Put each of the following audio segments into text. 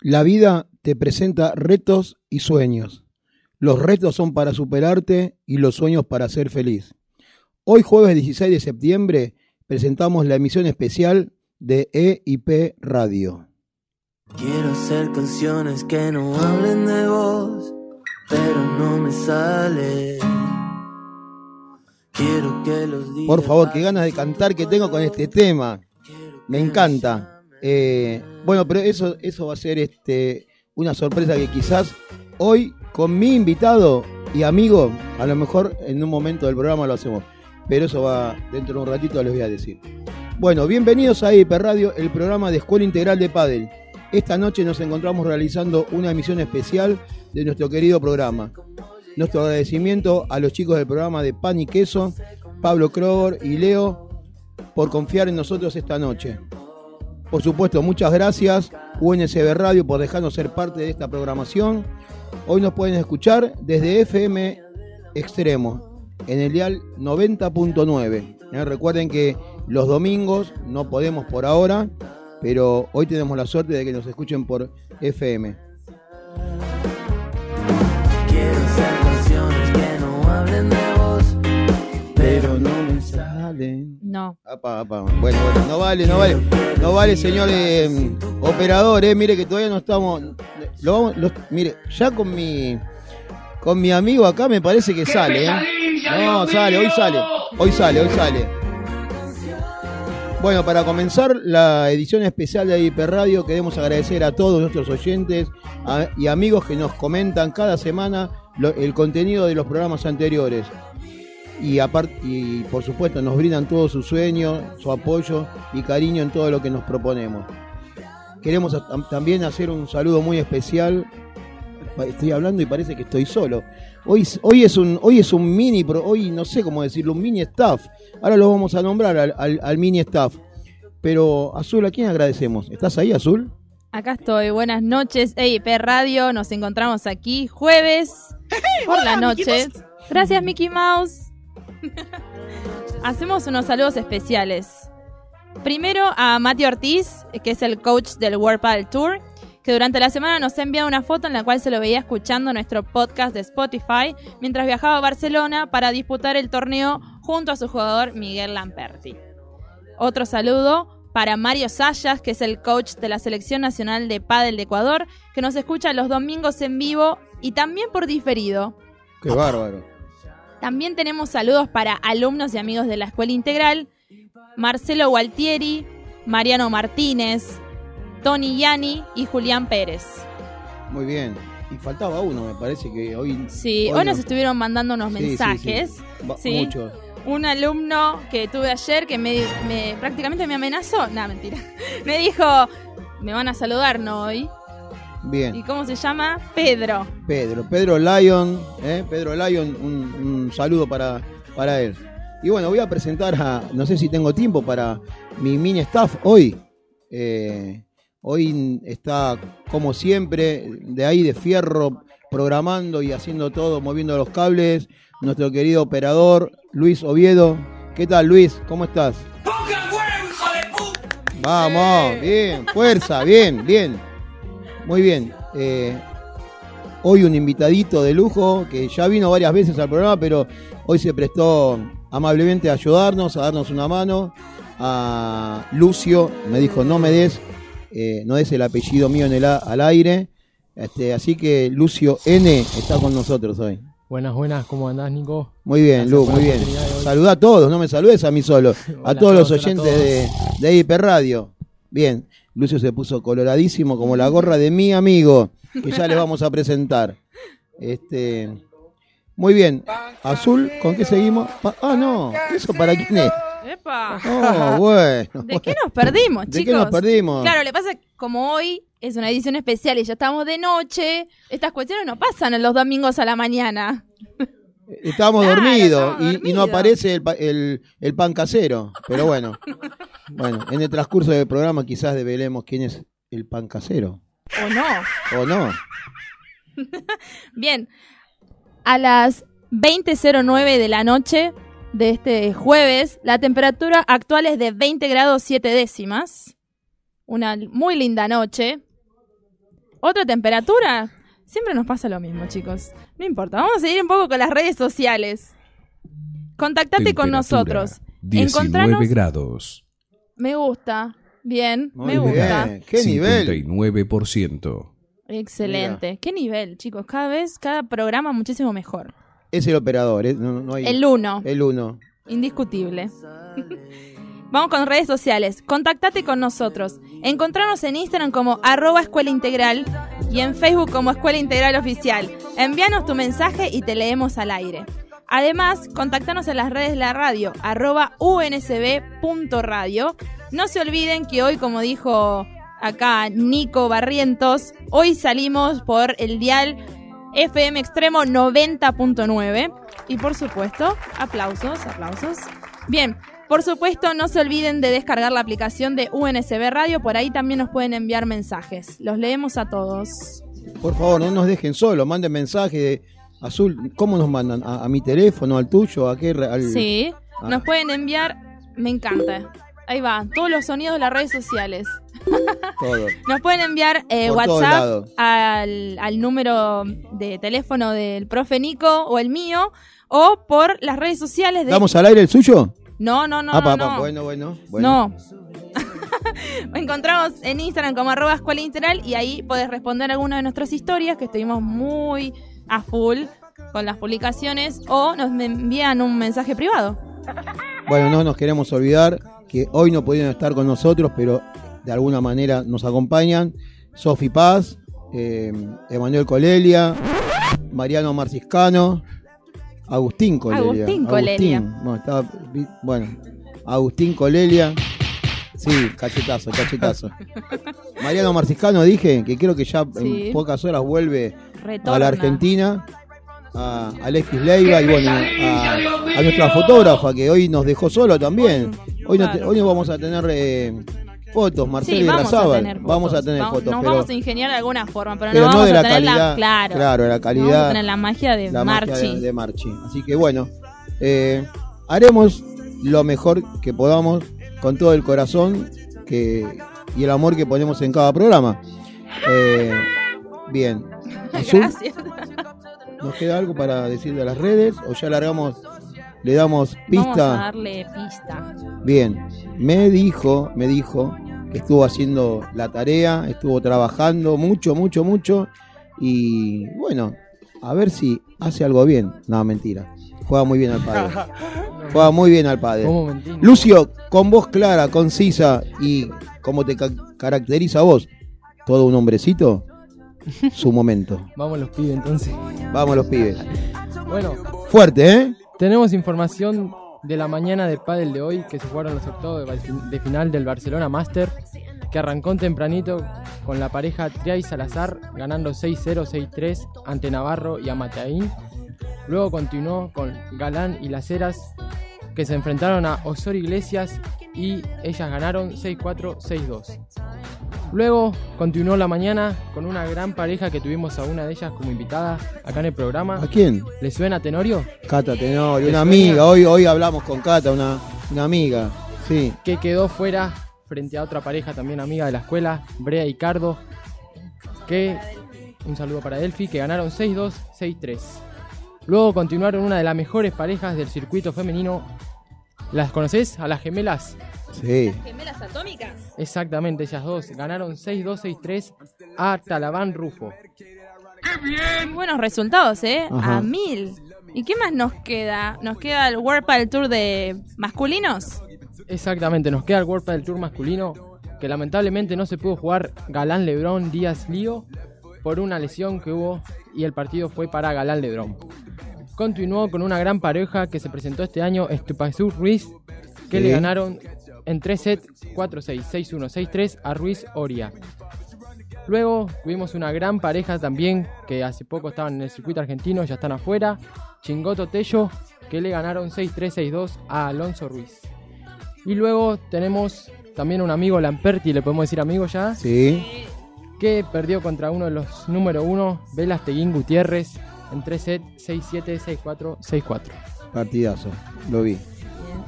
La vida te presenta retos y sueños. Los retos son para superarte y los sueños para ser feliz. Hoy jueves 16 de septiembre presentamos la emisión especial de EIP Radio. Quiero hacer canciones que no hablen de vos, pero no me sale. Quiero que los Por favor, qué ganas de cantar que tengo con este tema. Me encanta. Eh, bueno, pero eso, eso va a ser este, una sorpresa que quizás hoy con mi invitado y amigo, a lo mejor en un momento del programa lo hacemos. Pero eso va dentro de un ratito les voy a decir. Bueno, bienvenidos a IP Radio, el programa de Escuela Integral de Padel. Esta noche nos encontramos realizando una emisión especial de nuestro querido programa. Nuestro agradecimiento a los chicos del programa de Pan y Queso, Pablo Kroger y Leo, por confiar en nosotros esta noche. Por supuesto, muchas gracias UNSB Radio por dejarnos ser parte de esta programación. Hoy nos pueden escuchar desde FM Extremo, en el dial 90.9. Eh, Recuerden que los domingos no podemos por ahora, pero hoy tenemos la suerte de que nos escuchen por FM. Quiero hacer canciones que no hablen de vos, pero no salen. No. Apa, apa. Bueno, bueno, no vale, no vale. No vale, señor eh, operador, eh. Mire que todavía no estamos. Lo vamos, lo- mire, ya con mi con mi amigo acá me parece que sale, eh. No, sale, hoy sale. Hoy sale, hoy sale. Bueno, para comenzar la edición especial de IP Radio, queremos agradecer a todos nuestros oyentes a- y amigos que nos comentan cada semana lo- el contenido de los programas anteriores y aparte y por supuesto nos brindan todo su sueño, su apoyo y cariño en todo lo que nos proponemos. Queremos también hacer un saludo muy especial. Estoy hablando y parece que estoy solo. Hoy, es- hoy es un hoy es un mini, hoy no sé cómo decirlo, un mini staff. Ahora lo vamos a nombrar al, al- al mini staff. Pero Azul, ¿a quién agradecemos? ¿Estás ahí, Azul? Acá estoy. Buenas noches, EIP Radio. Nos encontramos aquí jueves por la noche. Gracias, Mickey Mouse. Hacemos unos saludos especiales. Primero a Mati Ortiz, que es el coach del World Padel Tour, que durante la semana nos ha enviado una foto en la cual se lo veía escuchando nuestro podcast de Spotify mientras viajaba a Barcelona para disputar el torneo junto a su jugador Miguel Lamperti. Otro saludo para Mario Sayas, que es el coach de la Selección Nacional de Padel de Ecuador, que nos escucha los domingos en vivo y también por diferido. Qué bárbaro. También tenemos saludos para alumnos y amigos de la Escuela Integral, Marcelo Gualtieri, Mariano Martínez, Tony Yani y Julián Pérez. Muy bien. Y faltaba uno, me parece que hoy. Sí, hoy, no- nos estuvieron mandando unos Sí, sí, sí. mensajes. Sí. Muchos. Un alumno que tuve ayer que me, me- prácticamente me amenazó. No, mentira. Me dijo, me van a saludar, ¿no? Hoy. ¿Y Bien. cómo se llama? Pedro. Pedro, Pedro Lyon, ¿eh? Pedro Lyon, un, un saludo para, para él. Y bueno, voy a presentar a, no sé si tengo tiempo para mi mini staff hoy. Eh, hoy está, como siempre, de ahí de fierro, programando y haciendo todo, moviendo los cables, nuestro querido operador, Luis Oviedo. ¿Qué tal, Luis? ¿Cómo estás? Vamos, bien, fuerza, bien, bien. Muy bien. eh, hoy un invitadito de lujo que ya vino varias veces al programa, pero hoy se prestó amablemente a ayudarnos, a darnos una mano. A Lucio me dijo, no me des, eh, no des el apellido mío en el a- al aire. Este, así que Lucio N está con nosotros hoy. Buenas, buenas, ¿cómo andás, Nico? Muy bien, Lu, muy bien. Saluda a todos, no me saludes a mí solo, a todos los a oyentes de, de IP Radio. Bien, Lucio se puso coloradísimo como la gorra de mi amigo, que ya le vamos a presentar. Este, muy bien, Azul, ¿con qué seguimos? Pa- ah, no, ¿eso para quién es? ¡Epa! Oh, bueno. ¿De qué nos perdimos, ¿De chicos? qué nos perdimos? Claro, le pasa que como hoy es una edición especial y ya estamos de noche, estas cuestiones no pasan en los domingos a la mañana. Estábamos Claro, dormidos y, y no aparece el, pa- el- el pan casero. Pero bueno, bueno, en el transcurso del programa quizás develemos quién es el pan casero. ¿O no? ¿O no? Bien, a las 20.09 de la noche de este jueves, la temperatura actual es de 20 grados 7 décimas. Una muy linda noche. ¿Otra temperatura? Siempre nos pasa lo mismo, chicos. No importa. Vamos a seguir un poco con las redes sociales. Contactate con nosotros. 19 Encontranos- grados. Me gusta. Bien, Muy me gusta. bien. ¿Qué nivel? 59%. Excelente. ¿Qué nivel, chicos? Cada vez, cada programa muchísimo mejor. Es el operador, ¿eh? No, no hay... El 1. El uno. Indiscutible. Vamos con redes sociales. Contactate con nosotros. Encontrarnos en Instagram como arroba escuela integral y en Facebook como escuela integral oficial. Envíanos tu mensaje y te leemos al aire. Además, contactanos en las redes de la radio, arroba unsb.radio. No se olviden que hoy, como dijo acá Nico Barrientos, hoy salimos por el dial FM Extremo 90.9. Y por supuesto, aplausos, aplausos. Bien, por supuesto, no se olviden de descargar la aplicación de UNSB Radio, por ahí también nos pueden enviar mensajes. Los leemos a todos. Por favor, no nos dejen solos, manden mensaje de azul. ¿Cómo nos mandan? ¿A, a mi teléfono, al tuyo? ¿A qué? Al... Sí, Ah. nos pueden enviar, me encanta. Ahí va, todos los sonidos de las redes sociales. Todo. Nos pueden enviar eh, WhatsApp al, al número de teléfono del profe Nico o el mío, o por las redes sociales de... ¿Damos al aire el suyo? No, no, no, ah, no, pa, no. bueno, bueno, bueno. No. Me encontramos en Instagram como arroba escuela integral y ahí podés responder alguna de nuestras historias que estuvimos muy a full con las publicaciones o nos envían un mensaje privado. Bueno, no nos queremos olvidar que hoy no pudieron estar con nosotros, pero de alguna manera nos acompañan. Sofi Paz, eh, Emanuel Colelia, Mariano Marciscano, Agustín Colelia. Agustín Colelia. Bueno, estaba- bueno, Agustín Colelia. Sí, cachetazo, cachetazo. Mariano Marciscano dije que creo que ya Sí. en pocas horas vuelve Retorna. a la Argentina, a Alexis Leiva y bueno, a, a nuestra fotógrafa que hoy nos dejó solo también. Hoy no, te- hoy no vamos a tener eh, fotos, Marcelo Sí, y vamos a tener fotos. Vamos a tener Vamos- fotos, Nos pero, vamos a ingeniar de alguna forma, pero, pero no no vamos de a la tener calidad. la... Claro. claro, la No vamos a calidad. tener la magia de la magia Marchi. de, de Marchi. Así que bueno, eh, haremos lo mejor que podamos con todo el corazón que, y el amor que ponemos en cada programa. Eh, bien. Azul, Gracias. ¿Nos queda algo para decir de las redes o ya largamos, le damos Vamos a pista? darle pista. Bien, me dijo, me dijo que estuvo haciendo la tarea, estuvo trabajando mucho, mucho, mucho y bueno, a ver si hace algo bien. No, mentira. Juega muy bien al padre. Juega muy bien al padre. Lucio, con voz clara, concisa y como te ca- caracteriza a vos, todo un hombrecito, su momento. Vamos los pibes entonces. Vamos los pibes. Bueno, Fuerte, ¿eh? tenemos información de la mañana de pádel de hoy que se jugaron los octavos de, final del Barcelona Master que arrancó tempranito con la pareja Triay Salazar ganando 6-0, 6-3 ante Navarro y Amateaín. Luego continuó con Galán y Las Heras que se enfrentaron a Osor Iglesias y ellas ganaron 6-4, 6-2. Luego continuó la mañana con una gran pareja que tuvimos a una de ellas como invitada acá en el programa. ¿A quién? ¿Le suena Tenorio? Cata Tenorio, ¿Te una suena? amiga. Hoy, hoy hablamos con Cata, una, una amiga. Sí. que quedó fuera frente a otra pareja también amiga de la escuela, Brea y Cardo, que un saludo para Delphi, que ganaron 6-2, 6-3. Luego continuaron una de las mejores parejas del circuito femenino. ¿Las conoces? A las gemelas. Sí. Gemelas atómicas. Exactamente, ellas dos. Ganaron 6-2, 6-3 a Talabán Rufo. Buenos resultados, ¿eh? Ajá. A mil. ¿Y qué más nos queda? ¿Nos queda el World Padel Tour de masculinos? Exactamente, nos queda el World del Tour masculino, que lamentablemente no se pudo jugar Galán Lebrón Díaz Lío por una lesión que hubo y el partido fue para Galán Lebrón. Continuó con una gran pareja que se presentó este año, Estupazú Ruiz, que Sí. le ganaron en 3 sets 4-6, 6-1, 6-3 a Ruiz Oria. Luego tuvimos una gran pareja también que hace poco estaban en el circuito argentino, ya están afuera, Chingoto Tello, que le ganaron 6-3, 6-2 a Alonso Ruiz. Y luego tenemos también un amigo Lamperti, le podemos decir amigo ya, Sí. que perdió contra uno de los número uno, Velas Teguín Gutiérrez, en 3 sets, 6-7, 6-4, 6-4. Partidazo. Lo vi.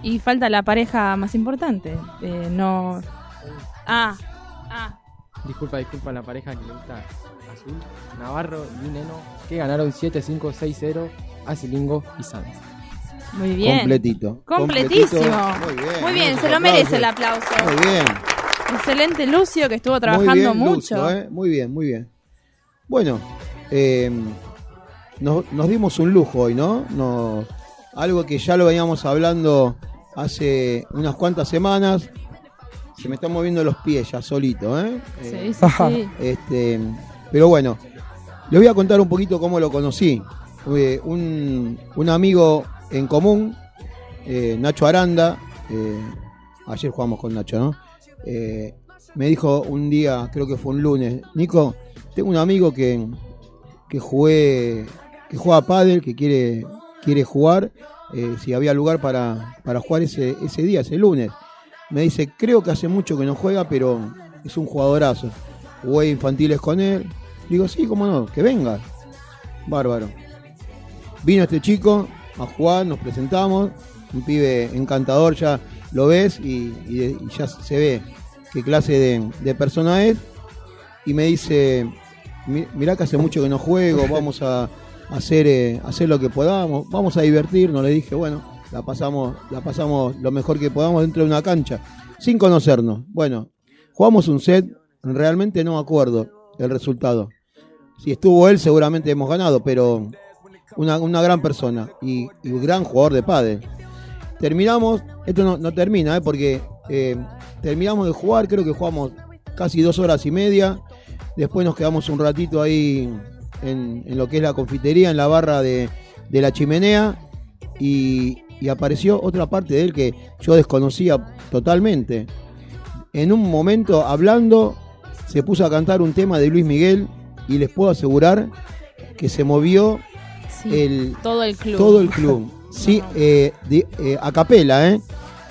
Y falta la pareja más importante. Eh, no. Ah, ah. disculpa, disculpa la pareja que le gusta azul, Navarro y Neno, que ganaron 7-5, 6-0 a Silingo y Sanz. Muy bien. Completito. Completísimo. Muy bien. Muy bien, se lo merece el aplauso. Muy bien. Excelente Lucio que estuvo Muy trabajando bien, mucho. Lucio, ¿eh? Muy bien, muy bien. Bueno, eh, nos, nos dimos un lujo hoy, ¿no? Nos- algo que ya lo veníamos hablando hace unas cuantas semanas. Se me están moviendo los pies ya solito, ¿eh? Eh, Sí, sí, sí. Este, pero bueno, les voy a contar un poquito cómo lo conocí. Eh, un, un amigo en común, eh, Nacho Aranda, eh, ayer jugamos con Nacho, ¿no? Me dijo un día, creo que fue un lunes, Nico, tengo un amigo que, que jugué, que juega pádel, que quiere, quiere jugar, eh, si había lugar para, para jugar ese, ese día, ese lunes. Me dice, creo que hace mucho que no juega, pero es un jugadorazo. Jugué infantiles con él. Digo, sí, cómo no, que venga. Bárbaro. Vino este chico a jugar, nos presentamos. Un pibe encantador, ya lo ves y, ya se ve qué clase de, de persona es. Y me dice, "Mi- mirá que hace mucho que no juego, vamos a hacer, eh, hacer lo que podamos, vamos a divertirnos. Le dije, bueno, la pasamos, la pasamos lo mejor que podamos dentro de una cancha, sin conocernos. Bueno, jugamos un set, realmente no me acuerdo el resultado. Si estuvo él, seguramente hemos ganado, pero una, una gran persona y, un gran jugador de pádel. Terminamos, esto no, no termina, ¿eh? porque eh, terminamos de jugar, creo que jugamos casi dos horas y media. Después nos quedamos un ratito ahí en, en lo que es la confitería, en la barra de, de la chimenea. Y, y apareció otra parte de él que yo desconocía totalmente. En un momento, hablando, se puso a cantar un tema de Luis Miguel y les puedo asegurar que se movió Sí, el, todo el club. todo el club. Sí, eh, de- eh, a capela, ¿eh?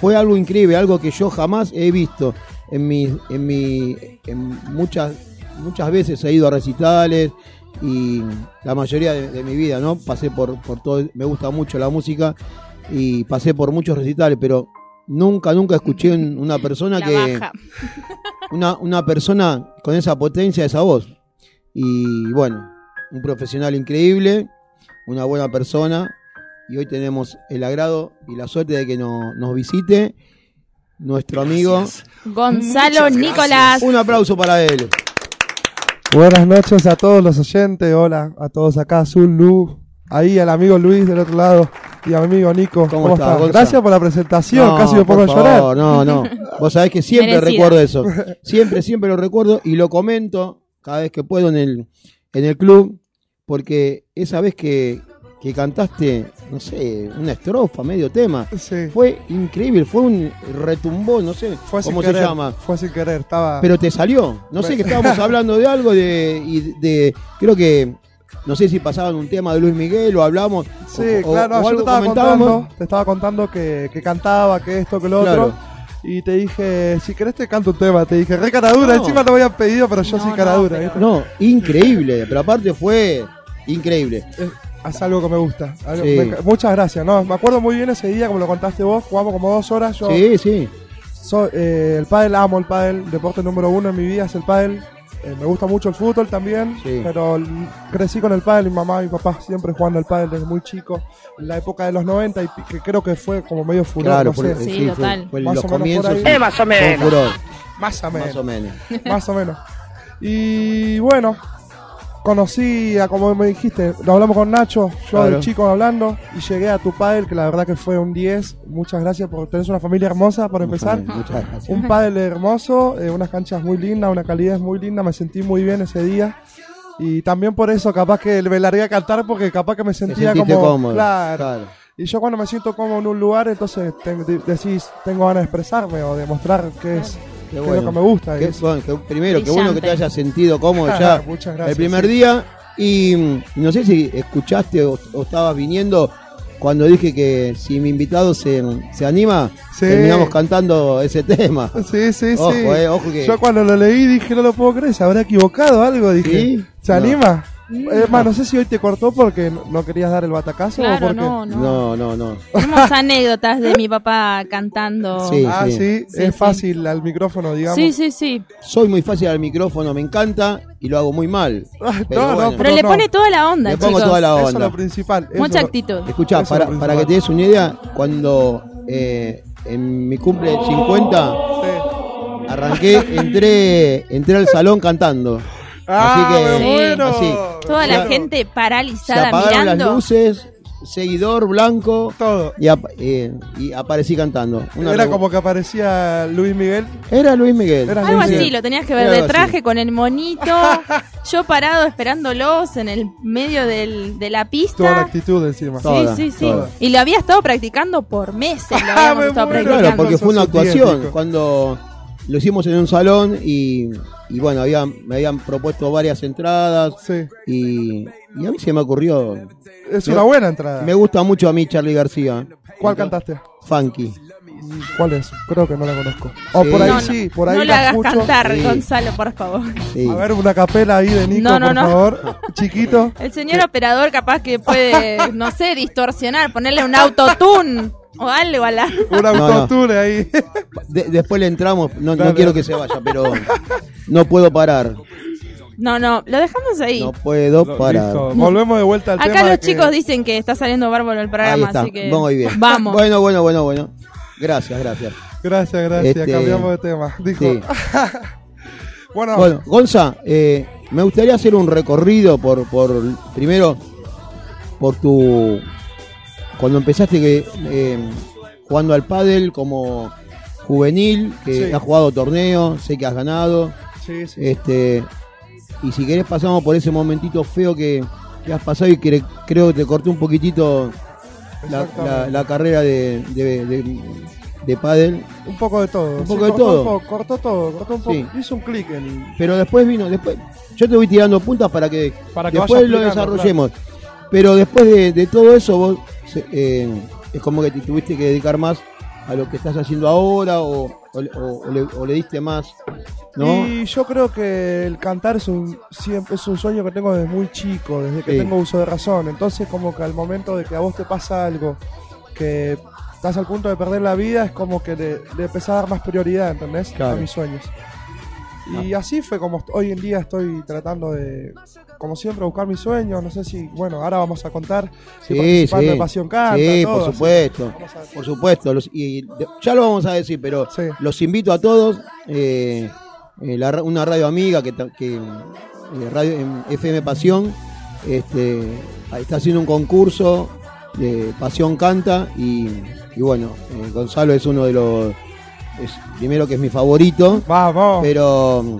Fue algo increíble, algo que yo jamás he visto. En mi, en mi, en muchas, muchas veces he ido a recitales y la mayoría de, de mi vida, ¿no? Pasé por, por todo, me gusta mucho la música y pasé por muchos recitales, pero nunca, nunca escuché un- una persona La que, baja. una, una persona con esa potencia, esa voz. Y bueno, un profesional increíble, una buena persona. Y hoy tenemos el agrado y la suerte de que no- nos visite nuestro amigo. Gonzalo Nicolás. Un aplauso para él. Buenas noches a todos los oyentes, hola a todos acá, Azul, Lu, ahí al amigo Luis del otro lado y al amigo Nico. ¿Cómo estás, Gonza? Gracias por la presentación, No, casi me pongo a llorar. favor, No, no. Vos sabés que siempre Merecida. recuerdo eso. Siempre, siempre lo recuerdo y lo comento cada vez que puedo en el, en el club, porque esa vez que, que cantaste, no sé, una estrofa, medio tema, Sí, fue increíble, fue un retumbón, no sé fue cómo se querer, llama. Fue sin querer, estaba... Pero te salió. No sé que estábamos hablando de algo de, y de creo que no sé si pasaban un tema de Luis Miguel o hablamos Sí, o, claro, o yo te algo estaba comentábamos. contando, te estaba contando que, que cantaba, que esto, que lo Claro. otro. Y te dije, si querés te canto un tema, te dije, re caradura, No. encima me habían pedido, pero yo No, soy no, caradura. No, increíble, pero aparte fue increíble. Es algo que me gusta. algo- Sí. me- muchas gracias. No, me acuerdo muy bien ese día, como lo contaste vos, jugamos como dos horas. Yo, Sí, sí. So- eh, el pádel, amo el pádel, deporte número uno en mi vida es el pádel. Eh, me gusta mucho el fútbol también, Sí. pero l- crecí con el pádel, mi mamá y mi papá siempre jugando al pádel desde muy chico, en la época de los 90 y pi- que creo que fue como medio furor, Claro, no fue, sé, Sí, fue- total. fue Más los o menos por comienzos. ahí. sí, Eh, más o fue menos. furor, más o menos, más o menos. más o menos. Y bueno, conocí a, como me dijiste, lo hablamos con Nacho, yo Claro. de chico hablando, y llegué a tu pádel, que la verdad que fue un 10. Muchas gracias por tener una familia hermosa, por empezar. Muchas gracias. Un pádel hermoso, eh, unas canchas muy lindas, una calidad muy linda, me sentí muy bien ese día. Y también por eso capaz que me largué a cantar porque capaz que me sentía como... cómodo. Claro. Y yo cuando me siento cómodo en un lugar, entonces te- de- decís, tengo ganas de expresarme o demostrar qué es, Qué es bueno. lo que me gusta. Qué- bueno, que- primero, qué bueno que te hayas sentido cómodo ya Muchas gracias. el primer sí. día. Y mm, no sé si escuchaste o, o estabas viniendo cuando dije que si mi invitado se, se anima, Sí. terminamos cantando ese tema. Sí, sí, Ojo, sí. eh, ojo que. Yo cuando lo leí dije, no lo puedo creer, se habrá equivocado algo, dije. ¿Sí? ¿Se No. anima? Es más, no sé si hoy te cortó porque no- querías dar el batacazo o Claro, porque... no, no. No, no, no. Tenemos anécdotas de mi papá cantando. Sí. Ah, sí, Sí, es sí. fácil al micrófono, digamos. sí, sí, sí. Soy muy fácil al micrófono, me encanta y lo hago muy mal. Ah, Pero no, no, bueno. Pero pero le no. pone toda la onda, Le pongo chicos. toda la Eso es onda. lo principal. eso Mucha lo- actitud. Escuchá, Eso para, es lo para que te des una idea, cuando eh, en mi cumple de 50 Sí. arranqué, entré, entré al salón cantando. Ah, Así que, muero. así. Toda la gente Se paralizada apagaron las mirando. luces, seguidor blanco Todo. y, ap- eh, y aparecí cantando. Una Era como que aparecía Luis Miguel. Era Luis Miguel. Era Algo Luis así, Miguel. lo tenías que ver Era de traje así. con el monito, yo parado esperándolos en el medio del- de la Toda la pista. actitud encima. Sí, Toda, sí, sí. toda. Y lo había estado practicando por meses. Lo habíamos me estado muero. Claro, practicando. porque fue una actuación. Cuando lo hicimos en un salón y, y bueno, había, me habían propuesto varias entradas Sí. y, y a mí se me ocurrió. Es Me- una buena entrada. Me gusta mucho a mí Charlie García. ¿Cuál Entonces, cantaste? Funky. ¿Cuál es? Creo que no la conozco. O Sí. por ahí No, no, sí, por ahí no la hagas escucho. cantar, Sí. Gonzalo, por favor. Sí. A ver, una capela ahí de Nico, No, no, por no. favor. Chiquito. El señor operador capaz que puede, no sé, distorsionar, ponerle un autotune o algo a la... Un no. autotune ahí. De- después le entramos, no, no quiero que se vaya, pero no puedo parar. No, no, lo dejamos ahí. No puedo parar. Listo. Volvemos de vuelta al tema. Acá de los que- chicos dicen que está saliendo bárbaro el Ahí programa, está, así que muy bien. vamos. Bueno, bueno, bueno, bueno. Gracias, gracias. Gracias, gracias. Este- Cambiamos de tema. Dijo. Sí. bueno, Bueno, Gonza, eh, me gustaría hacer un recorrido por, por primero, por tu, cuando empezaste que, eh, jugando al pádel como juvenil, que Sí. has jugado torneos, sé que has ganado, sí, sí. este, y si querés pasamos por ese momentito feo que, que has pasado y que creo que te corté un poquitito la, Exactamente. la- la carrera de, de, de, de pádel, Un poco de todo. Un Sí, poco de cortó todo. poco, cortó todo. Cortó un poco. Sí. Hizo un clic en. pero después vino, después, yo te voy tirando puntas para que Para que después lo desarrollemos. Pero después de, de todo eso, vos eh, es como que te tuviste que dedicar más a lo que estás haciendo ahora o, o le- o- o le, o le diste más, ¿no? Y yo creo que el cantar es un siempre es un sueño que tengo desde muy chico, desde que Sí. tengo uso de razón. Entonces como que al momento de que a vos te pasa algo que estás al punto de perder la vida, es como que le, le empezás a dar más prioridad, ¿entendés? Claro. A mis sueños. Y así fue como hoy en día estoy tratando de, como siempre, buscar mis sueños. No sé si, bueno, ahora vamos a contar. Sí, Estoy participando sí. de Pasión Canta, Sí, todo, por supuesto. A- Por supuesto, los- y ya lo vamos a decir, pero Sí. los invito a todos. eh, eh, la una radio amiga que, que eh, radio, FM Pasión este, está haciendo un concurso de Pasión Canta y, y bueno, eh, Gonzalo es uno de los, es, primero que es mi favorito, Vamos. pero mm,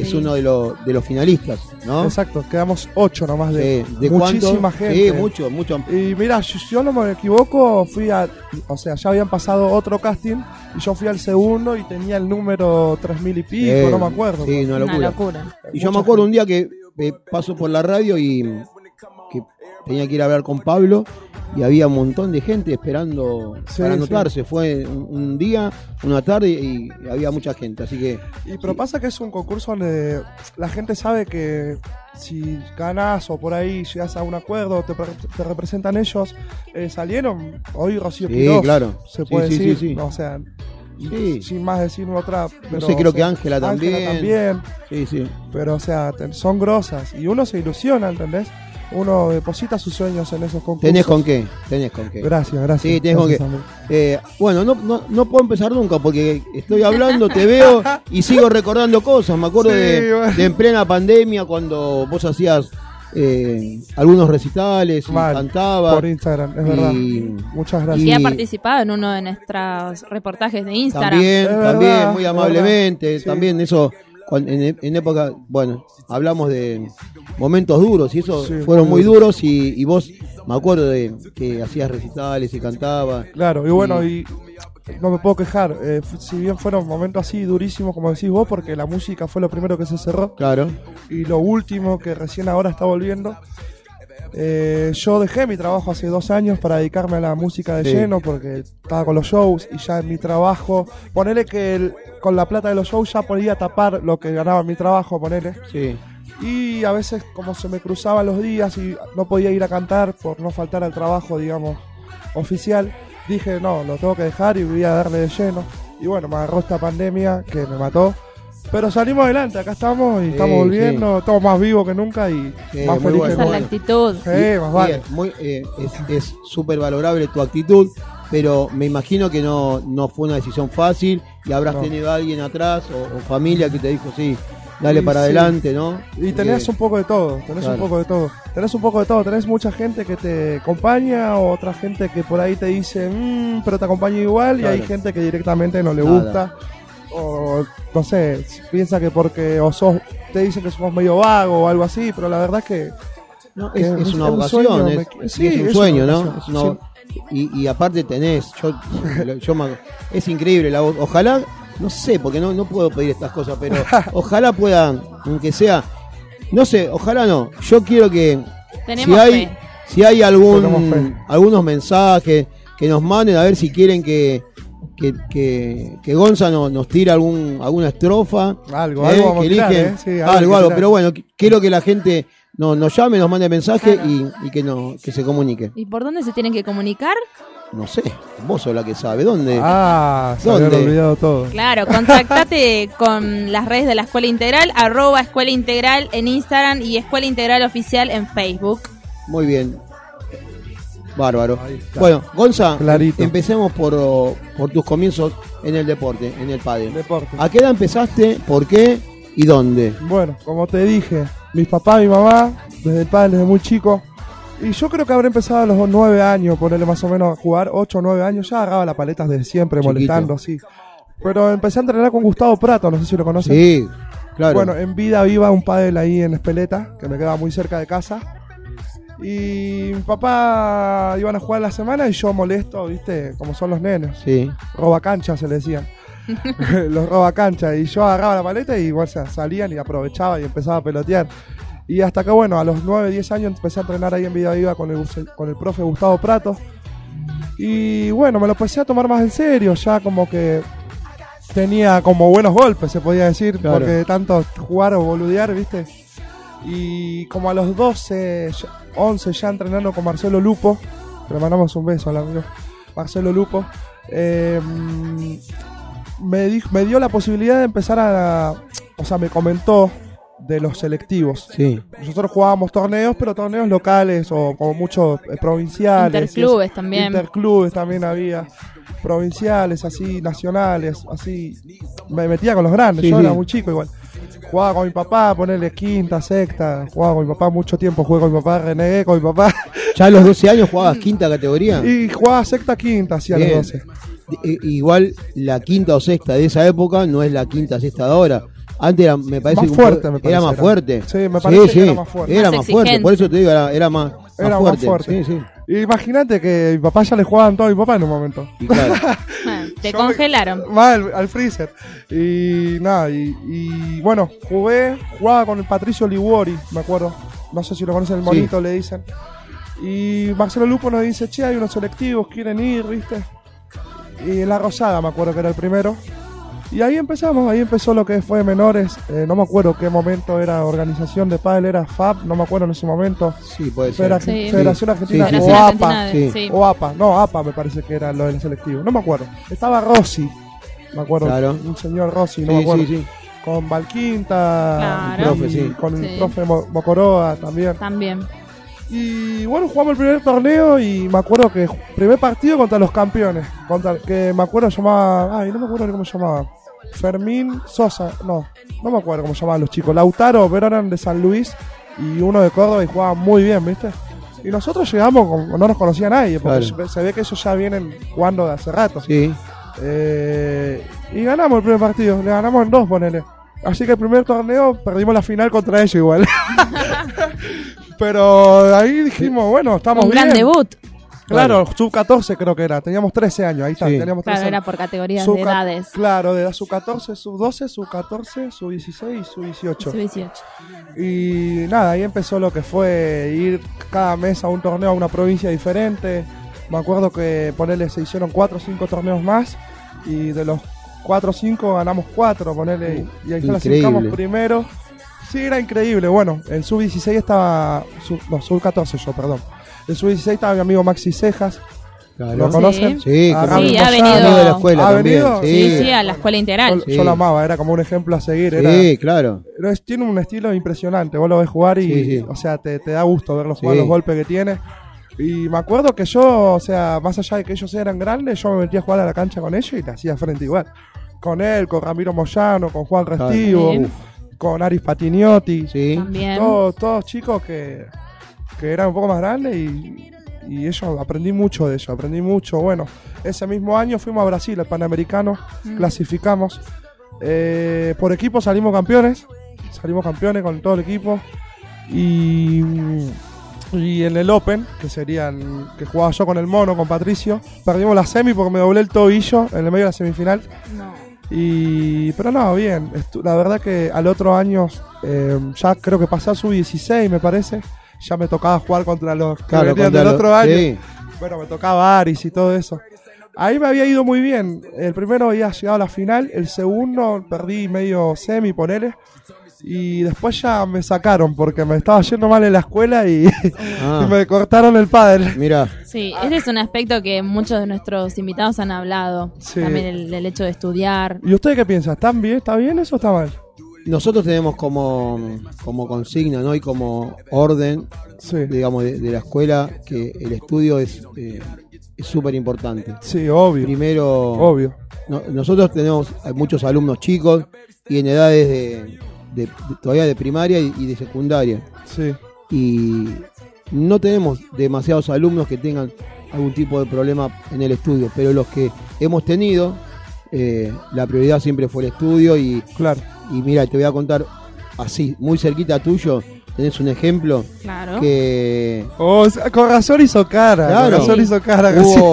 es uno de, los de los finalistas, ¿no? Exacto, quedamos ocho nomás de, Eh, ¿De muchísima cuánto? gente. Sí, mucho, mucho. Y mira, si yo no me equivoco, fui a. O sea, ya habían pasado otro casting y yo fui al segundo y tenía el número 3000 y pico, Eh, no me acuerdo. Sí, una Una locura. locura. Y yo me acuerdo un día que eh, paso por la radio y que tenía que ir a hablar con Pablo y había un montón de gente esperando Sí, para sí. anotarse. Fue un, un día, una tarde y había mucha gente. Así que Y pero pasa que es un concurso donde la gente sabe que si ganas o por ahí llegas a un acuerdo, te, te representan ellos, eh, salieron hoy Rocío Sí, Quirós, claro. se puede decir, o sea, Sí. sin más decir otra. Pero, sé, creo o que Ángela también. también, sí, sí. pero o sea, son grosas y uno se ilusiona, ¿entendés? Uno deposita sus sueños en esos concursos. ¿Tenés con qué? Tenés con qué. Gracias, gracias. Sí, tenés con qué. Eh, bueno, no, no, no puedo empezar nunca porque estoy hablando, te veo y sigo recordando cosas. Me acuerdo Sí, de, bueno. de en plena pandemia cuando vos hacías eh, algunos recitales y cantabas. Por Instagram, es verdad. Y Muchas Y gracias. ha Y- participado en uno de nuestros reportajes de Instagram. también, Es también, verdad, muy amablemente, sí. también eso, en, en época, bueno, hablamos de momentos duros y eso Sí, fueron muy duros y, y vos, me acuerdo de que hacías recitales y cantabas. Claro, y bueno, y no me puedo quejar. eh, si bien fueron momentos así durísimos, como decís vos, porque la música fue lo primero que se cerró Claro, y lo último que recién ahora está volviendo. Eh, yo dejé mi trabajo hace dos años para dedicarme a la música de Sí. lleno porque estaba con los shows y ya en mi trabajo, ponele que el- con la plata de los shows ya podía tapar lo que ganaba en mi trabajo, ponele. sí. Y a veces como se me cruzaban los días y no podía ir a cantar por no faltar al trabajo, digamos, oficial, dije, no, lo tengo que dejar y voy a darle de lleno. Y bueno, me agarró esta pandemia que me mató. Pero salimos adelante, acá estamos y Sí, estamos volviendo, estamos más vivos que nunca y Sí, más muy felices. bueno. La actitud. Sí, más vale. Bien, muy, eh, es- súper valorable tu actitud, pero me imagino que no, no fue una decisión fácil y habrás No. tenido a alguien atrás o, o familia que te dijo, sí, dale Y para sí. adelante, ¿no? Y tenés Porque- un poco de todo, tenés Claro. un poco de todo. Tenés un poco de todo, tenés mucha gente que te acompaña, o otra gente que por ahí te dice, "Mm, pero te acompaña igual, y hay gente que directamente no le Nada. gusta. O no sé, piensa que porque o sos, te dicen que somos medio vago o algo así, pero la verdad es que No, es, es es una un vocación, sueño, es, me- es sí, un es sueño, una ¿no? y, y aparte tenés, yo, yo me- es increíble la voz. Ojalá, no sé, porque no, no puedo pedir estas cosas, pero ojalá puedan, aunque sea, no sé, ojalá no. Yo quiero que Tenemos si hay, fe. si hay algún, algunos mensajes que nos manden a ver si quieren que que, que, que Gonza nos, nos tire algún, alguna estrofa. algo, eh, algo vamos que a tirar, eligen. ¿eh? Sí, algo, algo, pero bueno, qu- quiero que la gente nos, nos llame, nos mande mensaje y, y que, no, que se comunique. ¿Y por dónde se tienen que comunicar? No sé, vos sos la que sabe. ¿Dónde? Ah, se ¿Dónde? olvidado todo. Claro, contactate con las redes de la Escuela Integral, arroba Escuela Integral en Instagram y Escuela Integral Oficial en Facebook. Muy bien. Bárbaro. Bueno, Gonza, Clarito. empecemos por, por tus comienzos en el deporte, en el pádel. Deporte. ¿A qué edad empezaste? ¿Por qué? ¿Y dónde? Bueno, como te dije, mis papás, mi mamá, desde el padre, desde muy chico. Y yo creo que habré empezado a los nueve años, ponerle más o menos a jugar, ocho o nueve años, ya agarraba las paletas desde siempre, Chiquito. molestando, sí. Pero empecé a entrenar con Gustavo Prato, no sé si lo conocen. Sí, claro. Bueno, en vida viva un pádel ahí en Espeleta, que me quedaba muy cerca de casa. Y mi papá iban a jugar la semana y yo molesto, viste, como son los nenes. sí. Roba cancha se le decían. los roba cancha. Y yo agarraba la paleta y igual se salían y aprovechaba y empezaba a pelotear. Y hasta que bueno, a los 9, 10 años empecé a entrenar ahí en Vida Viva con el, con el profe Gustavo Prato. Y bueno, me lo empecé a tomar más en serio, ya como que tenía como buenos golpes, se podía decir, Claro. porque tanto jugar o boludear, ¿viste? Y como a los 12, ya- 11 ya entrenando con Marcelo Lupo, le mandamos un beso al amigo Marcelo Lupo, eh, me, dijo, me dio la posibilidad de empezar a... O sea, me comentó de los selectivos. Sí. Nosotros jugábamos torneos, pero torneos locales o como muchos eh, provinciales. Interclubes también. Interclubes también había. Provinciales, así, nacionales, así. Me metía con los grandes, Sí, yo sí. era muy chico igual. Jugaba con mi papá, ponerle quinta, sexta. Jugaba con mi papá mucho tiempo, jugué con mi papá, renegué con mi papá. ¿Ya a los 12 años jugabas quinta categoría? Y jugaba sexta, quinta, así a los Bien. 12. I- igual la quinta o sexta de esa época no es la quinta o sexta de ahora. Antes era, me parece Más que un fuerte, me era parece, más era. fuerte. Sí, me parece que era más fuerte. Era Más más fuerte, por eso te digo, era, era más, más Era más fuerte. Sí, sí. Imagínate que mi papá ya le jugaban todo a mi papá en un momento. Y claro, Ah, Te Yo me- congelaron. Mal, al freezer. Y nada, y, y bueno, jugué, jugaba con el Patricio Liguori, me acuerdo. No sé si lo conocen, el Sí. monito le dicen. Y Marcelo Lupo nos dice, che, hay unos selectivos, quieren ir, ¿viste? Y La Rosada, me acuerdo que era el primero. Y ahí empezamos, ahí empezó lo que fue menores. eh, no me acuerdo qué momento era organización de pádel, era FAB, no me acuerdo en ese momento. sí, puede ser. Sí. Federación Argentina Sí, sí, o APA. O APA, no, APA me parece que era lo del selectivo, no me acuerdo. Estaba Rossi, me acuerdo, Claro. un señor Rossi, no Sí, me acuerdo. sí, sí. Con Valquinta, Claro. con el Sí. profe Mo- Mocoroa también. También. Y bueno, jugamos el primer torneo y me acuerdo que primer partido contra los campeones, contra que me acuerdo llamaba, ay, no me acuerdo ni cómo se llamaba. Fermín Sosa, no, no me acuerdo cómo se llamaban los chicos. Lautaro, pero eran de San Luis y uno de Córdoba y jugaban muy bien, ¿viste? Y nosotros llegamos, con- no nos conocía nadie, porque Claro. se- ve que ellos ya vienen jugando de hace rato. Sí. Eh, y ganamos el primer partido, le ganamos en dos, ponele. Así que el primer torneo perdimos la final contra ellos igual. Pero ahí dijimos, bueno, estamos Un bien. gran debut. Claro, sub 14 creo que era. Teníamos 13 años, ahí está. Sí. Teníamos 13 Claro, era años. por categorías Sub de edades. Claro, de edad sub 14, sub 12, sub 14, sub 16 y sub 18. Sub 18. Y nada, ahí empezó lo que fue ir cada mes a un torneo a una provincia diferente. Me acuerdo que ponerle se hicieron 4 o 5 torneos más y de los 4 o 5 ganamos 4, ponerle y ahí clasificamos primero. Sí, era increíble. Bueno, en sub-16 estaba. sub- no, sub-14 yo, perdón. En sub-16 estaba mi amigo Maxi Cejas. Claro. ¿Lo conocen? Sí, Ah, Sí, ha Moyano. venido. amigo de la escuela ¿Ha también. venido? Sí, Sí, sí, a la escuela integral. Yo, Sí. yo lo amaba, era como un ejemplo a seguir. Era, Sí, claro. Pero es- tiene un estilo impresionante. Vos lo ves jugar y, Sí, sí. o sea, te, te da gusto verlo jugar Sí. los golpes que tiene. Y me acuerdo que yo, o sea, más allá de que ellos eran grandes, yo me metía a jugar a la cancha con ellos y le hacía frente igual. Con él, con Ramiro Moyano, con Juan. Restivo, con Aris Patiniotti. Sí. También. Todos, todos chicos que, que eran un poco más grandes y, y ellos aprendí mucho de ellos, aprendí mucho. Bueno, ese mismo año fuimos a Brasil, al Panamericano, Mm. clasificamos. Eh, por equipo salimos campeones, salimos campeones con todo el equipo. Y, y en el Open, que serían que jugaba yo con el mono, con Patricio, perdimos la semi porque me doblé el tobillo en el medio de la semifinal. No. Y, pero no, bien. La verdad que al otro año, eh, ya creo que pasé a su 16, me parece. Ya me tocaba jugar contra los que Claro, venían contra del lo- otro año. sí. Bueno, me tocaba Aris y todo eso. Ahí me había ido muy bien. El primero había llegado a la final. El segundo perdí medio semi, ponele. Y después ya me sacaron porque me estaba yendo mal en la escuela y, Ah, y me cortaron el padre. Mira, Sí, ese es un aspecto que muchos de nuestros invitados han hablado. Sí. También el, el hecho de estudiar. ¿Y usted qué piensa? ¿Están bien? ¿Está bien eso o está mal? Nosotros tenemos como, como consigna, ¿no? Y como orden, Sí. digamos, de, de la escuela, que el estudio es eh, es súper importante. Sí, obvio. Primero, Obvio. no- nosotros tenemos muchos alumnos chicos y en edades de, de- de- todavía de primaria y, y de secundaria. Sí. Y no tenemos demasiados alumnos que tengan algún tipo de problema en el estudio, pero los que hemos tenido, eh, la prioridad siempre fue el estudio y, Claro. Y mira, te voy a contar así, muy cerquita tuyo, tenés un ejemplo Claro. que Oh, o sea, con razón hizo cara. Claro. Con razón Sí. hizo cara. hubo,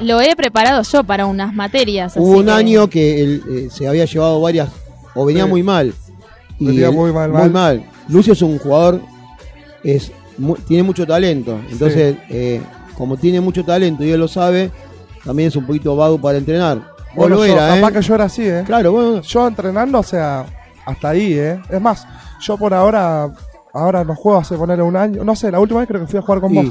Lo he preparado yo para unas materias. hubo así un que- año que él, eh, se había llevado varias, o venía Sí. muy mal. Y Venía él- muy mal, muy mal. mal. Lucio es un jugador, es mu- tiene mucho talento, entonces eh, como tiene mucho talento y él lo sabe, también es un poquito vago para entrenar. O lo era, ¿eh? que yo era así, ¿eh? Claro, bueno, Yo entrenando, o sea, hasta ahí, ¿eh? Es más, yo por ahora, ahora no juego hace ponerle un año. No sé, la última vez creo que fui a jugar con vos.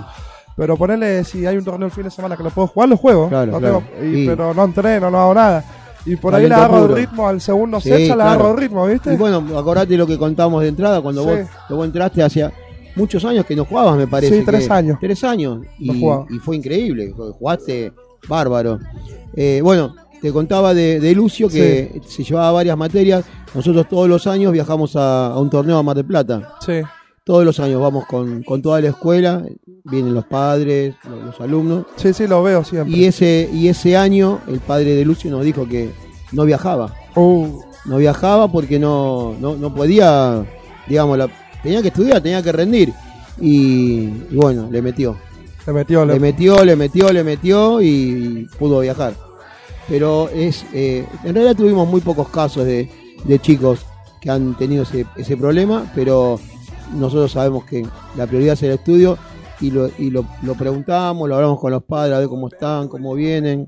Pero ponerle, si hay un torneo el fin de semana que lo puedo jugar, lo juego. Claro, No claro. tengo- y- Sí. Pero no entreno, no hago nada. Y por ahí le agarro el ritmo al segundo Sí, set, ya le claro. agarro el ritmo, ¿viste? y bueno, acordate lo que contamos de entrada, cuando Sí. vos, vos entraste hacia muchos años que no jugabas, me parece. Sí, tres que- años. Tres años. Y, No y fue increíble, jugaste bárbaro. Eh, bueno, te contaba de, de Lucio que se llevaba varias materias. Nosotros todos los años viajamos a, a un torneo a Mar del Plata. Sí. Todos los años vamos con, con toda la escuela, vienen los padres, los, los alumnos. Sí, sí, lo veo siempre. Y ese, y ese año el padre de Lucio nos dijo que no viajaba. Uh, No viajaba porque no, no, no podía, digamos, la, tenía que estudiar, tenía que rendir. Y, y bueno, le metió. le metió, Le le, metió, le metió, le metió y, y pudo viajar. Pero es eh, en realidad tuvimos muy pocos casos de, de chicos que han tenido ese, ese problema, pero nosotros sabemos que la prioridad es el estudio y lo, y lo, lo preguntamos, lo hablamos con los padres a ver cómo están, cómo vienen.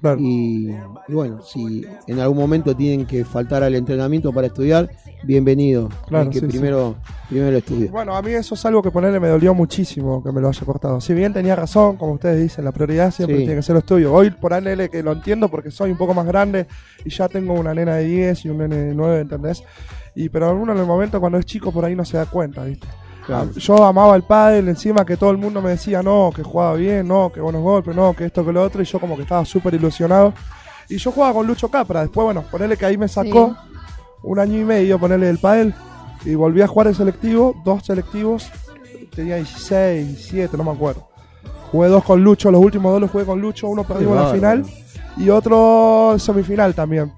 Claro. Y, y bueno, si en algún momento tienen que faltar al entrenamiento para estudiar, bienvenido. Claro, que sí, sí. primero, primero estudio. Bueno, a mí eso es algo que ponerle me dolió muchísimo que me lo haya cortado. Si bien tenía razón, como ustedes dicen, la prioridad siempre Sí. tiene que ser lo estudio. Hoy por ANL que lo entiendo porque soy un poco más grande y ya tengo una nena de 10 y un nene de 9, ¿entendés? Y pero uno en el momento cuando es chico por ahí no se da cuenta, ¿viste? Claro. Yo amaba el pádel, encima que todo el mundo me decía, no, que jugaba bien, no, que buenos golpes, no, que esto, que lo otro, y yo como que estaba súper ilusionado. Y yo jugaba con Lucho Capra, después, bueno, ponerle que ahí me sacó un año y medio, ponerle el pádel, y volví a jugar el selectivo, dos selectivos, tenía 16, 17, no me acuerdo. Jugué dos con Lucho, los últimos dos los jugué con Lucho, uno perdimos la bárbaro. final y otro semifinal también.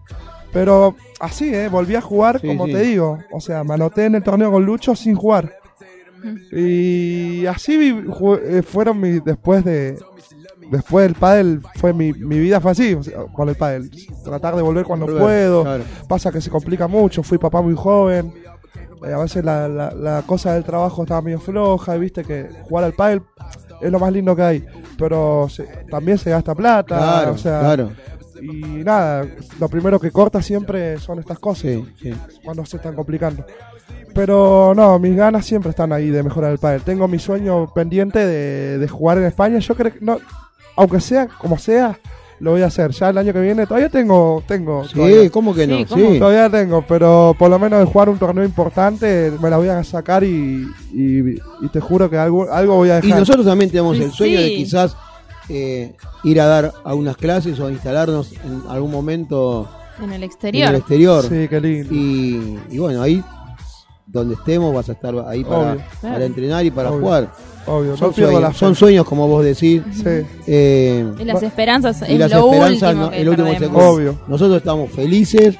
Pero así, ¿eh? Volví a jugar, Sí, como sí. te digo. O sea, me anoté en el torneo con Lucho sin jugar. Y así eh, fueron mis. Después de. Después del pádel, fue mi, mi vida fue así, o sea, con el pádel. Tratar de volver cuando Volver, puedo. claro. Pasa que se complica mucho. Fui papá muy joven. eh, a veces la, la- la cosa del trabajo estaba medio floja. Y viste que jugar al pádel es lo más lindo que hay. Pero se- también se gasta plata. Claro, o sea, claro. Y nada, lo primero que corta siempre son estas cosas Sí, sí. cuando se están complicando. Pero no, mis ganas siempre están ahí de mejorar el pádel. Tengo mi sueño pendiente de, de jugar en España. Yo creo que no, aunque sea como sea, lo voy a hacer. Ya el año que viene todavía tengo, tengo. Sí, todavía, ¿cómo que no? Sí, ¿cómo? Sí. todavía tengo, pero por lo menos de jugar un torneo importante me la voy a sacar y, y, y te juro que algo, algo voy a Y dejar. nosotros también tenemos el sueño de quizás eh, ir a dar algunas clases o instalarnos en algún momento En el en exterior. el exterior. Sí, qué lindo. Y, y bueno, ahí donde estemos vas a estar ahí para, para entrenar y para Obvio. jugar. Obvio, Son no pierdo la sueños, fe. son sueños, como vos decís. Sí, eh, Y las esperanzas y es las lo esperanzas, último no, que el último segundo. obvio. Nosotros estamos felices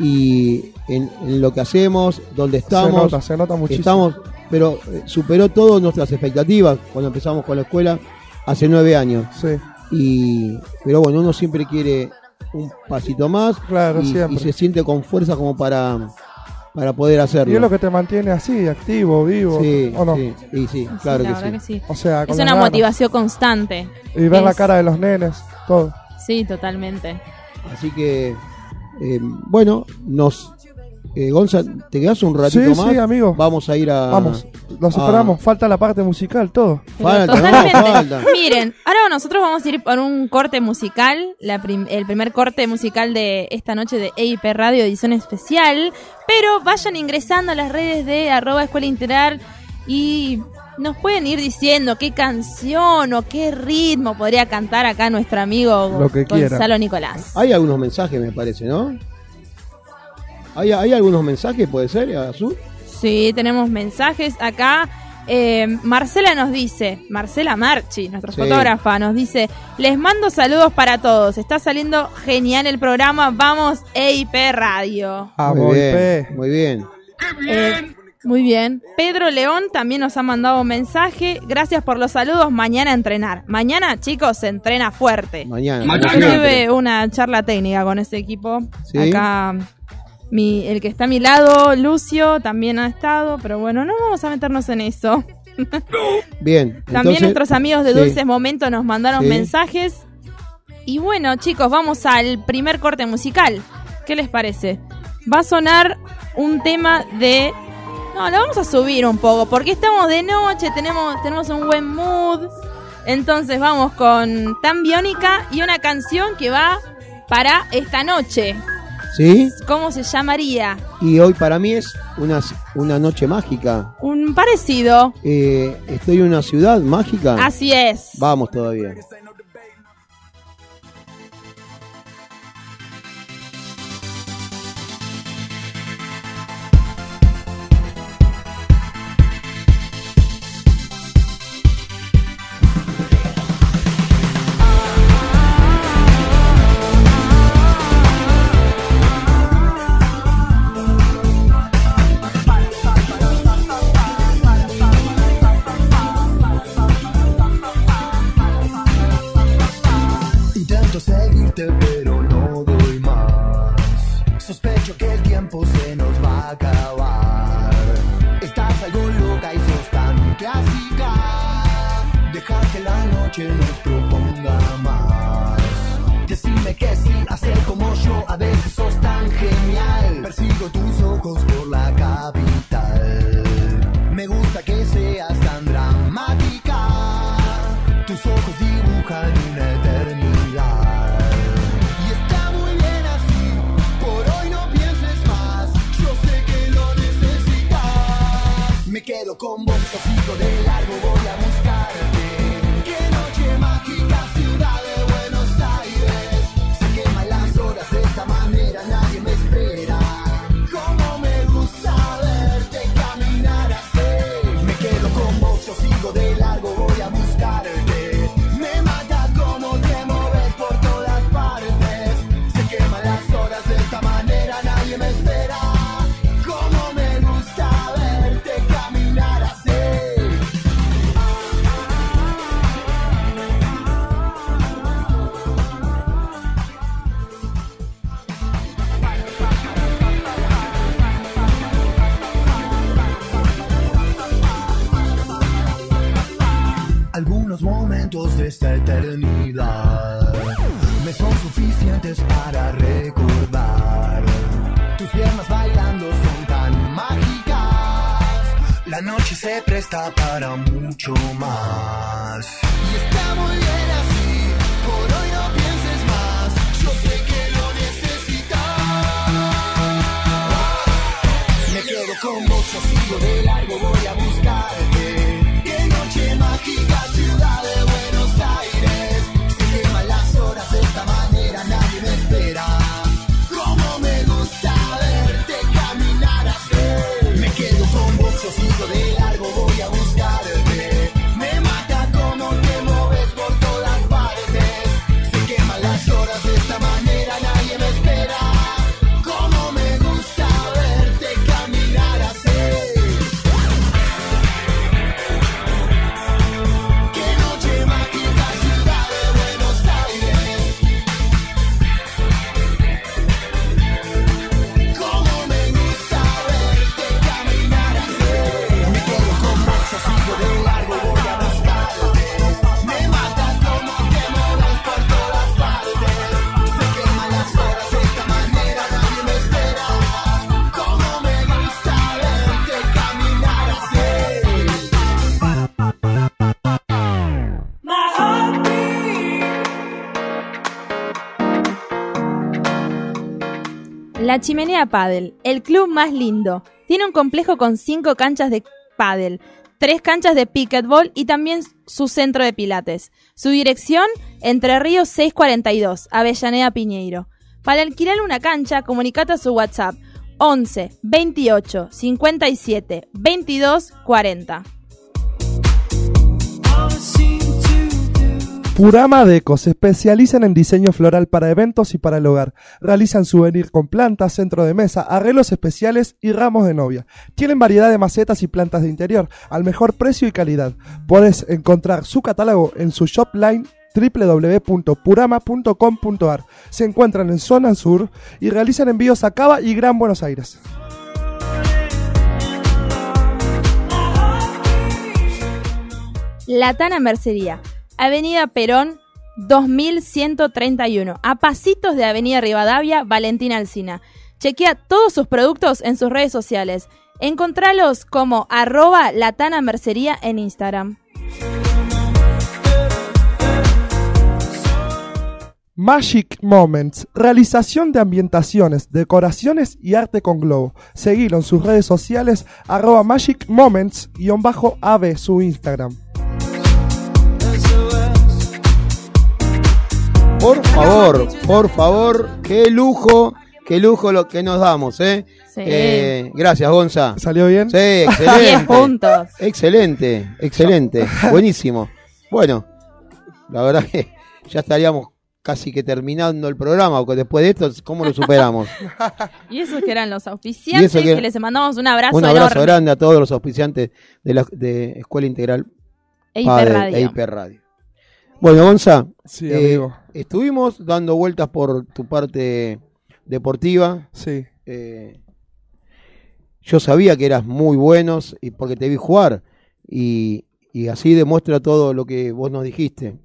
y en, en lo que hacemos, donde Se estamos, nota, se nota muchísimo. estamos, pero eh, superó todas nuestras expectativas cuando empezamos con la escuela hace nueve años. Sí, Y, pero bueno, uno siempre quiere un pasito más claro, y, y se siente con fuerza como para, para poder hacerlo. Y es lo que te mantiene así, activo, vivo, sí, ¿o no? sí, y sí, Sí, claro la que sí. que sí. O sea, con Es una motivación constante. Y ver la cara de los nenes, todo. Sí, totalmente. Así que, eh, bueno, nos. Eh, Gonza, ¿te quedas un ratito Sí, más? sí, amigo. Vamos a ir a. Vamos, los ah. esperamos. Falta la parte musical, todo. Falta, no, falta. Miren, ahora nosotros vamos a ir por un corte musical, la prim- el primer corte musical de esta noche de EIP Radio edición especial, pero vayan ingresando a las redes de arroba escuela integral y nos pueden ir diciendo qué canción o qué ritmo podría cantar acá nuestro amigo Lo que. Gonzalo Nicolás. Hay algunos mensajes, me parece, ¿no? ¿Hay, hay algunos mensajes, puede ser, Azul? Sí, tenemos mensajes acá. Eh, Marcela nos dice, Marcela Marchi, nuestra Sí. fotógrafa, nos dice, les mando saludos para todos, está saliendo genial el programa, vamos EIP Radio. A muy bien, Volpe. muy bien. Eh, muy bien. Pedro León también nos ha mandado un mensaje, gracias por los saludos, mañana a entrenar. Mañana, chicos, se entrena fuerte. Mañana. Yo tuve una charla técnica con ese equipo. Sí. Acá mi, el que está a mi lado, Lucio, también ha estado, pero bueno, no vamos a meternos en eso. Bien. También nuestros amigos de sí. Dulces Momentos nos mandaron Sí. mensajes. Y bueno, chicos, vamos al primer corte musical. ¿Qué les parece? Va a sonar un tema de... No, lo vamos a subir un poco, porque estamos de noche, tenemos, tenemos un buen mood. Entonces vamos con Tan Biónica y una canción que va para esta noche. Sí, ¿Cómo se llamaría? y hoy para mí es una, una noche mágica. Un parecido. Eh, estoy en una ciudad mágica. Así es. Vamos todavía. Quedo con vos, lo sigo de largo, La Chimenea Paddle, el club más lindo. Tiene un complejo con cinco canchas de paddle, tres canchas de pickleball y también su centro de pilates. Su dirección, Entre Ríos 642, Avellaneda Piñeiro. Para alquilar una cancha, comunicate a su WhatsApp 11 28 57 22 40. Purama Deco se especializan en diseño floral para eventos y para el hogar. Realizan souvenir con plantas, centro de mesa, arreglos especiales y ramos de novia. Tienen variedad de macetas y plantas de interior al mejor precio y calidad. Puedes encontrar su catálogo en su shop line www.purama.com.ar. Se encuentran en zona sur y realizan envíos a Cava y Gran Buenos Aires. Latana Mercería, Avenida Perón 2131, a pasitos de Avenida Rivadavia, Valentina Alsina. Chequea todos sus productos en sus redes sociales. Encontralos como arroba Latana Mercería en Instagram. Magic Moments, realización de ambientaciones, decoraciones y arte con globo. Seguilo en sus redes sociales, arroba Magic Moments-AB, su Instagram. Por favor, por favor, qué lujo, qué lujo lo que nos damos, ¿eh? Sí. Eh, gracias, Gonza. ¿Salió bien? Sí, 10 excelente. puntos. Excelente, excelente, buenísimo. Bueno, la verdad que ya estaríamos casi que terminando el programa, porque después de esto, ¿cómo lo superamos? Y esos que eran los auspiciantes, que- que les mandamos un abrazo, Un abrazo enorme. grande a todos los auspiciantes de la de Escuela Integral E Padre Hiperradio. e Hiperradio. Bueno, Gonza, Sí, eh, amigo. estuvimos dando vueltas por tu parte deportiva. Sí. eh, yo sabía que eras muy buenos y porque te vi jugar y, y así demuestra todo lo que vos nos dijiste.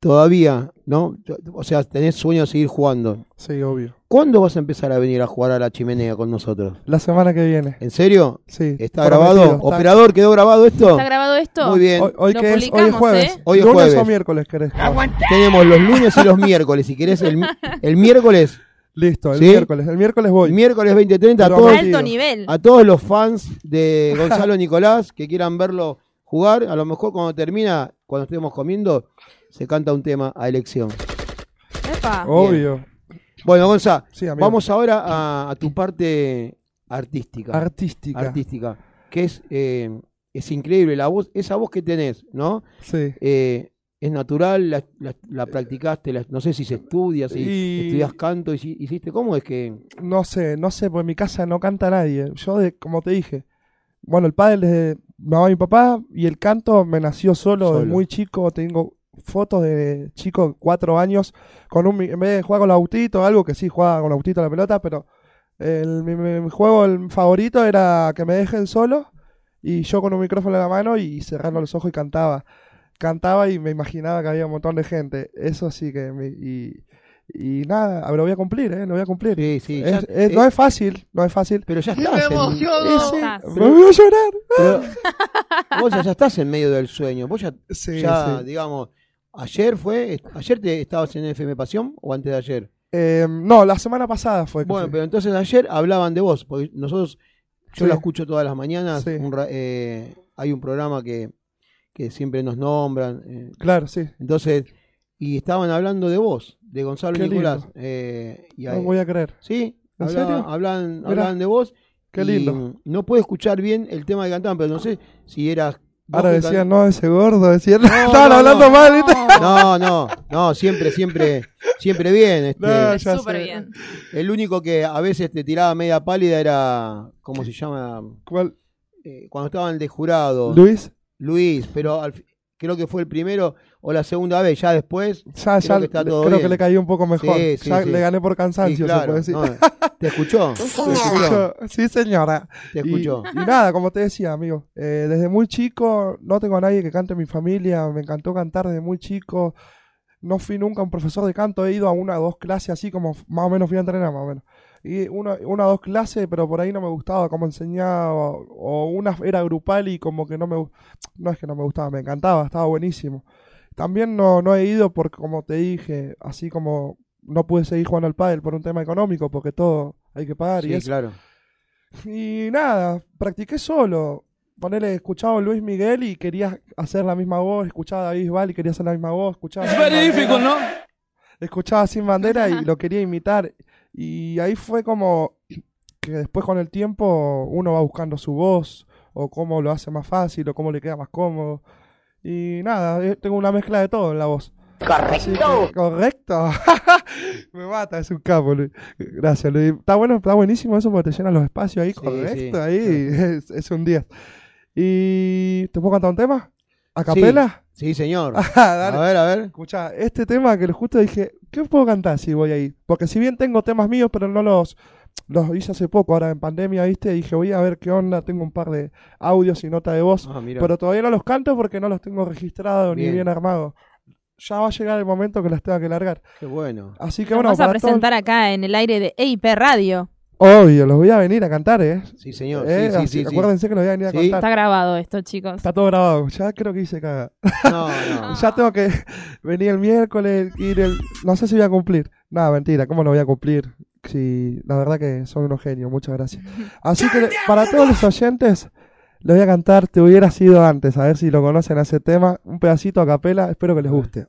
Todavía, ¿no? O sea, tenés sueño de seguir jugando. Sí, obvio. ¿Cuándo vas a empezar a venir a jugar a la chimenea con nosotros? La semana que viene. ¿En serio? Sí. ¿Está grabado? está- ¿Operador quedó grabado esto? ¿Está grabado esto? Muy bien. Hoy, hoy que es, hoy es jueves. ¿eh? Hoy es Lunes jueves. o miércoles querés. Tenemos los lunes y los miércoles. Si querés, el, el miércoles, Listo, el ¿Sí? miércoles. El miércoles voy. el miércoles 20.30 a todos. Alto nivel. a todos los fans de Gonzalo Nicolás que quieran verlo jugar. A lo mejor cuando termina, cuando estemos comiendo, se canta un tema a elección. Epa. Obvio. Bueno, Gonza, Sí, vamos ahora a, a tu parte artística. Artística. artística. Que es, eh, es increíble. La voz, esa voz que tenés, ¿no? Sí. Eh, es natural, la, la- la practicaste, la- no sé si se estudia, si Y- estudias canto, si- hiciste, ¿cómo es que? No sé, no sé, porque en mi casa no canta nadie. Yo, de, como te dije, bueno, el padre de mamá y mi papá y el canto me nació solo, de Solo. muy chico. Tengo fotos de chico de cuatro años con un en vez de jugar con el autito, algo que sí jugaba con el autito a la pelota, pero el, mi, mi- mi juego el favorito era que me dejen solo y yo con un micrófono en la mano y cerrando los ojos y cantaba. Cantaba y me imaginaba que había un montón de gente. Eso sí que me, y, Y nada, lo voy a cumplir, ¿eh? Lo voy a cumplir. Sí, sí. Es- ya- es- eh, no es fácil, no es fácil. pero ya estás. en- Y sí, Estás. me voy a llorar. pero vos ya, ya estás en medio del sueño. Vos ya, Sí, ya sí. digamos, ayer fue. ¿Ayer te estabas en FM Pasión o antes de ayer? Eh, no, la semana pasada fue. Bueno, pero entonces ayer hablaban de vos, porque nosotros, yo Sí. lo escucho todas las mañanas, Sí. un eh, hay un programa que, que siempre nos nombran, eh, Claro, sí. entonces, y estaban hablando de vos, de Gonzalo Qué Nicolás. eh, y No voy a creer. Sí, ¿En serio? hablaban, hablaban de vos. Qué lindo. No puedo escuchar bien el tema que cantaban, pero no sé si eras... Ahora decían, no, ese gordo. Decían, no, estaban no. hablando mal. ¿viste? No, no, no, siempre, siempre, siempre bien. Este, No, ya Súper sé. bien. El único que a veces te tiraba media pálida era, ¿cómo se llama? ¿Cuál? Eh, cuando estaban de jurado, Luis, Luis, pero al creo que fue el primero o la segunda vez, ya después. ya, ya, Creo que está le- todo creo bien. que le caí un poco mejor. Sí, sí, ya sí. le gané por cansancio, se claro, puede decir. no, ¿Te escuchó? Sí, señora. Te escuchó. y nada, como te decía, amigo, eh, desde muy chico no tengo a nadie que cante en mi familia, me encantó cantar desde muy chico, no fui nunca un profesor de canto, he ido a una o dos clases así como más o menos fui a entrenar, más o menos. Y una, una o dos clases, pero por ahí no me gustaba cómo enseñaba, o, una era grupal y como que no me, no es que no me gustaba, me encantaba, estaba buenísimo. También no, no he ido porque, como te dije, así como no pude seguir jugando al pádel por un tema económico, porque todo hay que pagar y Sí, eso. claro. Y nada, practiqué solo. Ponele, escuchaba a Luis Miguel y quería hacer la misma voz, escuchaba a David Bisbal y quería hacer la misma voz, escuchaba Sin Bandera, ¿no? escuchaba Sin Bandera y lo quería imitar. Y ahí fue como que después con el tiempo uno va buscando su voz, o cómo lo hace más fácil, o cómo le queda más cómodo. Y nada, eh, tengo una mezcla de todo en la voz. Correcto. correcto. Me mata, es un capo, Luis. Gracias, Luis. Está bueno, está buenísimo eso porque te llenan los espacios ahí, Sí, correcto, sí. ahí. Es, es un 10. ¿Y te puedo cantar un tema? ¿A capela? Sí, señor. Ah, A ver, a ver. Escucha, este tema que justo dije, ¿qué puedo cantar si voy ahí? Porque si bien tengo temas míos, pero no los, los hice hace poco, ahora en pandemia, ¿viste? Dije, voy a ver qué onda, tengo un par de audios y nota de voz, Ah, pero todavía no los canto porque no los tengo registrados ni Bien. armados. Ya va a llegar el momento que las tenga que largar. Qué bueno. Así que Nos bueno, vamos a presentar acá en el aire de EIP Radio. Obvio, los voy a venir a cantar, ¿eh? Sí, señor. Eh, sí, sí, así- sí, sí. Acuérdense que los voy a venir a Sí. cantar. Está grabado esto, chicos. Está todo grabado, ya creo que hice caga. No, no. Ya tengo que venir el miércoles, ir el... No sé si voy a cumplir. Nada, mentira, ¿cómo no voy a cumplir? Sí, la verdad que son unos genios, muchas gracias. Así que para todos los oyentes, les voy a cantar Te hubiera sido antes, a ver si lo conocen a ese tema. Un pedacito a capela, espero que les guste.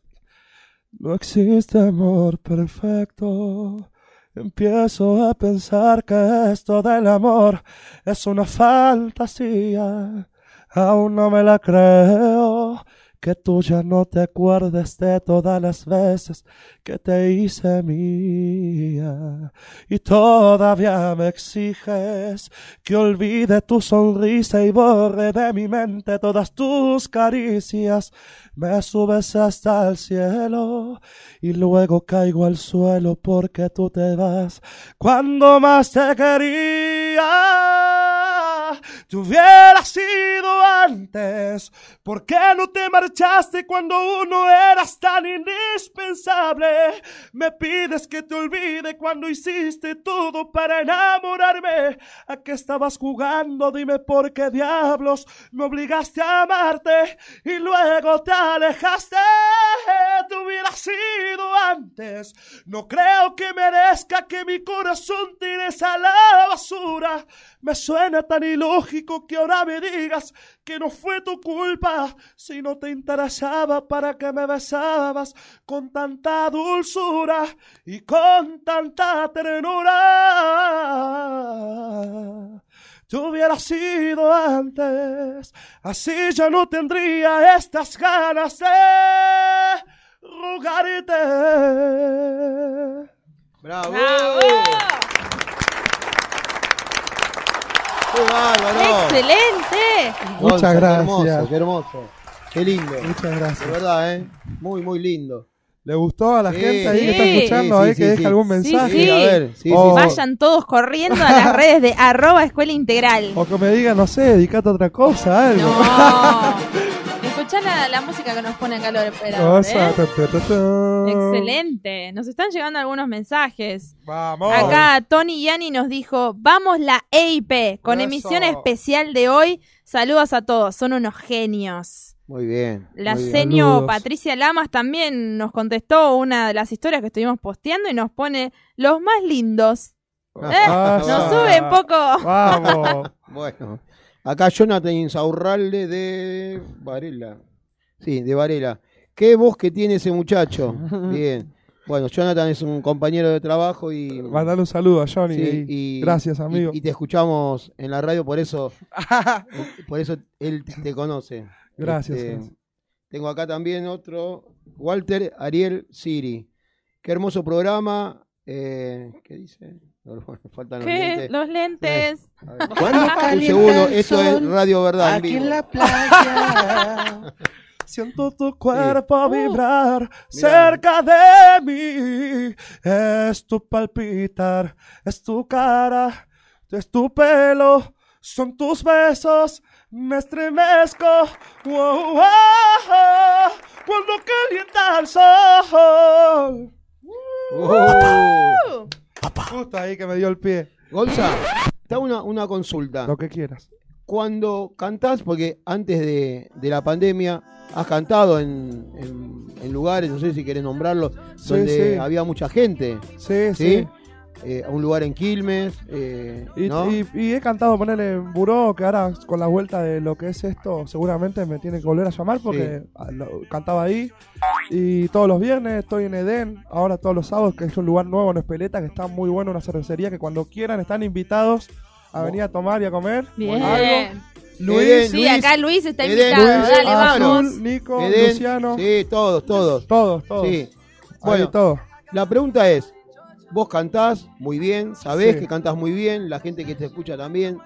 No existe amor perfecto. Empiezo a pensar que esto del amor es una fantasía. Aún no me la creo. Que tú ya no te acuerdes de todas las veces que te hice mía. Y todavía me exiges que olvide tu sonrisa y borre de mi mente todas tus caricias. Me subes hasta el cielo y luego caigo al suelo porque tú te vas cuando más te quería. Te hubiera sido antes. ¿Por qué no te marchaste cuando uno eras tan indispensable? Me pides que te olvide cuando hiciste todo para enamorarme. ¿A qué estabas jugando? Dime por qué diablos me obligaste a amarte y luego te alejaste. Te hubiera sido antes. No creo que merezca que mi corazón tires a la basura. Me suena tan ilógico que ahora me digas que no fue tu culpa si no te interesaba para que me besabas con tanta dulzura y con tanta ternura. Te hubiera sido antes, así ya no tendría estas ganas de rogarte. ¡Bravo! ¡Bravo! ¡Qué bárbaro! ¡Excelente! Muchas Gonza, Qué gracias. hermoso, qué hermoso. Qué lindo. Muchas De gracias. verdad, ¿eh? Muy, muy lindo. ¿Le gustó a la Sí, gente ahí que está sí, escuchando? sí, sí, que deje sí. algún Sí, mensaje. sí. a ver. Sí, sí, sí. Vayan todos corriendo a las redes de arroba escuela integral. O que me digan, no sé, dedicate a otra cosa, algo. No. escuchá la, la música que nos pone acá Cosa, ¿eh? Excelente. Nos están llegando algunos mensajes. Vamos. Acá Tony Yani nos dijo, vamos la EIP con Eso. emisión especial de hoy. Saludos a todos, son unos genios. Muy bien. La muy seño Saludos. Patricia Lamas también nos contestó una de las historias que estuvimos posteando y nos pone los más lindos. Eh, Ah, nos sí. sube un poco. Vamos. Bueno, acá Jonathan Insaurralde de Varela. Sí, de Varela. ¿Qué voz que tiene ese muchacho? Bien. Bueno, Jonathan es un compañero de trabajo y. Mandale un saludo a Johnny. sí, y y- gracias, amigo. Y, te escuchamos en la radio, por eso. por eso él te, te conoce. Gracias, Este, gracias. tengo acá también otro. Walter Ariel Siri. Qué hermoso programa. Eh, ¿Qué dice? Faltan los lentes. Los lentes. Segundo, el esto es sol, Radio Verdad. en aquí vivo. en la playa. Siento tu cuerpo vibrar Mira. cerca de mí. Es tu palpitar, es tu cara, es tu pelo, son tus besos. Me estremezco. Wow, wow, cuando calienta el sol. Uh. Justo ahí que me dio el pie. Te hago una, una consulta. Lo que quieras. Cuando cantás, porque antes de, de la pandemia has cantado en, en- en lugares, no sé si querés nombrarlos, Sí, donde sí. había mucha gente, Sí, ¿sí? sí. Eh, a un lugar en Quilmes, eh, Y, ¿no? y- y he cantado ponerle en buró, que ahora con la vuelta de lo que es esto, seguramente me tiene que volver a llamar porque lo- cantaba ahí. Y todos los viernes estoy en Edén, ahora todos los sábados, que es un lugar nuevo en Espeleta, que está muy bueno, una cervecería, que cuando quieran están invitados a venir a tomar y a comer. Bien. Algo. Luis, Luis, Sí, acá Luis está invitado. Luis, Dale, ah, vamos. Azul, Nico, Luciano, Sí, todos, todos. todos, todos. Sí. Bueno, todos. la pregunta es, vos cantás muy bien, sabés Sí. que cantás muy bien, la gente que te escucha también.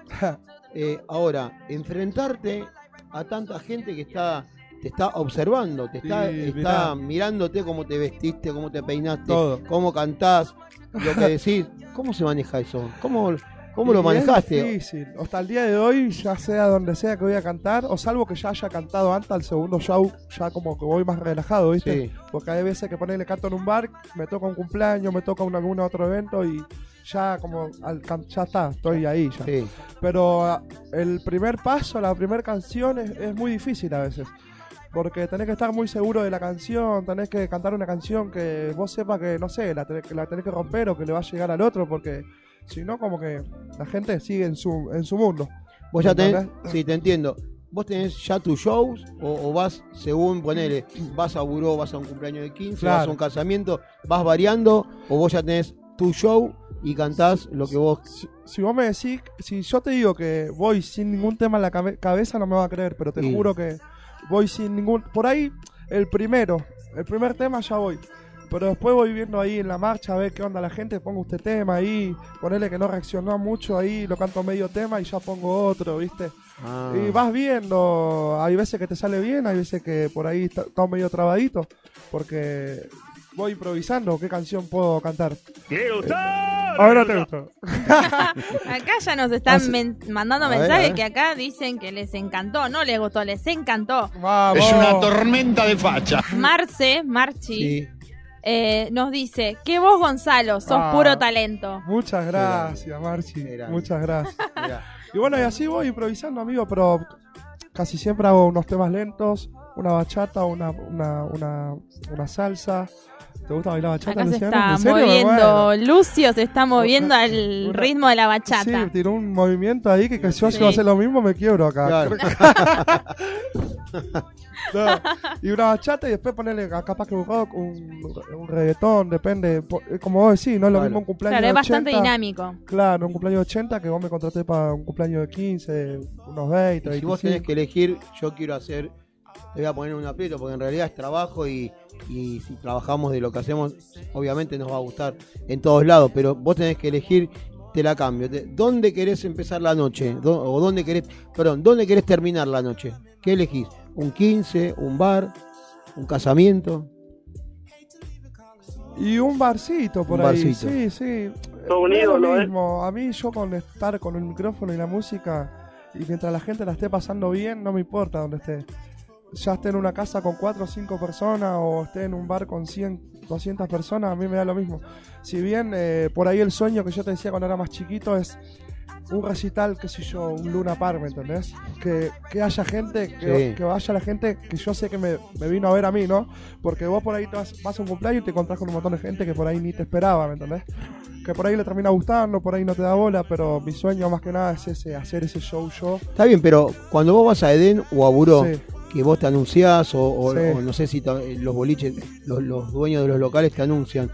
Eh, ahora, enfrentarte a tanta gente que está te está observando, te está, Sí, está mirá. mirándote cómo te vestiste, cómo te peinaste, Todo. cómo cantás, lo que decís. ¿Cómo se maneja eso? ¿Cómo, cómo lo manejaste? Es difícil. Hasta el día de hoy, ya sea donde sea que voy a cantar, o salvo que ya haya cantado antes al segundo show, ya como que voy más relajado, ¿viste? Sí. Porque hay veces que ponerle canto en un bar, me toca un cumpleaños, me toca un, algún otro evento y ya como al ya está, estoy ahí ya. Sí. Pero ah, el primer paso, la primera canción es, es muy difícil a veces. Porque tenés que estar muy seguro de la canción, tenés que cantar una canción que vos sepas que, no sé, la tenés, la tenés que romper o que le va a llegar al otro, porque si no, como que la gente sigue en su, en su mundo. Vos ya tenés, sí, te entiendo. ¿Vos tenés ya tus shows o, o vas según ponele, vas a buró, vas a un cumpleaños de 15, vas a un casamiento, vas variando o vos ya tenés tu show y cantás lo que vos... Si, si vos me decís, si yo te digo que voy sin ningún tema en la cabe- cabeza, no me va a creer, pero te Sí. juro que voy sin ningún. Por ahí, el primero, el primer tema ya voy. Pero después voy viendo ahí en la marcha a ver qué onda la gente, pongo este tema ahí, ponerle que no reaccionó mucho ahí, lo canto medio tema y ya pongo otro, ¿viste? Ah. Y vas viendo, hay veces que te sale bien, hay veces que por ahí está, está medio trabadito, porque voy improvisando qué canción puedo cantar. Ahora te gustó. Acá ya nos están Así- men- mandando mensajes ver. que acá dicen que les encantó. No les gustó, les encantó. Vamos. Es una tormenta de facha. Marce, Marchi, Sí. Eh, nos dice, que vos Gonzalo, sos Ah. puro talento. Muchas gracias, Marchi. Muchas gracias. Mirá. Y bueno, y así voy improvisando, amigo, pero casi siempre hago unos temas lentos, una bachata, una, una, una, una salsa. ¿Te gusta bailar bachata, Acá se está ¿En serio? Me moviendo. Lucio se está moviendo al Una- ritmo de la Sí, bachata. tiró un movimiento ahí que, yo si Sí. va a hacer lo mismo me quiebro acá. Claro. No, y una bachata y después ponerle a- capaz que un rock, un, un reggaetón, depende. Po- eh, Como vos decís, no es lo Claro. mismo un cumpleaños Claro, es bastante 80. dinámico. Claro, un cumpleaños de 80 que vos me contraté para un cumpleaños de 15, unos 20, Y si vos 25. tenés que elegir, yo quiero hacer, te voy a poner un aprieto porque en realidad es trabajo y, y si trabajamos de lo que hacemos, obviamente nos va a gustar en todos lados, pero vos tenés que elegir, te la cambio. ¿Dónde querés empezar la noche? Do- o dónde querés, perdón, ¿dónde querés terminar la noche? ¿Qué elegís? ¿Un 15, un bar, un casamiento? Y un barcito por Un ahí. barcito. Sí, sí. Todo un Es lo ¿eh? mismo. A mí, yo con estar con el micrófono y la música, y mientras la gente la esté pasando bien, no me importa donde esté. Ya esté en una casa con 4 o 5 personas o esté en un bar con 100, 200 personas, a mí me da lo mismo. Si bien eh, por ahí el sueño que yo te decía cuando era más chiquito es un recital, qué sé yo, un Luna Park, ¿me entendés? Que, que haya gente, que, Sí. que vaya la gente que yo sé que me, me vino a ver a mí, ¿no? Porque vos por ahí te vas, vas a un cumpleaños y te encontrás con un montón de gente que por ahí ni te esperaba, ¿me entendés? Que por ahí le termina gustando, por ahí no te da bola, pero mi sueño más que nada es ese, hacer ese show yo. Está bien, pero cuando vos vas a Edén o a Buró, Sí. Que vos te anunciás o, o- Sí. o no sé si ta- los boliches, los, los dueños de los locales te anuncian,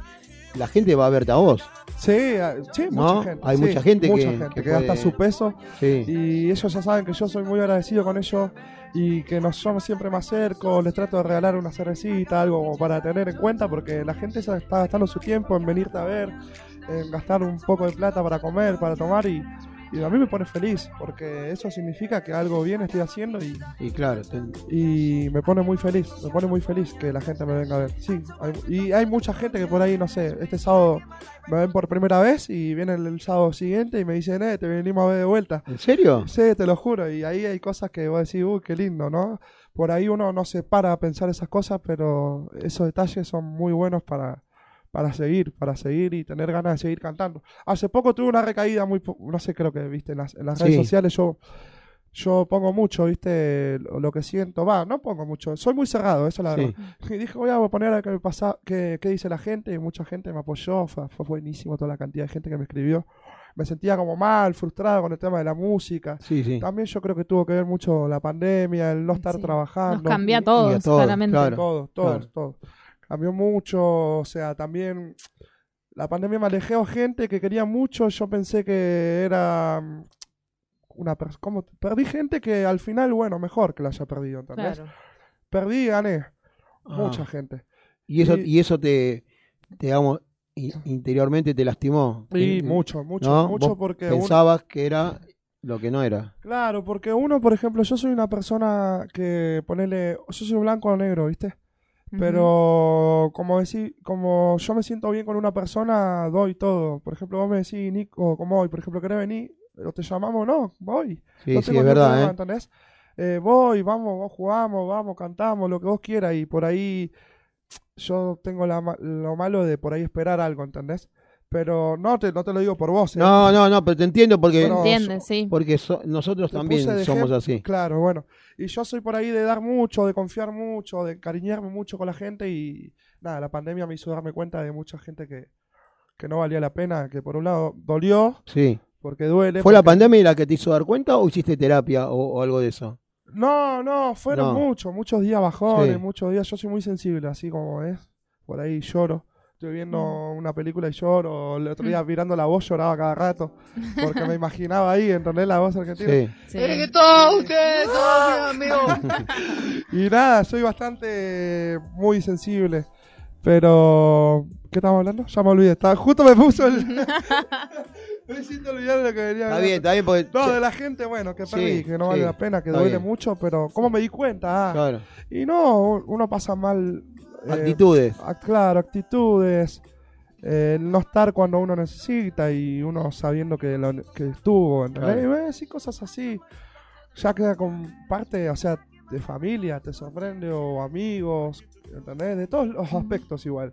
la gente va a verte a vos. Sí, eh, sí, ¿No? mucha gente. Hay sí, mucha gente mucha que- gente que que gasta puede- su peso Sí. y ellos ya saben que yo soy muy agradecido con ellos y que nos, yo siempre me acerco, les trato de regalar una cervecita, algo para tener en cuenta porque la gente está gastando su tiempo en venirte a ver, en gastar un poco de plata para comer, para tomar y, y a mí me pone feliz porque eso significa que algo bien estoy haciendo y, Y claro, te- y me pone muy feliz, me pone muy feliz que la gente me venga a ver. Sí, hay- y hay mucha gente que por ahí, no sé, este sábado me ven por primera vez y vienen el sábado siguiente y me dicen, eh, te venimos a ver de vuelta. ¿En serio? Sí, te lo juro, y ahí hay cosas que vos decís, uy, qué lindo, ¿no? Por ahí uno no se para a pensar esas cosas, pero esos detalles son muy buenos para, para seguir, para seguir y tener ganas de seguir cantando. Hace poco tuve una recaída muy, po- no sé, creo que viste en las, en las Sí. redes sociales, yo, yo pongo mucho, viste, lo, lo que siento, va, no pongo mucho, soy muy cerrado, eso es la Sí. verdad. Y dije, voy a poner a ver qué, me pasa, qué, qué dice la gente, y mucha gente me apoyó, fue, fue buenísimo toda la cantidad de gente que me escribió. Me sentía como mal, frustrado con el tema de la música. Sí, sí. También yo creo que tuvo que ver mucho la pandemia, el no estar Sí. trabajando. Nos cambia a y todos, a todos, claramente. claro. Todo, todo, claro. todo. Cambió mucho, o sea, también la pandemia me alejé de gente que quería mucho, yo pensé que era mm, una persona, como perdí gente que al final, bueno, mejor que la haya perdido, ¿entendés? Claro. Perdí y gané, Ah. mucha gente. Y eso, Y- y eso te, te digamos, interiormente te lastimó. Y En- mucho, mucho, ¿no? mucho Vos porque uno- pensabas que era lo que no era. Claro, porque uno, por ejemplo, yo soy una persona que ponele, yo soy blanco o negro, ¿viste? Pero como decir, como yo me siento bien con una persona, doy todo. Por ejemplo, vos me decís, Nico, ¿cómo voy? Por ejemplo, ¿querés venir? ¿O te llamamos? No, voy. Sí, no sí, tengo es verdad, problema, ¿eh? ¿entendés? Eh, voy, vamos, vos jugamos, vamos, cantamos, lo que vos quieras. Y por ahí yo tengo la ma- lo malo de por ahí esperar algo, ¿entendés? Pero no te, no te lo digo por vos. ¿eh? No, no, no, pero te entiendo porque, Pero- Entienden, sí. porque so- nosotros Te también somos así. Claro, bueno. Y yo soy por ahí de dar mucho, de confiar mucho, de encariñarme mucho con la gente y nada, la pandemia me hizo darme cuenta de mucha gente que, que no valía la pena, que por un lado dolió, Sí. porque duele. ¿Fue la pandemia la que te hizo dar cuenta o hiciste terapia o, o algo de eso? No, no, fueron No. muchos, muchos días bajones, Sí. muchos días. Yo soy muy sensible, así como es. Por ahí lloro. Estoy viendo Mm. una película y lloro. El otro día mirando la voz lloraba cada rato. Porque me imaginaba ahí, ¿entendés? La voz argentina. Sí. Sí. que todos ustedes, todos mis amigos. Y nada, soy bastante muy sensible. Pero. ¿Qué estamos hablando? Ya me olvidé. Estaba- justo me puso el. me hiciste olvidar de lo que venía Está bien, está bien porque... No, de la gente, bueno, que Sí, perdí, que no sí, vale la pena, que está duele bien. mucho, pero ¿cómo me di cuenta? Ah, Claro. Y no, uno pasa mal. Eh, Actitudes. ah, claro, actitudes. eh, no estar cuando uno necesita y uno sabiendo que, lo, que estuvo, ¿entendés? Claro. Y cosas así. Ya queda con parte, o sea, de familia, te sorprende, o amigos, ¿entendés? De todos los aspectos igual.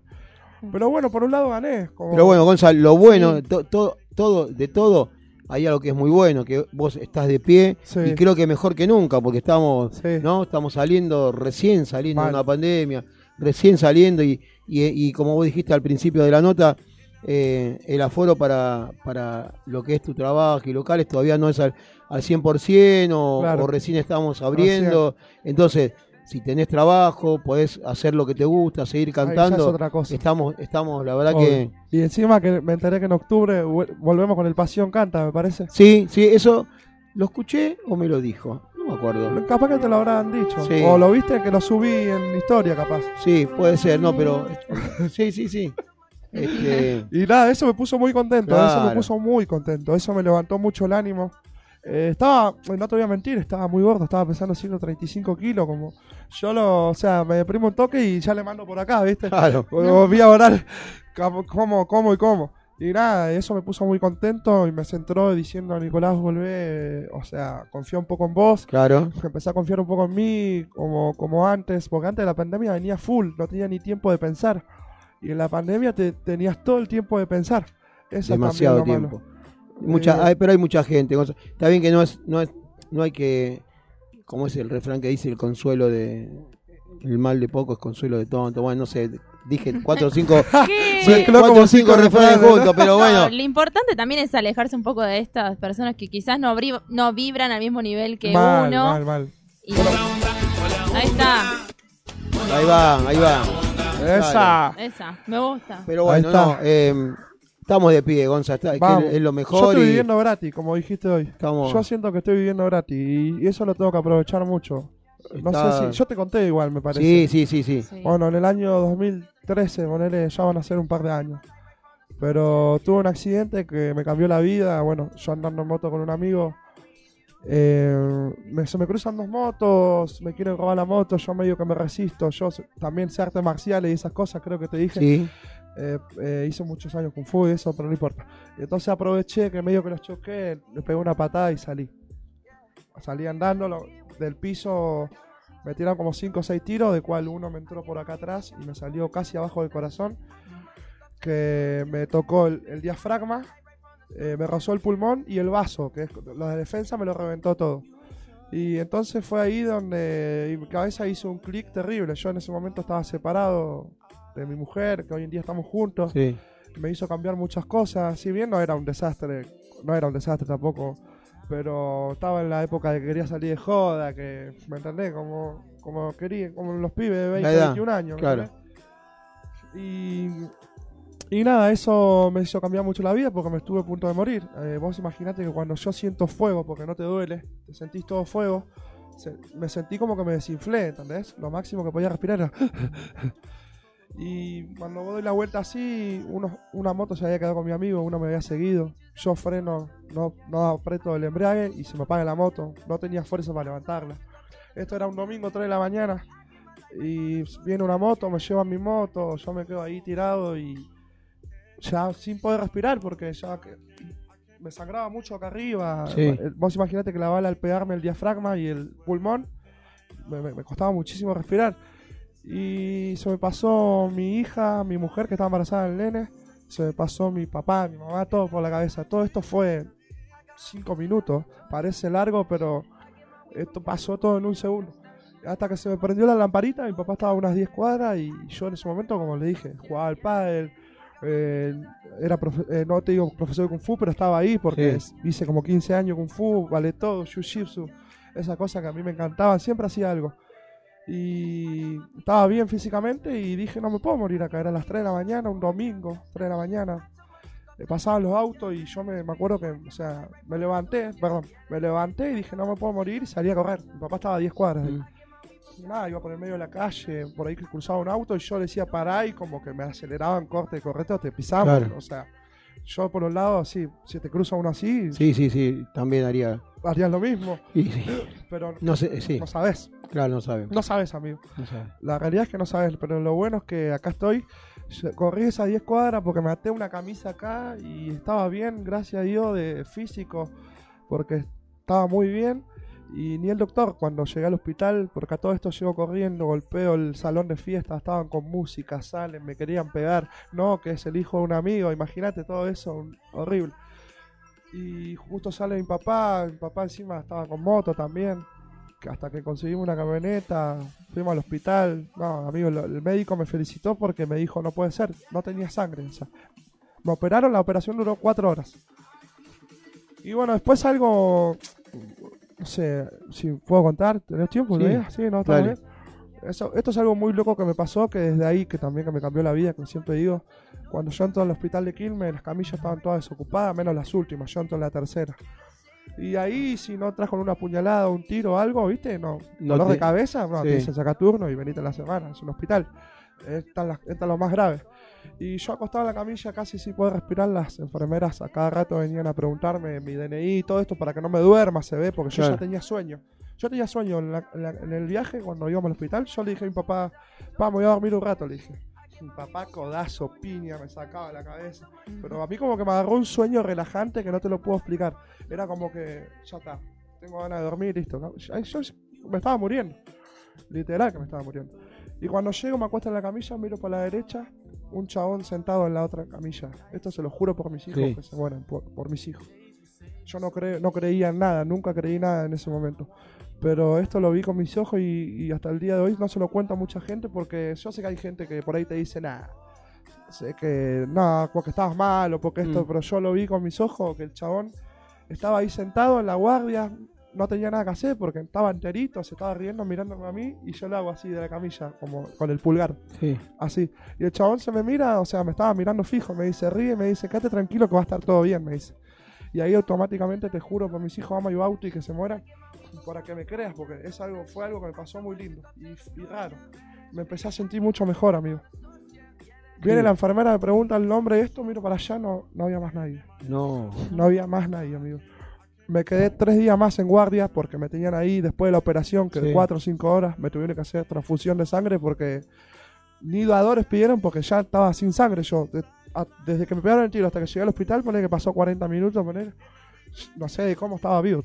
Pero bueno, por un lado gané. Como, Pero bueno, Gonzalo, lo bueno, Sí. to- to- todo, de todo, hay algo que es muy bueno, que vos estás de pie Sí. y creo que mejor que nunca, porque estamos, Sí. ¿no? Estamos saliendo, recién saliendo de una pandemia, recién saliendo y, y, y como vos dijiste al principio de la nota, eh, el aforo para, para lo que es tu trabajo y locales todavía no es al, al 100% o, Claro. o recién estamos abriendo. Entonces, si tenés trabajo, podés hacer lo que te gusta, seguir ahí ya es cantando. otra cosa. Estamos, estamos, la verdad Obvio. que... Y encima que me enteré que en octubre volvemos con el Pasión Canta, me parece. Sí, sí, eso lo escuché o me lo dijo. Me acuerdo. Capaz que te lo habrán dicho. Sí. O lo viste que lo subí en historia, capaz. Sí, puede ser, no, pero. Sí, sí, sí. Este, Y nada, eso me puso muy contento. Eso me puso muy contento. Eso me levantó mucho el ánimo. Eh, estaba, no te voy a mentir, estaba muy gordo. Estaba pesando 135 kilos. Como yo lo, o sea, me deprimo un toque y ya le mando por acá, ¿viste? claro. Volví a orar. Como, como, como y como. Y nada, eso me puso muy contento y me centró diciendo, Nicolás, volvé, o sea, confía un poco en vos. Claro. Empecé a confiar un poco en mí, como, como antes, porque antes de la pandemia venía full, no tenía ni tiempo de pensar. Y en la pandemia te, tenías todo el tiempo de pensar. Eso Demasiado tiempo. Mucha, Eh, hay- pero hay mucha gente. Está bien que no es, no es, no hay que, como es el refrán que dice el consuelo de, el mal de poco es consuelo de tonto. Bueno, no sé, dije cuatro o cinco, sí, cuatro o cinco refranes juntos, pero No, bueno. lo importante también es alejarse un poco de estas personas que quizás no, vibran al mismo nivel que mal, uno. mal, mal. y- Ahí está, Ahí va, ahí va. Esa. esa, me gusta. Pero Ahí bueno, está. no, eh, estamos de pie, Gonza, está- es, que Vamos. es lo Yo mejor estoy y viviendo gratis, como dijiste hoy. estamos, Yo siento que estoy viviendo gratis y eso lo tengo que aprovechar mucho. No está- sé si. Yo te conté igual, me parece. sí, sí, sí, sí. Sí. Bueno, en el año 2013, ponele, ya van a ser un par de años. Pero tuve un accidente que me cambió la vida. Bueno, yo andando en moto con un amigo. eh, me- se me cruzan dos motos, me quieren robar la moto, yo medio que me resisto. Yo sé- también sé artes marciales y esas cosas, creo que te dije. Sí, Eh, eh, hice muchos años Kung Fu y eso, pero no importa. Y entonces aproveché que medio que los choqué, le pegué una patada y salí. Salí andando lo- del piso, me tiraron como 5 o 6 tiros, de cual uno me entró por acá atrás y me salió casi abajo del corazón, que me tocó el, el diafragma, eh, me rozó el pulmón y el vaso, que es lo de defensa, me lo reventó todo. Y entonces fue ahí donde mi cabeza hizo un clic terrible. Yo en ese momento estaba separado de mi mujer, que hoy en día estamos juntos. sí. Me hizo cambiar muchas cosas. Si bien no era un desastre, no era un desastre tampoco, pero estaba en la época de que quería salir de joda, que, ¿me entendés? Como, como quería, como los pibes de 20, La edad, 21 años. ¿me claro. Y, y nada, eso me hizo cambiar mucho la vida porque me estuve a punto de morir. Eh, vos imaginate que cuando yo siento fuego, porque no te duele, te sentís todo fuego, se- me sentí como que me desinflé, ¿entendés? Lo máximo que podía respirar era... Y cuando doy la vuelta así, uno, una moto se había quedado con mi amigo, uno me había seguido. Yo freno, no, no aprieto el embrague y se me apaga la moto. No tenía fuerza para levantarla. Esto era un domingo 3 de la mañana. Y viene una moto, me lleva mi moto, yo me quedo ahí tirado y ya sin poder respirar porque ya que me sangraba mucho acá arriba. Sí. Vos imaginate que la bala al pegarme el diafragma y el pulmón, me, me- me costaba muchísimo respirar. Y se me pasó mi hija, mi mujer que estaba embarazada del nene, se me pasó mi papá, mi mamá, todo por la cabeza. Todo esto fue cinco minutos. Parece largo, pero esto pasó todo en un segundo. Hasta que se me prendió la lamparita, mi papá estaba a unas 10 cuadras y yo en ese momento, como le dije, jugaba al pádel, eh, era profe- eh, no te digo profesor de Kung Fu, pero estaba ahí porque Sí. hice como 15 años Kung Fu, vale todo, Jiu-Jitsu, esa cosa que a mí me encantaban, siempre hacía algo. Y estaba bien físicamente y dije, no me puedo morir acá, era a las 3 de la mañana, un domingo, 3 de la mañana. Eh, pasaban los autos y yo me, me acuerdo que, o sea, me levanté, perdón, me levanté y dije, no me puedo morir y salí a correr. Mi papá estaba a 10 cuadras. Mm. Y nada, iba por el medio de la calle, por ahí que cruzaba un auto y yo le decía pará y como que me aceleraban corte, correcto, te pisamos. Claro. O sea, yo por un lado, sí, si te cruza uno así, Sí, sí, sí, también haría. harías lo mismo, y sí. pero No sé, sí, no sabes, claro, no sabe. no sabes, amigo. no sabe. La realidad es que no sabes, pero lo bueno es que acá estoy. Corrí esas 10 cuadras porque me até una camisa acá y estaba bien, gracias a Dios, de físico, porque estaba muy bien. Y ni el doctor, cuando llegué al hospital, porque a todo esto llego corriendo, golpeo el salón de fiesta, estaban con música, salen, me querían pegar. No, que es el hijo de un amigo, imagínate todo eso, horrible. Y justo sale mi papá, mi papá encima estaba con moto también hasta que conseguimos una camioneta, fuimos al hospital. No, amigo, el médico me felicitó porque me dijo, no puede ser, no tenía sangre. me operaron, la operación duró cuatro horas. Y bueno, después algo, no sé, si puedo contar, ¿tenés tiempo? Sí? Sí, no, está bien. Eso, esto es algo muy loco que me pasó, que desde ahí, que también que me cambió la vida, como siempre digo, cuando yo entro al hospital de Quilmes, las camillas estaban todas desocupadas, menos las últimas, yo entro en la tercera. Y ahí, si no entras con una puñalada, un tiro o algo, ¿viste? No, No dolor te- de cabeza, no, Sí. te dicen saca turno y venite a la semana, es un hospital. Están las, están los más graves. Y yo acostado en la camilla casi sin poder respirar, las enfermeras a cada rato venían a preguntarme mi DNI y todo esto para que no me duerma, se ve, porque yo ya tenía sueño. Yo tenía sueño en, la- en la- en el viaje cuando íbamos al hospital. Yo le dije a mi papá, papá, me voy a dormir un rato, le dije. Mi papá codazo, piña, me sacaba la cabeza. Pero a mí como que me agarró un sueño relajante que no te lo puedo explicar. Era como que, ya está, tengo ganas de dormir, listo. Yo, yo me estaba muriendo. Literal que me estaba muriendo. Y cuando llego, me acuesto en la camilla, miro para la derecha, un chabón sentado en la otra camilla. Esto se lo juro por mis hijos Sí. que se mueren, por, por mis hijos. Yo no, cre- no creía en nada, nunca creí nada en ese momento. Pero esto lo vi con mis ojos y, y hasta el día de hoy no se lo cuenta mucha gente porque yo sé que hay gente que por ahí te dice nada. Sé que no, porque estabas mal o porque esto, Mm. pero yo lo vi con mis ojos que el chabón estaba ahí sentado en la guardia, no tenía nada que hacer porque estaba enterito, se estaba riendo mirándome a mí y yo lo hago así de la camilla, como con el pulgar, Sí. así. Y el chabón se me mira, o sea, me estaba mirando fijo, me dice, ríe, me dice, quédate tranquilo que va a estar todo bien, me dice. Y ahí automáticamente te juro por mis hijos ama y Bauti y que se mueran, para que me creas, porque es algo, fue algo que me pasó muy lindo y, y raro. Me empecé a sentir mucho mejor, amigo. Viene Sí. la enfermera, me pregunta el nombre de esto, miro para allá, no, no había más nadie. No. No había más nadie, amigo. Me quedé tres días más en guardia porque me tenían ahí después de la operación, que Sí. de cuatro o cinco horas me tuvieron que hacer transfusión de sangre porque ni doadores pidieron porque ya estaba sin sangre yo. De- a- desde que me pegaron el tiro hasta que llegué al hospital, poner que pasó 40 minutos, poner no sé de cómo estaba vivo.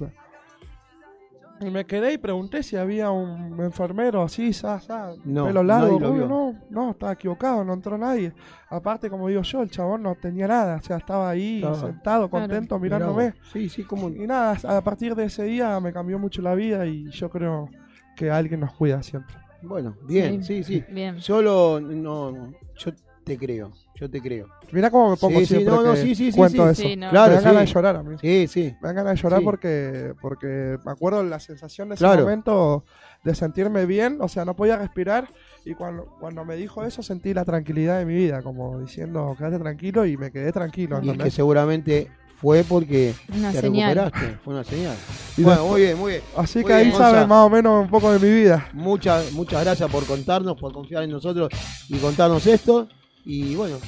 Y me quedé y pregunté si había un enfermero así, sa, sa, No, pelo largo. nadie lo rubio. vio. no, no, estaba equivocado, no entró nadie. Aparte, como digo yo, el chabón no tenía nada, o sea, estaba ahí Estaba- sentado, contento, Mirá mirándome. Sí, sí, como. Y nada, a partir de ese día me cambió mucho la vida y yo creo que alguien nos cuida siempre. Bueno, bien, sí, sí. Bien. Yo lo. No, no, yo te creo. Yo te creo. Mira cómo me pongo Sí, sí, siempre no, no, que sí, sí, sí, cuento sí. eso. Sí, no. Claro, me dan sí. ganas de llorar a mí. Sí, sí. Me dan ganas de llorar Sí. porque, porque me acuerdo la sensación de ese Claro. momento de sentirme bien, o sea, no podía respirar y cuando, cuando me dijo eso sentí la tranquilidad de mi vida, como diciendo, quédate tranquilo y me quedé tranquilo. Y que seguramente fue porque Una te señal. recuperaste. Fue una señal. Y bueno, después- muy bien, muy bien. Así Muy que ahí saben Gonza. más o menos un poco de mi vida. Muchas, muchas gracias por contarnos, por confiar en nosotros y contarnos esto. Y bueno,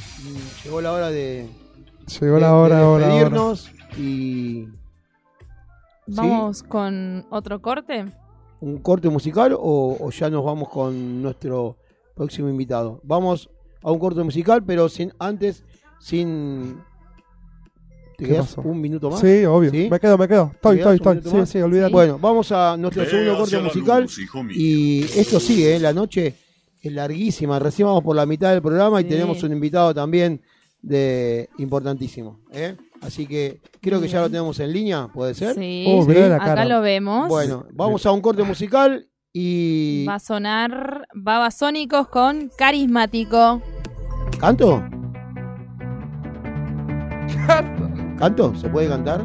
llegó la hora de, Llegó de- la hora, de hora, hora. despedirnos y Vamos con otro corte. un corte musical o, o ya nos vamos con nuestro próximo invitado. Vamos a un corte musical, pero sin antes, sin... ¿Te ¿Qué quedas pasó? un minuto más? Sí, obvio. ¿Sí? Me quedo, me quedo. Estoy, ¿Te quedas estoy, estoy. Sí, sí, olvídate. Bueno, vamos a nuestro segundo corte musical. luz. Y esto sigue, ¿eh? la noche es larguísima. Recién vamos por la mitad del programa y Sí. tenemos un invitado también de importantísimo. ¿eh? Así que creo que ya lo tenemos en línea, ¿puede ser? Sí. Oh, la Acá cara. lo vemos. Bueno, vamos a un corte musical y... Va a sonar Babasónicos con Carismático. ¿Canto? ¿Canto? ¿Se puede cantar?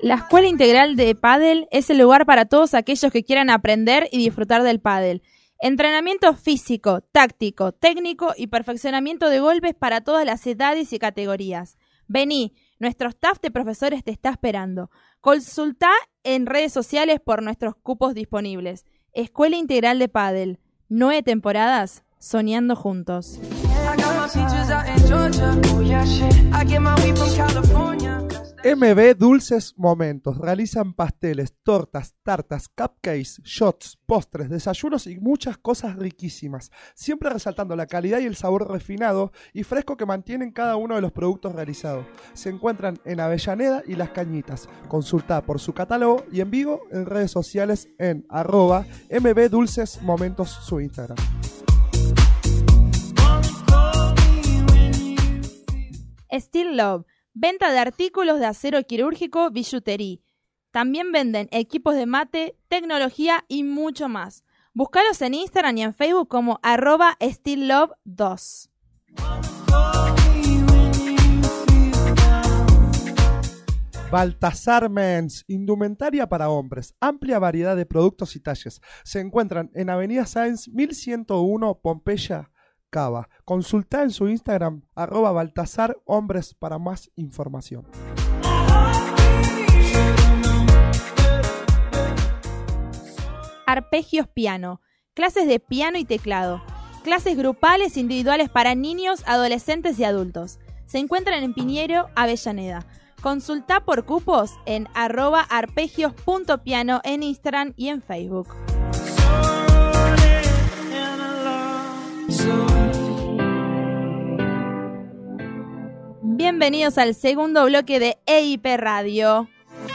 La Escuela Integral de Padel es el lugar para todos aquellos que quieran aprender y disfrutar del pádel. Entrenamiento físico, táctico, técnico y perfeccionamiento de golpes para todas las edades y categorías. Vení, nuestro staff de profesores te está esperando. Consulta en redes sociales por nuestros cupos disponibles. Escuela Integral de Padel. Nueve temporadas, soñando juntos. MB Dulces Momentos. Realizan pasteles, tortas, tartas, cupcakes, shots, postres, desayunos y muchas cosas riquísimas. Siempre resaltando la calidad y el sabor refinado y fresco que mantienen cada uno de los productos realizados. Se encuentran en Avellaneda y Las Cañitas. Consulta por su catálogo y en vivo en redes sociales en arroba MB Dulces Momentos su Instagram. Steel Love, venta de artículos de acero quirúrgico, billutería. También venden equipos de mate, tecnología y mucho más. Búscalos en Instagram y en Facebook como arroba steellove2. Baltasar Mens, indumentaria para hombres, amplia variedad de productos y talles. Se encuentran en Avenida Sáenz 1101 Pompeya, Cava. Consulta en su Instagram arroba Baltasar Hombres para más información. Arpegios Piano, clases de piano y teclado, clases grupales e individuales para niños, adolescentes y adultos. Se encuentran en Piñero, Avellaneda. Consulta por cupos en arroba arpegios.piano en Instagram y en Facebook. Bienvenidos al segundo bloque de EIP Radio.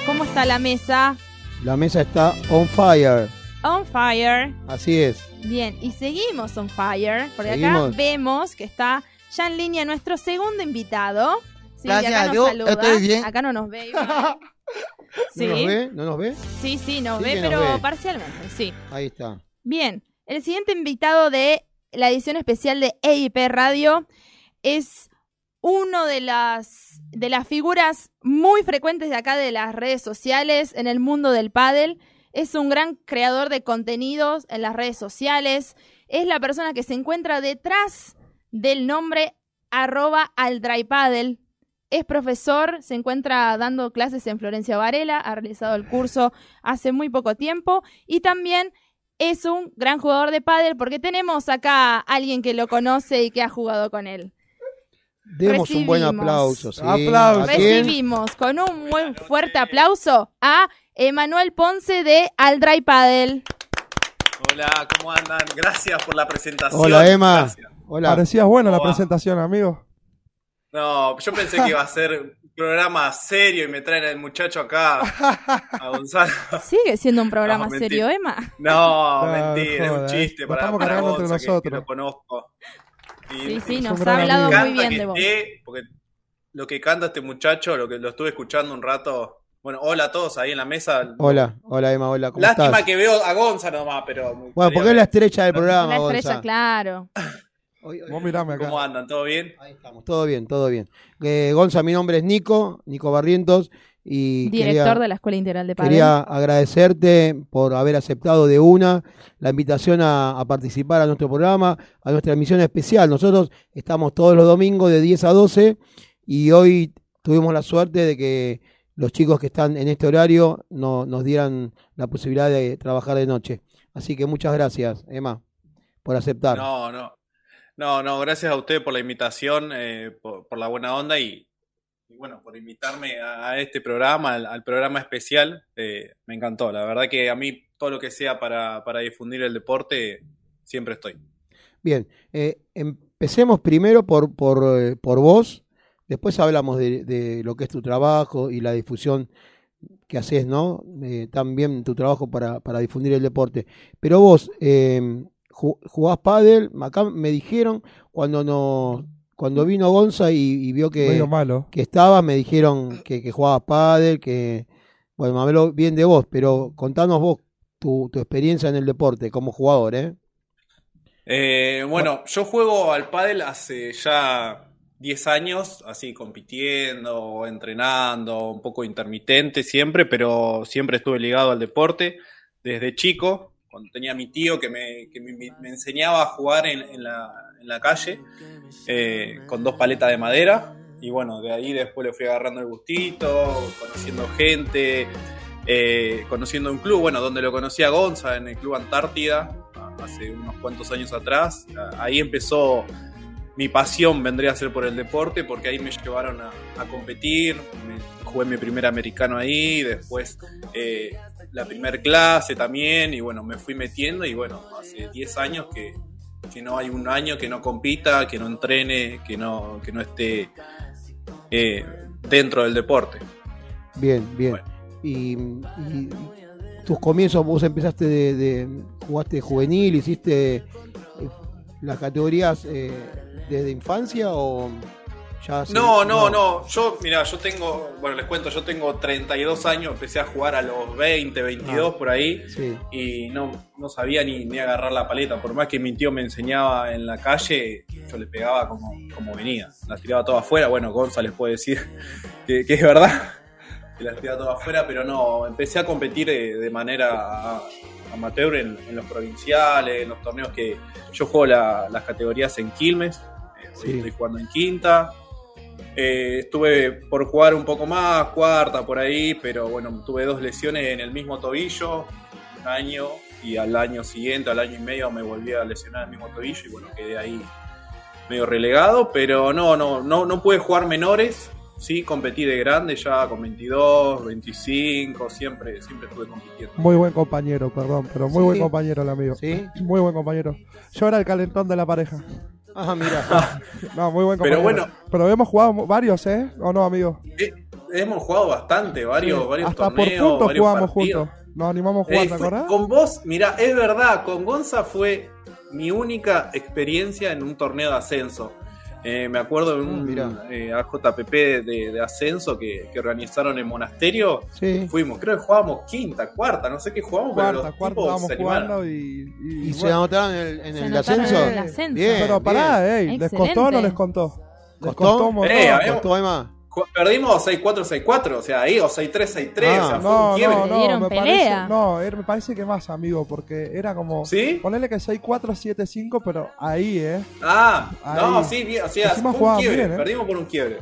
¿Cómo está la mesa? La mesa está on fire. On fire. Así es. Bien, y seguimos on fire, porque acá vemos que está ya en línea nuestro segundo invitado. Sí, Gracias que acá nos Dios, saluda. estoy bien. Acá no nos ve. ¿No nos ve? ¿No nos ve? sí, sí, nos Sí ve, nos pero ve. parcialmente, sí. Ahí está. Bien, el siguiente invitado de la edición especial de EIP Radio es uno de las, de las figuras muy frecuentes de acá de las redes sociales en el mundo del pádel. Es un gran creador de contenidos en las redes sociales. Es la persona que se encuentra detrás del nombre arroba aldrypaddle. Es profesor, se encuentra dando clases en Florencia Varela, ha realizado el curso hace muy poco tiempo y también es un gran jugador de pádel porque tenemos acá a alguien que lo conoce y que ha jugado con él. Demos un buen aplauso. ¿sí? Aplauso. Recibimos con un muy fuerte aplauso a Emanuel Ponce de Aldray Paddle. Hola, ¿cómo andan? Gracias por la presentación. Hola, Emma. Gracias. Hola. Parecía buena la presentación, amigo. No, yo pensé que iba a ser un programa serio y me traen al muchacho acá, a Gonzalo. Sigue siendo un programa No, serio, Emma. No, No, mentira, es un chiste eh. Lo para, estamos para cargando entre Gonza, que- que, nosotros. lo conozco. Y Sí, sí, nos ha hablado muy bien que de vos. esté, porque lo que canta este muchacho, lo que lo estuve escuchando un rato. Bueno, hola a todos ahí en la mesa. Hola, hola Emma, hola, ¿cómo Lástima estás? que veo a Gonza nomás, pero. Bueno, porque es la estrella del programa, La estrella, Gonza. claro. Hoy- hoy- Vos mirame acá. ¿Cómo andan? ¿Todo bien? Ahí estamos, todo bien, todo bien. Eh, Gonza, mi nombre es Nico, Nico Barrientos, y Director quería, de la Escuela Integral de Padel. quería agradecerte por haber aceptado de una la invitación a, a participar a nuestro programa, a nuestra emisión especial. Nosotros estamos todos los domingos de 10 a 12 y hoy tuvimos la suerte de que los chicos que están en este horario no- nos dieran la posibilidad de trabajar de noche. Así que muchas gracias, Emma, por aceptar. No, no. No, no, gracias a usted por la invitación, eh, por, por la buena onda y bueno, por invitarme a, este programa, al, programa especial. eh, me encantó. La verdad que a mí todo lo que sea para, para difundir el deporte, siempre estoy. Bien, eh, empecemos primero por, por, eh, por vos, después hablamos de, de lo que es tu trabajo y la difusión que haces, ¿no? También tu trabajo para, para difundir el deporte. Pero vos, ju- jugás pádel, acá me dijeron cuando nos, cuando vino Gonza y, y vio que, malo. que estabas, me dijeron que, que jugabas pádel, que, bueno, me habló bien de vos, pero contanos vos tu, tu experiencia en el deporte como jugador, ¿eh? Eh, bueno, yo juego al pádel hace ya 10 años, así compitiendo, entrenando, un poco intermitente siempre, pero siempre estuve ligado al deporte desde chico, cuando tenía mi tío que me, que me- me enseñaba a jugar en, en la, en la calle eh, con dos paletas de madera. Y bueno, de ahí después le fui agarrando el gustito, conociendo gente, eh, conociendo un club, bueno, donde lo conocí a Gonza, en el Club Antártida, hace unos cuantos años atrás. Ahí empezó mi pasión, vendría a ser por el deporte, porque ahí me llevaron a, a competir, me- jugué mi primer americano ahí, después eh, la primer clase también, y bueno, me fui metiendo, y bueno, hace 10 años que, que no hay un año que no compita, que no entrene, que no, que no esté eh, dentro del deporte. Bien, bien. Y, y tus comienzos, vos empezaste de, de- jugaste juvenil, hiciste eh, las categorías eh, desde infancia o ya No, no, no. Yo, mira, yo tengo, bueno, les cuento, yo tengo 32 años, empecé a jugar a los 20, 22 Ah. por ahí Sí. y no, no sabía ni, ni agarrar la paleta. Por más que mi tío me enseñaba en la calle, yo le pegaba como, como venía. Las tiraba todas afuera. Bueno, González puede decir que, que es verdad, que las tiraba todas afuera, pero no, empecé a competir de, de manera amateur en, en los provinciales, en los torneos que yo juego la- las categorías en Quilmes. eh, Sí. Estoy jugando en quinta. Eh, estuve por jugar un poco más, cuarta por ahí, pero bueno, tuve dos lesiones en el mismo tobillo, un año, y al año siguiente, al año y medio, me volví a lesionar el mismo tobillo y bueno, quedé ahí medio relegado, pero no, no, no, no pude jugar menores, sí, competí de grande ya con 22, 25, siempre, siempre estuve compitiendo. Muy buen compañero, perdón, pero muy Sí. buen compañero el amigo. ¿Sí? Muy buen compañero. Yo era el calentón de la pareja. Ah, mira. No, muy buen Pero compañero. bueno. Pero hemos jugado varios, ¿eh? ¿O no, amigo? Eh, hemos jugado bastante, varios, Sí, varios Hasta torneos, por puntos varios jugamos partidos. juntos. Nos animamos a jugar, Eh, ¿te fue- acordás? con vos, mira, es verdad, con Gonza fue mi única experiencia en un torneo de ascenso. Eh, me acuerdo de un mirá. eh, AJPP de, de ascenso que, que organizaron en Monasterio. Sí. Fuimos, creo que jugábamos quinta, cuarta, no sé qué jugábamos, pero Cuarta, los cuarta se animaron. jugando y... y- ¿Y se anotaron en el, en Se el ascenso? en el ascenso. Bien, Pero pará, bien. ey, ¿les Excelente. costó o no les contó? Les ¿Costó? costó un montón. Eh, ¿Costó, Emma? Perdimos 6-4, 6-4, o sea, ahí, o 6-3, 6-3, Ah, o sea, fue No, un quiebre. no, no, me pelea. parece, no, me parece que más, amigo, porque era como... ¿Sí? Ponele que 6-4, 7-5, pero ahí, ¿eh? Ah, no, Ahí. sí, bien, o sea, Encima fue un quiebre, bien, ¿eh? perdimos por un quiebre.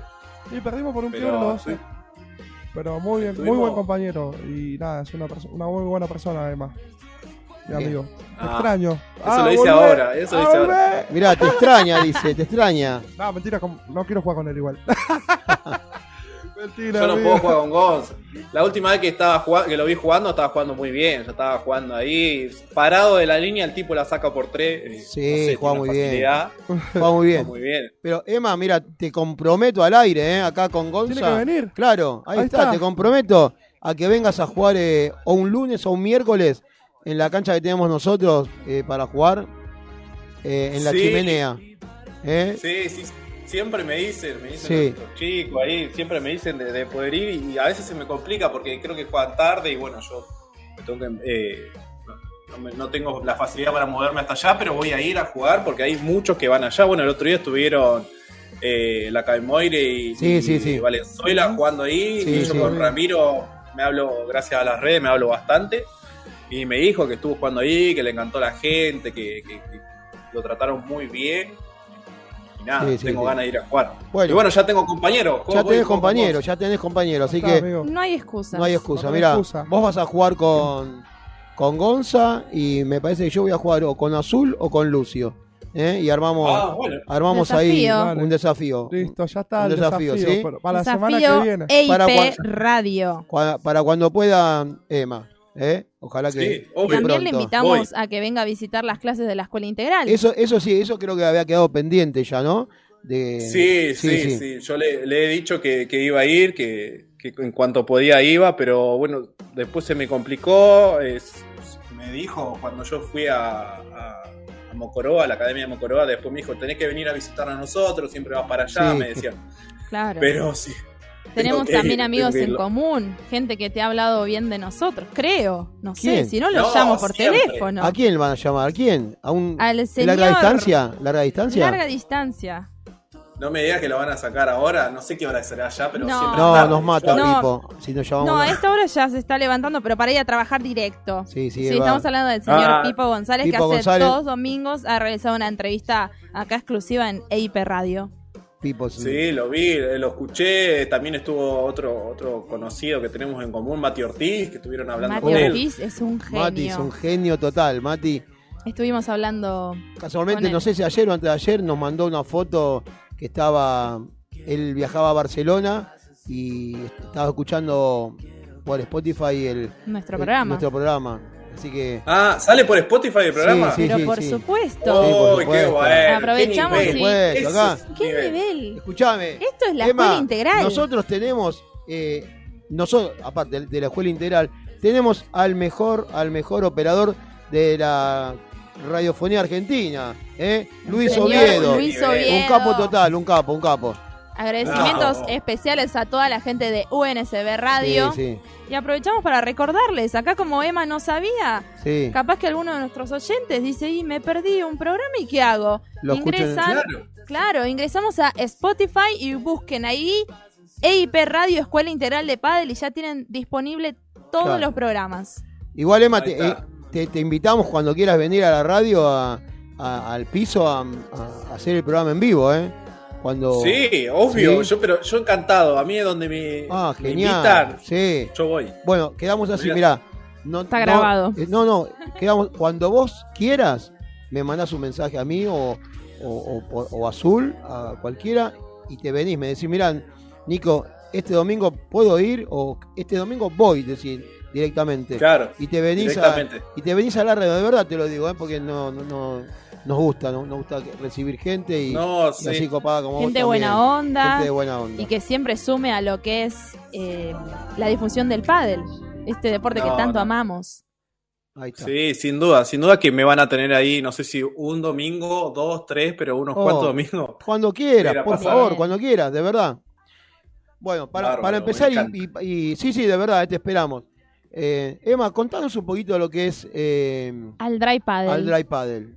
Y perdimos por un Pero, quiebre los dos. sí. Pero muy bien, muy Tuvimos- buen compañero. Y nada, es una, una muy buena persona además. Mi amigo. Te Ah, extraño. eso lo dice ahora, eso lo dice ahora. Mirá, te extraña, dice, te extraña. No, mentira, no quiero jugar con él igual. mentira, Yo no amigo. puedo jugar con Gonza. La última vez que estaba jugando, que lo vi jugando, estaba jugando muy bien. Ya estaba jugando ahí, parado de la línea, el tipo la saca por tres. eh, Sí, tiene juega una muy bien. muy juega bien. muy bien. Pero Emma, mira, te comprometo al aire, ¿eh? Acá con Gonza. Tiene que venir. Claro, ahí, Ahí está, está. te comprometo a que vengas a jugar eh, o un lunes o un miércoles en la cancha que tenemos nosotros eh, para jugar eh, en la Sí. chimenea. ¿eh? Sí, sí, siempre me dicen, me dicen Sí. los chicos ahí, siempre me dicen de, de poder ir y a veces se me complica porque creo que juegan tarde y bueno, yo me tengo que, eh, no, no me- no tengo la facilidad para moverme hasta allá, pero voy a ir a jugar porque hay muchos que van allá. Bueno, el otro día estuvieron eh, la Caimoire y, Sí, y. Valenzuela jugando ahí y yo con Ramiro me hablo, gracias a las redes, me hablo bastante. Y me dijo que estuvo jugando ahí, que le encantó la gente, que, que- que lo trataron muy bien. Y nada, Sí, sí, tengo sí. ganas de ir a jugar. Bueno. y bueno, ya tengo compañeros. ¿Cómo Ya tenés compañero, ya tenés compañero, así Está, que amigo. No hay excusa. no hay excusa. No Mira, vos vas a jugar con, con Gonza y me parece que yo voy a jugar o con Azul o con Lucio. ¿eh? Y armamos, Ah, bueno. armamos ahí un desafío. Listo, ya está Un el desafío, desafío. ¿sí? para la semana que viene. EIP Para cuan- Radio. Para cuando pueda Emma. ¿Eh? Ojalá que, Sí, que obvio. También le invitamos a que venga a visitar las clases de la escuela integral. Eso, eso sí, eso creo que había quedado pendiente ya, ¿no? De, Sí, sí, sí, Yo le, le he dicho que, que iba a ir, que, que en cuanto podía iba, pero bueno, después se me complicó. es- me dijo cuando yo fui a, a, a Mocoroa, a la Academia de Mocoroa, después me dijo, tenés que venir a visitar a nosotros, siempre vas para allá, Sí. me decía. Claro. Pero sí. Tenemos también amigos en común, gente que te ha hablado bien de nosotros, creo. No sé, si no lo No, llamo por siempre. teléfono. ¿A quién van a llamar? ¿A quién? ¿A un Al ¿de señor. larga distancia? ¿Larga distancia? Larga distancia. No me digas que lo van a sacar ahora, no sé qué hora será ya, pero No. siempre No, tarde. nos mata No. Pipo. Si nos llamamos. No, a esta hora ya se está levantando, pero para ir a trabajar directo. Sí, sí, Sí, estamos hablando del señor Ah, Pipo González, Pipo que hace González. dos domingos ha realizado una entrevista acá exclusiva en EIP Radio. Pipo, sí. Sí, lo vi, eh, lo escuché. También estuvo otro otro conocido que tenemos en común, Mati Ortiz, que estuvieron hablando Mati con él. Ortiz es un genio. Mati es un genio total. Mati, Estuvimos hablando casualmente, Con él. no sé si ayer o antes de ayer, nos mandó una foto que estaba. Él viajaba a Barcelona y estaba escuchando por Spotify el, nuestro el- programa. nuestro programa. Así que. Ah, ¿sale por Spotify el programa? Sí, pero sí, por sí. supuesto. Sí, por ¡Uy, qué bueno! Aprovechamos qué y- nivel. Acá. ¿Qué nivel. Escuchame. Esto es la Emma, escuela integral. Nosotros tenemos, eh, nosotros, aparte de- la escuela integral, tenemos al mejor, al mejor operador de la radiofonía argentina, ¿eh? Luis Señor Oviedo. Luis Un Oviedo. Un capo total, un capo, un capo. Agradecimientos No. especiales a toda la gente de UNSB Radio. Sí, Y aprovechamos para recordarles, acá como Emma no sabía, sí, capaz que alguno de nuestros oyentes dice, y me perdí un programa y ¿qué hago? Lo Ingresan, Claro. claro, ingresamos a Spotify y busquen ahí EIP Radio Escuela Integral de Padel y ya tienen disponible todos Claro. los programas. Igual, Emma, te, eh, te- te invitamos cuando quieras venir a la radio, a- a- al piso, a, a hacer el programa en vivo, ¿eh? Cuando... Sí, obvio. Sí. Yo, pero yo encantado. A mí es donde me, Ah, me genial. invitan. Sí. Yo voy. Bueno, quedamos así, Mirá. No, Está no, grabado. eh, No, no, quedamos, cuando vos quieras, me mandás un mensaje a mí o, o, o- o- o a Azul, a cualquiera, y te venís, me decís, mirá, Nico, este domingo puedo ir o este domingo voy, decir, directamente. Claro. Y te venís a, y te venís a la radio, de verdad te lo digo, ¿eh? porque no, no, no- nos gusta, ¿no? nos gusta recibir gente y, No, y sí. así copada como Gente vos buena también. onda. Gente de buena onda. Y que siempre sume a lo que es eh, la difusión del pádel, este deporte que tanto no. amamos. Ahí está. Sí, sin duda, sin duda que me van a tener ahí, no sé si un domingo, dos, tres, pero unos Oh. cuantos domingos. Cuando quieras, Mira, por favor, cuando quieras, de verdad. Bueno, para, Bárbaro, para empezar, y, y- y- sí, sí, de verdad, eh, te esperamos. Eh, Emma, contanos un poquito de lo que es eh, Al dry paddle. al dry paddle.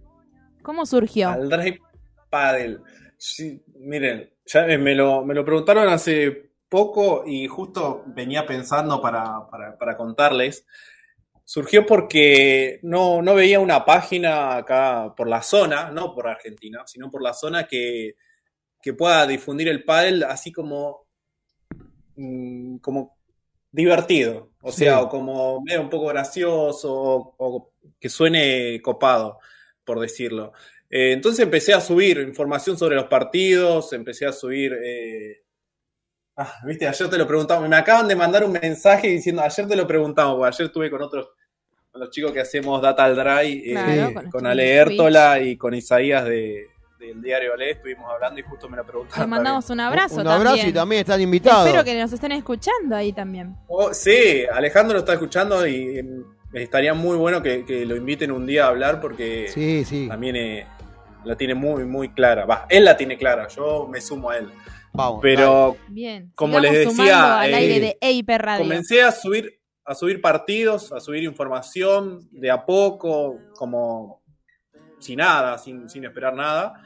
¿Cómo surgió? Al Drive Paddle. Sí, miren, ya me me lo, me lo preguntaron hace poco y justo venía pensando para, para, para contarles. Surgió porque no, no veía una página acá por la zona, no por Argentina, sino por la zona que, que pueda difundir el pádel así como, mm, como divertido. O Sí. sea, o como medio un poco gracioso o, o que suene copado, por decirlo. Eh, entonces empecé a subir información sobre los partidos, empecé a subir... eh, Ah, viste, ayer te lo preguntamos, me acaban de mandar un mensaje diciendo, ayer te lo preguntamos, porque ayer estuve con otros, con los chicos que hacemos Data al Dry, eh, Claro, con, Ale Hértola y con Isaías de, del diario Ale, estuvimos hablando y justo me lo preguntaron. Les mandamos un abrazo un abrazo también. y también están invitados. Espero que nos estén escuchando ahí también. Oh, sí, Alejandro lo está escuchando y eh, estaría muy bueno que, que lo inviten un día a hablar porque Sí, sí, también eh, la tiene muy, muy clara. Va, él la tiene clara, yo me sumo a él. vamos. Pero Bien. Como sigamos les decía, al eh, aire de EIP Radio. comencé a subir, a subir partidos, a subir información de a poco, como sin nada, sin, sin esperar nada.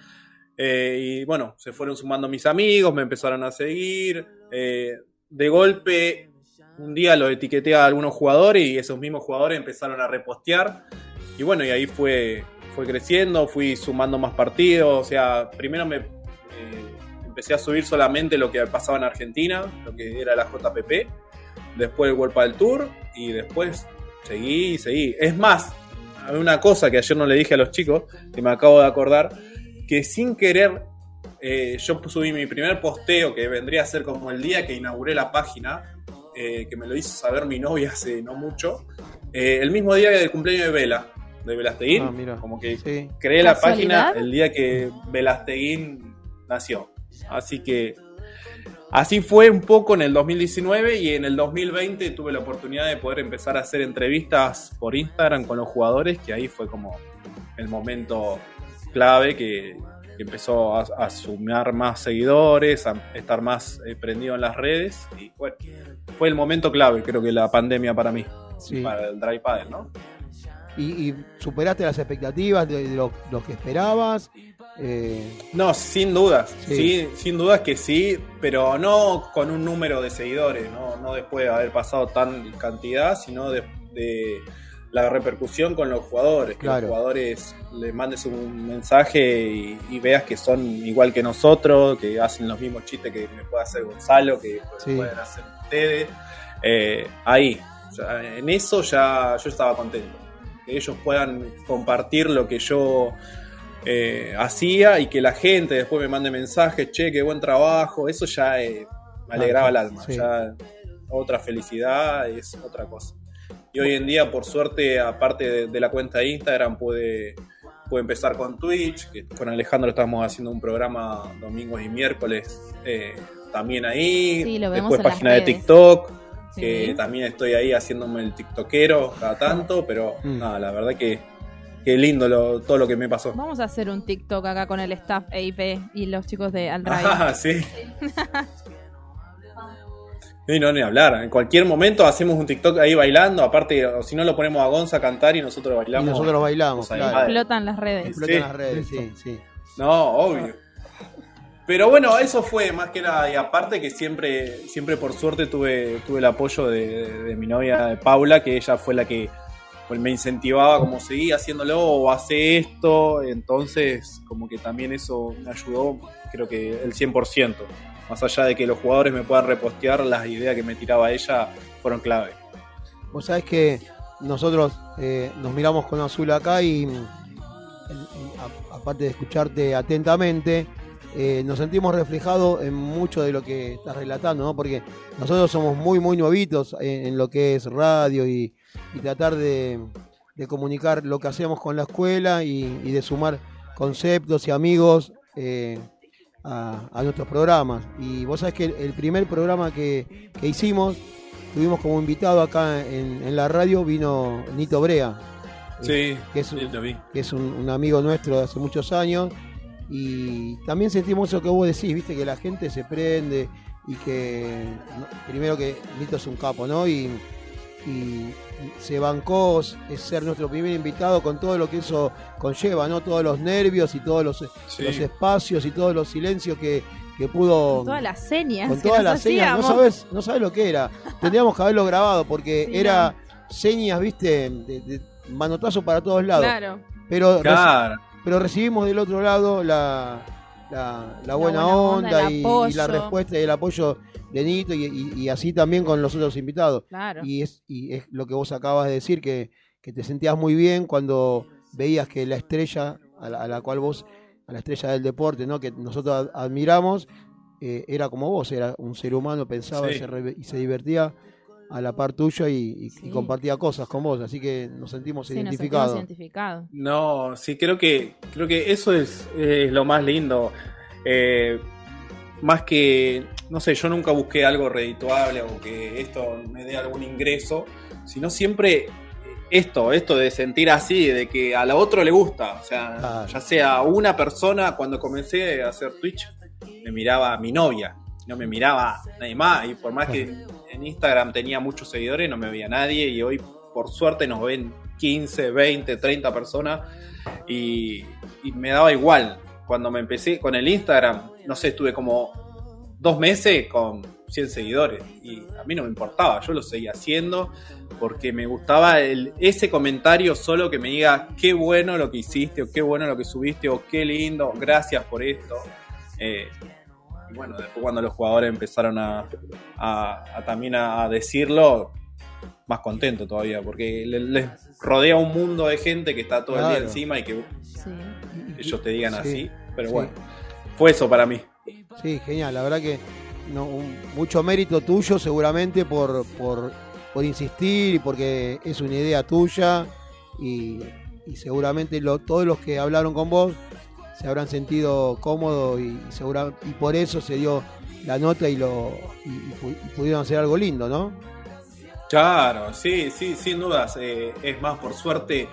Eh, y bueno, se fueron sumando mis amigos, me empezaron a seguir. eh, de golpe, un día lo etiqueté a algunos jugadores y esos mismos jugadores empezaron a repostear. Y bueno, y ahí fue, fue creciendo, fui sumando más partidos. O sea, primero me eh, empecé a subir solamente lo que pasaba en Argentina, lo que era la JPP. Después el World del Tour y después seguí y seguí. Es más, hay una cosa que ayer no le dije a los chicos, que me acabo de acordar, que sin querer eh, yo subí mi primer posteo, que vendría a ser como el día que inauguré la página, eh, que me lo hizo saber mi novia hace no mucho, eh, el mismo día del cumpleaños de Vela, de Velasteguín, Ah, mira. como que Sí. creé la página el día que Velasteguín nació. Así que así fue un poco en el 2019 y en el 2020 tuve la oportunidad de poder empezar a hacer entrevistas por Instagram con los jugadores, que ahí fue como el momento clave que, que empezó a, a sumar más seguidores, a estar más eh, prendido en las redes. Y bueno, fue el momento clave, creo que la pandemia para mí, Sí. para el dry paddle, ¿no? Y, y superaste las expectativas de, lo que esperabas. Eh, No, sin dudas, Sí. sí. sin dudas que sí, pero no con un número de seguidores, no, no después de haber pasado tan cantidad, sino de, de la repercusión con los jugadores, que Claro. los jugadores les mandes un mensaje y, y veas que son igual que nosotros, que hacen los mismos chistes que me puede hacer Gonzalo, que Sí. pueden hacer ustedes. Eh, ahí, en eso ya yo estaba contento. Que ellos puedan compartir lo que yo eh, hacía y que la gente después me mande mensajes, che, qué buen trabajo, eso ya eh, me alegraba el alma, Sí. ya otra felicidad es otra cosa. Y hoy en día, por suerte, aparte de, de la cuenta de Instagram, pude, pude empezar con Twitch, que con Alejandro estamos haciendo un programa domingos y miércoles eh, también ahí, Sí, lo vemos después en las página de. TikTok, Sí. que también estoy ahí haciéndome el tiktokero cada tanto, pero Mm. nada, la verdad que, que lindo lo- todo lo que me pasó. Vamos a hacer un TikTok acá con el staff EIP y los chicos de Aldrive. Ah, sí. Y no, ni hablar. En cualquier momento hacemos un TikTok ahí bailando. Aparte, o si no, lo ponemos a Gonza a cantar y nosotros y bailamos. nosotros bailamos, claro. Explotan las redes. Explotan Sí. las redes, sí, sí. No, obvio. Pero bueno, eso fue más que nada. Y aparte que siempre, siempre por suerte tuve, tuve el apoyo de, de mi novia de Paula, que ella fue la que pues, me incentivaba como seguí haciéndolo o hace esto. Entonces, como que también eso me ayudó, creo que el 100%. Más allá de que los jugadores me puedan repostear, las ideas que me tiraba ella fueron clave. Vos sabés que nosotros eh, nos miramos con Azul acá y, mm, aparte de escucharte atentamente, eh, nos sentimos reflejados en mucho de lo que estás relatando, ¿no? Porque nosotros somos muy, muy nuevitos en, lo que es radio y, tratar de, comunicar lo que hacemos con la escuela y, y de sumar conceptos y amigos eh, a, a nuestros programas. Y vos sabés que el, el primer programa que, que hicimos, tuvimos como invitado acá en, en la radio, vino Nito Brea. Sí, que es, vi. que es un, un amigo nuestro de hace muchos años. Y también sentimos eso que vos decís, viste, que la gente se prende y que primero que Nito es un capo, ¿no? Y, y se bancó es ser nuestro primer invitado con todo lo que eso conlleva, ¿no? Todos los nervios y todos los, Sí. los espacios y todos los silencios que, que pudo Con todas las señas. con todas las señas, no sabes, no sabes lo que era. Tendríamos que haberlo grabado porque Sí, era señas, viste, de, de manotazo para todos lados. Claro. Pero, reci- pero recibimos del otro lado la, la, la buena, buena onda, y la respuesta y el apoyo de Nito y, y- y así también con los otros invitados. Claro. Y es, y es lo que vos acabas de decir, que, que te sentías muy bien cuando veías que la estrella a la, a la cual vos, a la estrella del deporte, ¿no? que nosotros ad- admiramos, eh, era como vos, era un ser humano, pensaba y, se re- y se divertía a la par tuya y, y- y Sí. compartía cosas con vos, así que nos sentimos Sí, nos sentimos identificados. No, sí, creo que, creo que eso es, es lo más lindo. Eh, más que, no sé, yo nunca busqué algo redituable o que esto me dé algún ingreso, sino siempre esto, esto de sentir así, de que a la otro le gusta. O sea, ya sea una persona, cuando comencé a hacer Twitch, me miraba a mi novia, no me miraba nadie más. Y por más que en Instagram tenía muchos seguidores, no me veía nadie. Y hoy, por suerte, nos ven 15, 20, 30 personas. Y, y me daba igual. Cuando me empecé con el Instagram, no sé, estuve como dos meses con 100 seguidores. Y a mí no me importaba, yo lo seguía haciendo porque me gustaba el, ese comentario solo que me diga qué bueno lo que hiciste, o qué bueno lo que subiste, o qué lindo, gracias por esto. Eh, y bueno, después cuando los jugadores empezaron a, a- a también a, a decirlo, más contento todavía, porque le- les rodea un mundo de gente que está todo el día encima y que Sí. ellos te digan Sí, así. Pero sí. bueno, fue eso para mí. Sí, genial. La verdad que no, mucho mérito tuyo seguramente por, por, por insistir y porque es una idea tuya y, seguramente todos los que hablaron con vos se habrán sentido cómodos y, y por eso se dio la nota y, lo, y pudieron hacer algo lindo, ¿no? Claro, sí, sí, sin dudas. eh, es más, por suerte,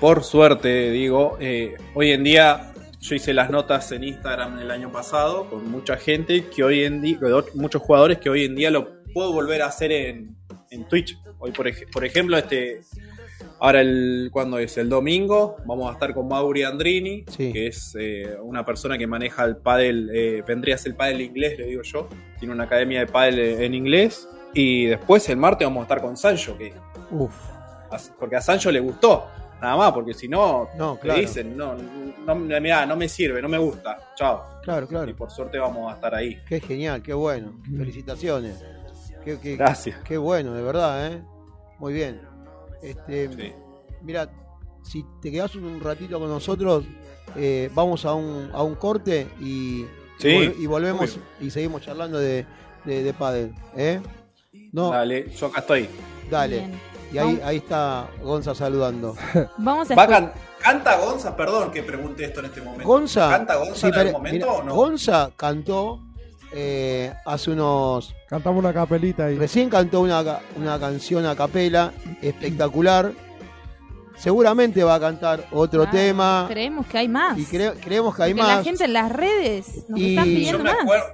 por suerte, digo, eh, hoy en día yo hice las notas en Instagram el año pasado con mucha gente que hoy en día, muchos jugadores que hoy en día lo puedo volver a hacer en, en Twitch. Hoy, por, ej- por ejemplo, este ahora el cuando es el domingo, vamos a estar con Mauri Andrini, Sí. que es eh, una persona que maneja el pádel, eh, vendría a ser el pádel inglés, le digo yo. Tiene una academia de pádel eh, en inglés. Y después el martes vamos a estar con Sancho, que Uf, porque a Sancho le gustó. Nada más, porque si no, No, dicen, no, no, mirá, no me sirve, no me gusta. Chao. claro, Y claro. por suerte vamos a estar ahí. Qué genial, qué bueno. Felicitaciones. Qué, qué- Gracias. Qué bueno, de verdad, ¿eh? Muy bien. Este, Sí. Mira, si te quedas un ratito con nosotros, eh, vamos a un, a un corte y, Sí, y, vol- y volvemos obvio. y seguimos charlando de, de, de pádel, ¿eh? No, dale. Dale, yo acá estoy. Bien. Y ahí, ahí está Gonza saludando. Vamos a Va can- ¿Canta Gonza? Perdón que pregunte esto en este momento. Gonza, ¿Canta Gonza sí, en pero, algún momento mira, o no? Gonza cantó eh, hace unos Cantamos una capelita ahí. Recién cantó una, una canción a capela espectacular. Seguramente va a cantar otro Ah, tema. Creemos que hay más. Y cre- creemos que hay Porque más. la gente en las redes nos Y- están pidiendo me más. acuerdo.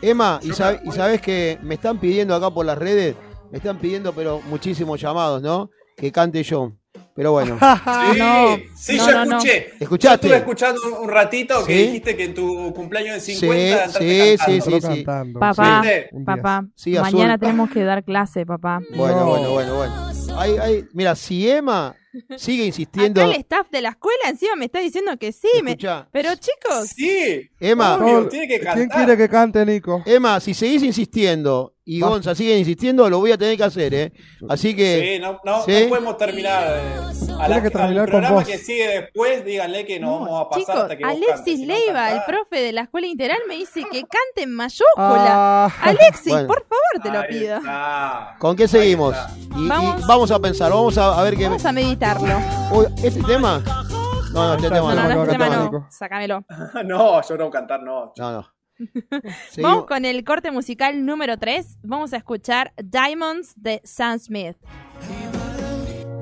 Emma, y, sab- sabes que me están pidiendo acá por las redes, me están pidiendo pero muchísimos llamados, ¿no? Que cante yo. Pero bueno, Sí, no, sí, no, yo no, no. escuché. ¿Escuchaste? Yo estuve escuchando un- ratito que ¿Sí? dijiste que en tu cumpleaños de Sí, 50 entraste sí, cantando. sí, sí. cantando. Papá, Sí. Papá, Sí, azul. mañana tenemos que dar clase, papá. bueno, No. bueno, bueno, bueno. Hay- hay- mira, si Emma sigue insistiendo, Acá el staff de la escuela encima me está diciendo que sí. me- Pero chicos, Sí. Emma, Obvio, tiene que ¿Quién cantar. quiere que cante, Nico? Emma, si seguís insistiendo y Va. Gonza sigue insistiendo, lo voy a tener que hacer, ¿eh? Así que Sí, no, no, Sí. no podemos terminar. eh, a la, Tiene que terminar al con programa vos. que sigue después, díganle que no, vamos a pasar chicos, hasta que vos Alexis cantes. Si no Leiva, el profe de la escuela integral, me dice que cante en mayúscula. Ah, Alexis, Bueno. por favor, te lo Ahí pido. está. ¿con qué seguimos? y Vamos. a pensar, vamos a, a ver qué. Vamos a meditarlo. Uy, ¿Este tema? No, no, este tema No, no. no, va a este tema no. Sácamelo. No, yo no cantar, no. No, no. Vamos con el corte musical número 3. Vamos a escuchar Diamonds de Sam Smith.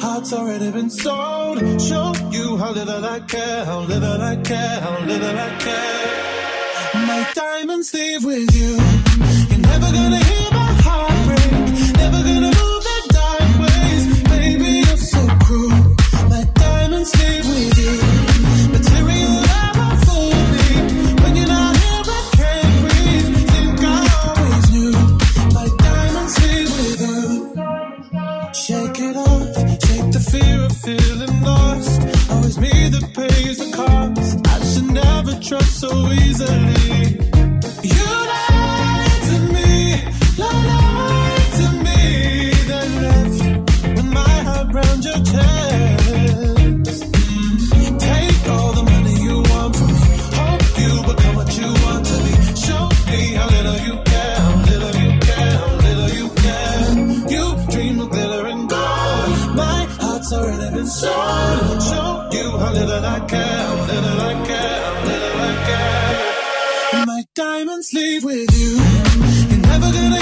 heart's already been sold. Show you how little I care, how little I care, how little I care. My diamonds leave with you. You're never gonna hear pays the cost. I should never trust so easily. You lied to me, lied to me, then left with my heart round your chest. like I'm little like little like My diamonds leave with you. You're never gonna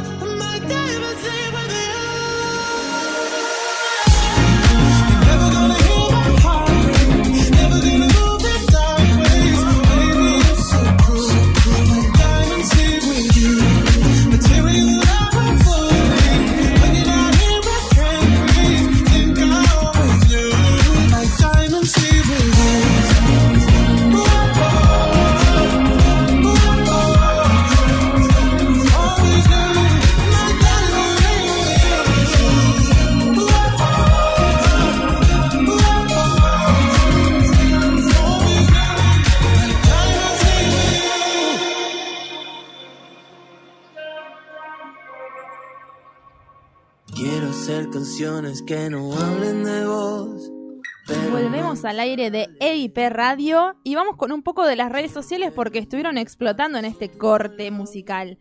Que no hablen de vos. Volvemos al aire de EIP Radio y vamos con un poco de las redes sociales porque estuvieron explotando en este corte musical.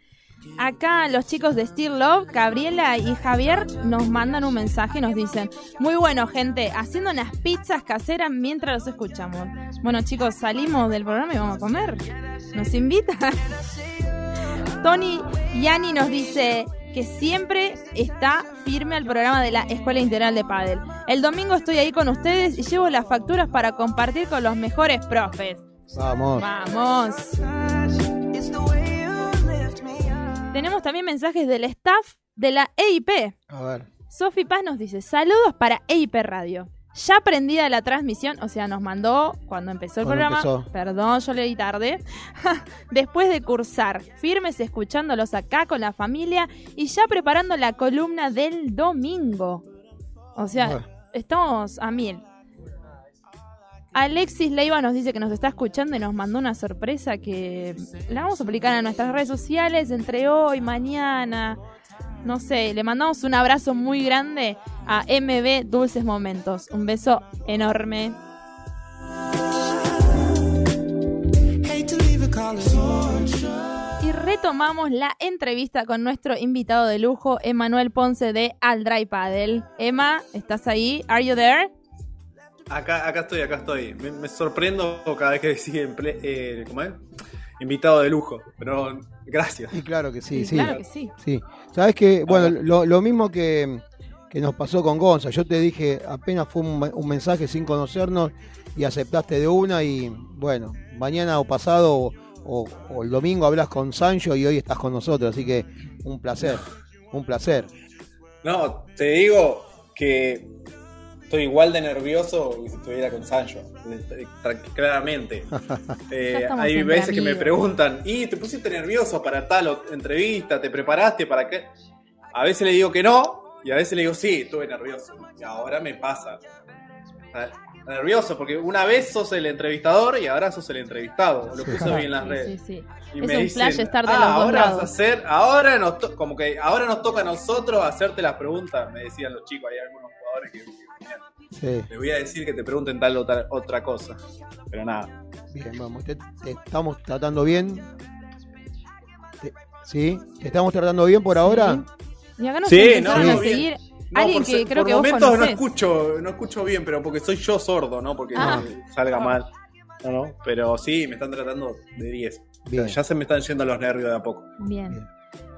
Acá los chicos de Still Love, Gabriela y Javier nos mandan un mensaje y nos dicen, muy bueno gente, haciendo unas pizzas caseras mientras los escuchamos. Bueno chicos, salimos del programa y vamos a comer. ¿Nos invitan? Tony Yani nos dice que siempre está firme al programa de la Escuela Integral de Padel. El domingo estoy ahí con ustedes y llevo las facturas para compartir con los mejores profes. Vamos. Vamos. Tenemos también mensajes del staff de la EIP. A ver. Sofi Paz nos dice, saludos para EIP Radio. Ya prendida la transmisión, o sea, nos mandó cuando empezó el Cuando programa. empezó. Perdón, yo leí tarde. Después de cursar, firmes escuchándolos acá con la familia y ya preparando la columna del domingo. O sea, Bueno. estamos a mil. Alexis Leiva nos dice que nos está escuchando y nos mandó una sorpresa que la vamos a publicar en nuestras redes sociales entre hoy y mañana. No sé, le mandamos un abrazo muy grande a MB Dulces Momentos. Un beso enorme. Y retomamos la entrevista con nuestro invitado de lujo, Emanuel Ponce de Aldray Paddle. Emma, ¿estás ahí? ¿Are you there? Acá, acá estoy, acá estoy. Me, me sorprendo cada vez que decís eh, ¿cómo es? invitado de lujo. Pero gracias. Y claro que sí, Y sí. claro que sí. Sí. Sabes que, bueno, lo, lo mismo que, que nos pasó con Gonza. Yo te dije, apenas fue un, un mensaje sin conocernos y aceptaste de una y bueno, mañana o pasado o, o- o el domingo hablas con Sancho y hoy estás con nosotros. Así que un placer, un placer. No, te digo que estoy igual de nervioso que si estuviera con Sancho. eh, Claramente. Eh, hay veces que me preguntan, ¿y te pusiste nervioso para tal entrevista? ¿Te preparaste para qué? A veces le digo que no y a veces le digo sí, estuve nervioso. Y ahora me pasa. Está Nervioso porque una vez sos el entrevistador y ahora sos el entrevistado. Lo puse bien en las redes. sí, sí. Y Es me un dicen, flash estar de "Ah, los dos ahora vas a lados". hacer, ahora nos to- como que ahora nos toca a nosotros hacerte las preguntas, me decían los chicos, hay algunos jugadores que, que venían. Sí, le voy a decir que te pregunten tal o tal otra cosa. Pero nada. bien, vamos. Te, te estamos tratando bien. Te- ¿Sí? ¿Te estamos tratando bien por ahora? Y acá nos Sí, no, a no, seguir No, alguien por, que se- creo por que vos momentos no conocés. escucho, no escucho bien, pero porque soy yo sordo, ¿no? Porque Ah. no salga mal. No, no, pero sí, me están tratando de 10. Bien. Ya se me están yendo los nervios de a poco. Bien.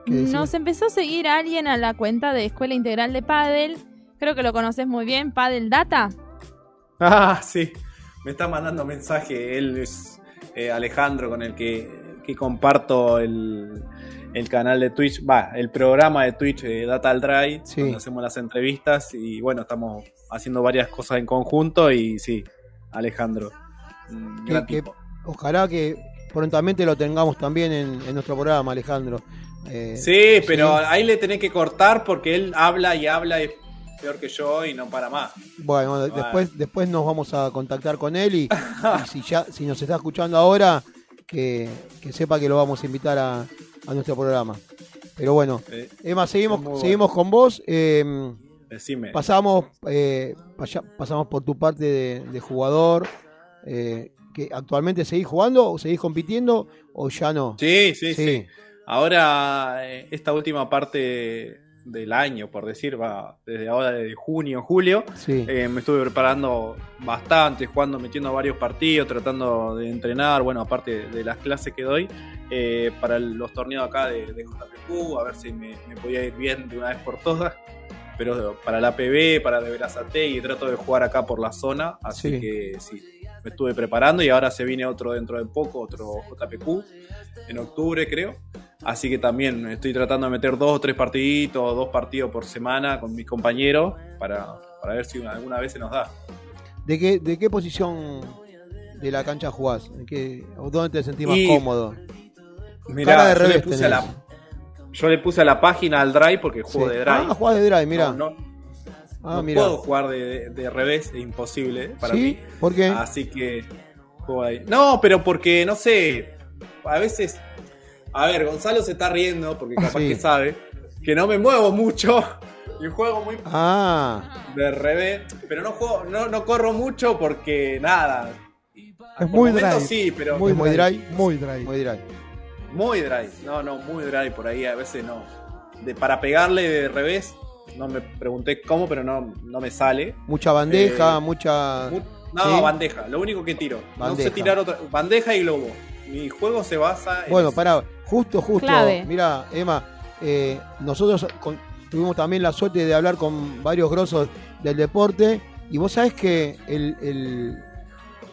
Nos empezó a seguir alguien a la cuenta de Escuela Integral de Padel. Creo que lo conoces muy bien, Padel Data. Ah, sí. Me está mandando mensaje. Él es eh, Alejandro con el que, que comparto el, el canal de Twitch, va, el programa de Twitch de Data al Dry, Sí. donde hacemos las entrevistas y bueno, estamos haciendo varias cosas en conjunto y sí, Alejandro. Que- ojalá que prontamente lo tengamos también en, en nuestro programa, Alejandro. Eh, Sí, pero ahí le tenés que cortar porque él habla y habla y peor que yo y no para más. Bueno, de- Bueno. después, después nos vamos a contactar con él y, y si ya si nos está escuchando ahora, que, que sepa que lo vamos a invitar a, a nuestro programa. Pero bueno, Eh, Emma, seguimos, seguimos con vos. eh, decime. pasamos, eh, pasamos por tu parte de, de jugador. eh, que ¿Actualmente seguís jugando o seguís compitiendo o ya no? Sí, sí, sí. Sí. Ahora, esta última parte del año, por decir, va desde ahora, de junio, julio, Sí. eh, me estuve preparando bastante, jugando, metiendo varios partidos, tratando de entrenar, bueno, aparte de las clases que doy, eh, para los torneos acá de, de JPQ, a ver si me, me podía ir bien de una vez por todas. Pero para la PB, para de Verazate y trato de jugar acá por la zona, así Sí. que sí, me estuve preparando y ahora se viene otro dentro de poco, otro JPQ, en octubre creo. Así que también estoy tratando de meter dos o tres partiditos, dos partidos por semana con mis compañeros para, para ver si alguna vez se nos da. ¿De qué, ¿De qué posición de la cancha jugás? ¿En qué, ¿Dónde te sentís más Y- cómodo? Mirá, yo, le puse a la, yo le puse a la página al drive porque juego Sí. de drive. Ah, jugás de drive, mirá. No, no- ah, no mirá. puedo jugar de, de revés, es imposible para ¿Sí? mí. ¿Por qué? Así que juego ahí. No, pero porque, no sé, a veces... A ver, Gonzalo se está riendo porque capaz Sí. que sabe que no me muevo mucho Y juego muy Ah, de revés, pero no juego, no, no corro mucho porque nada. Es muy momentos dry. sí, pero muy, muy dry. Muy dry. Muy dry. muy dry. No, no, muy dry por ahí a veces no. De, para pegarle de revés, no me pregunté cómo, pero no, no me sale. Mucha bandeja, Eh, mucha. Mu- No, ¿Sí? bandeja, lo único que tiro. No sé tirar otra. Bandeja y globo. Mi juego se basa en. Bueno, eso. pará, justo, justo. Clave. Mira, Emma, eh, nosotros con- tuvimos también la suerte de hablar con varios grosos del deporte y vos sabés que el, el-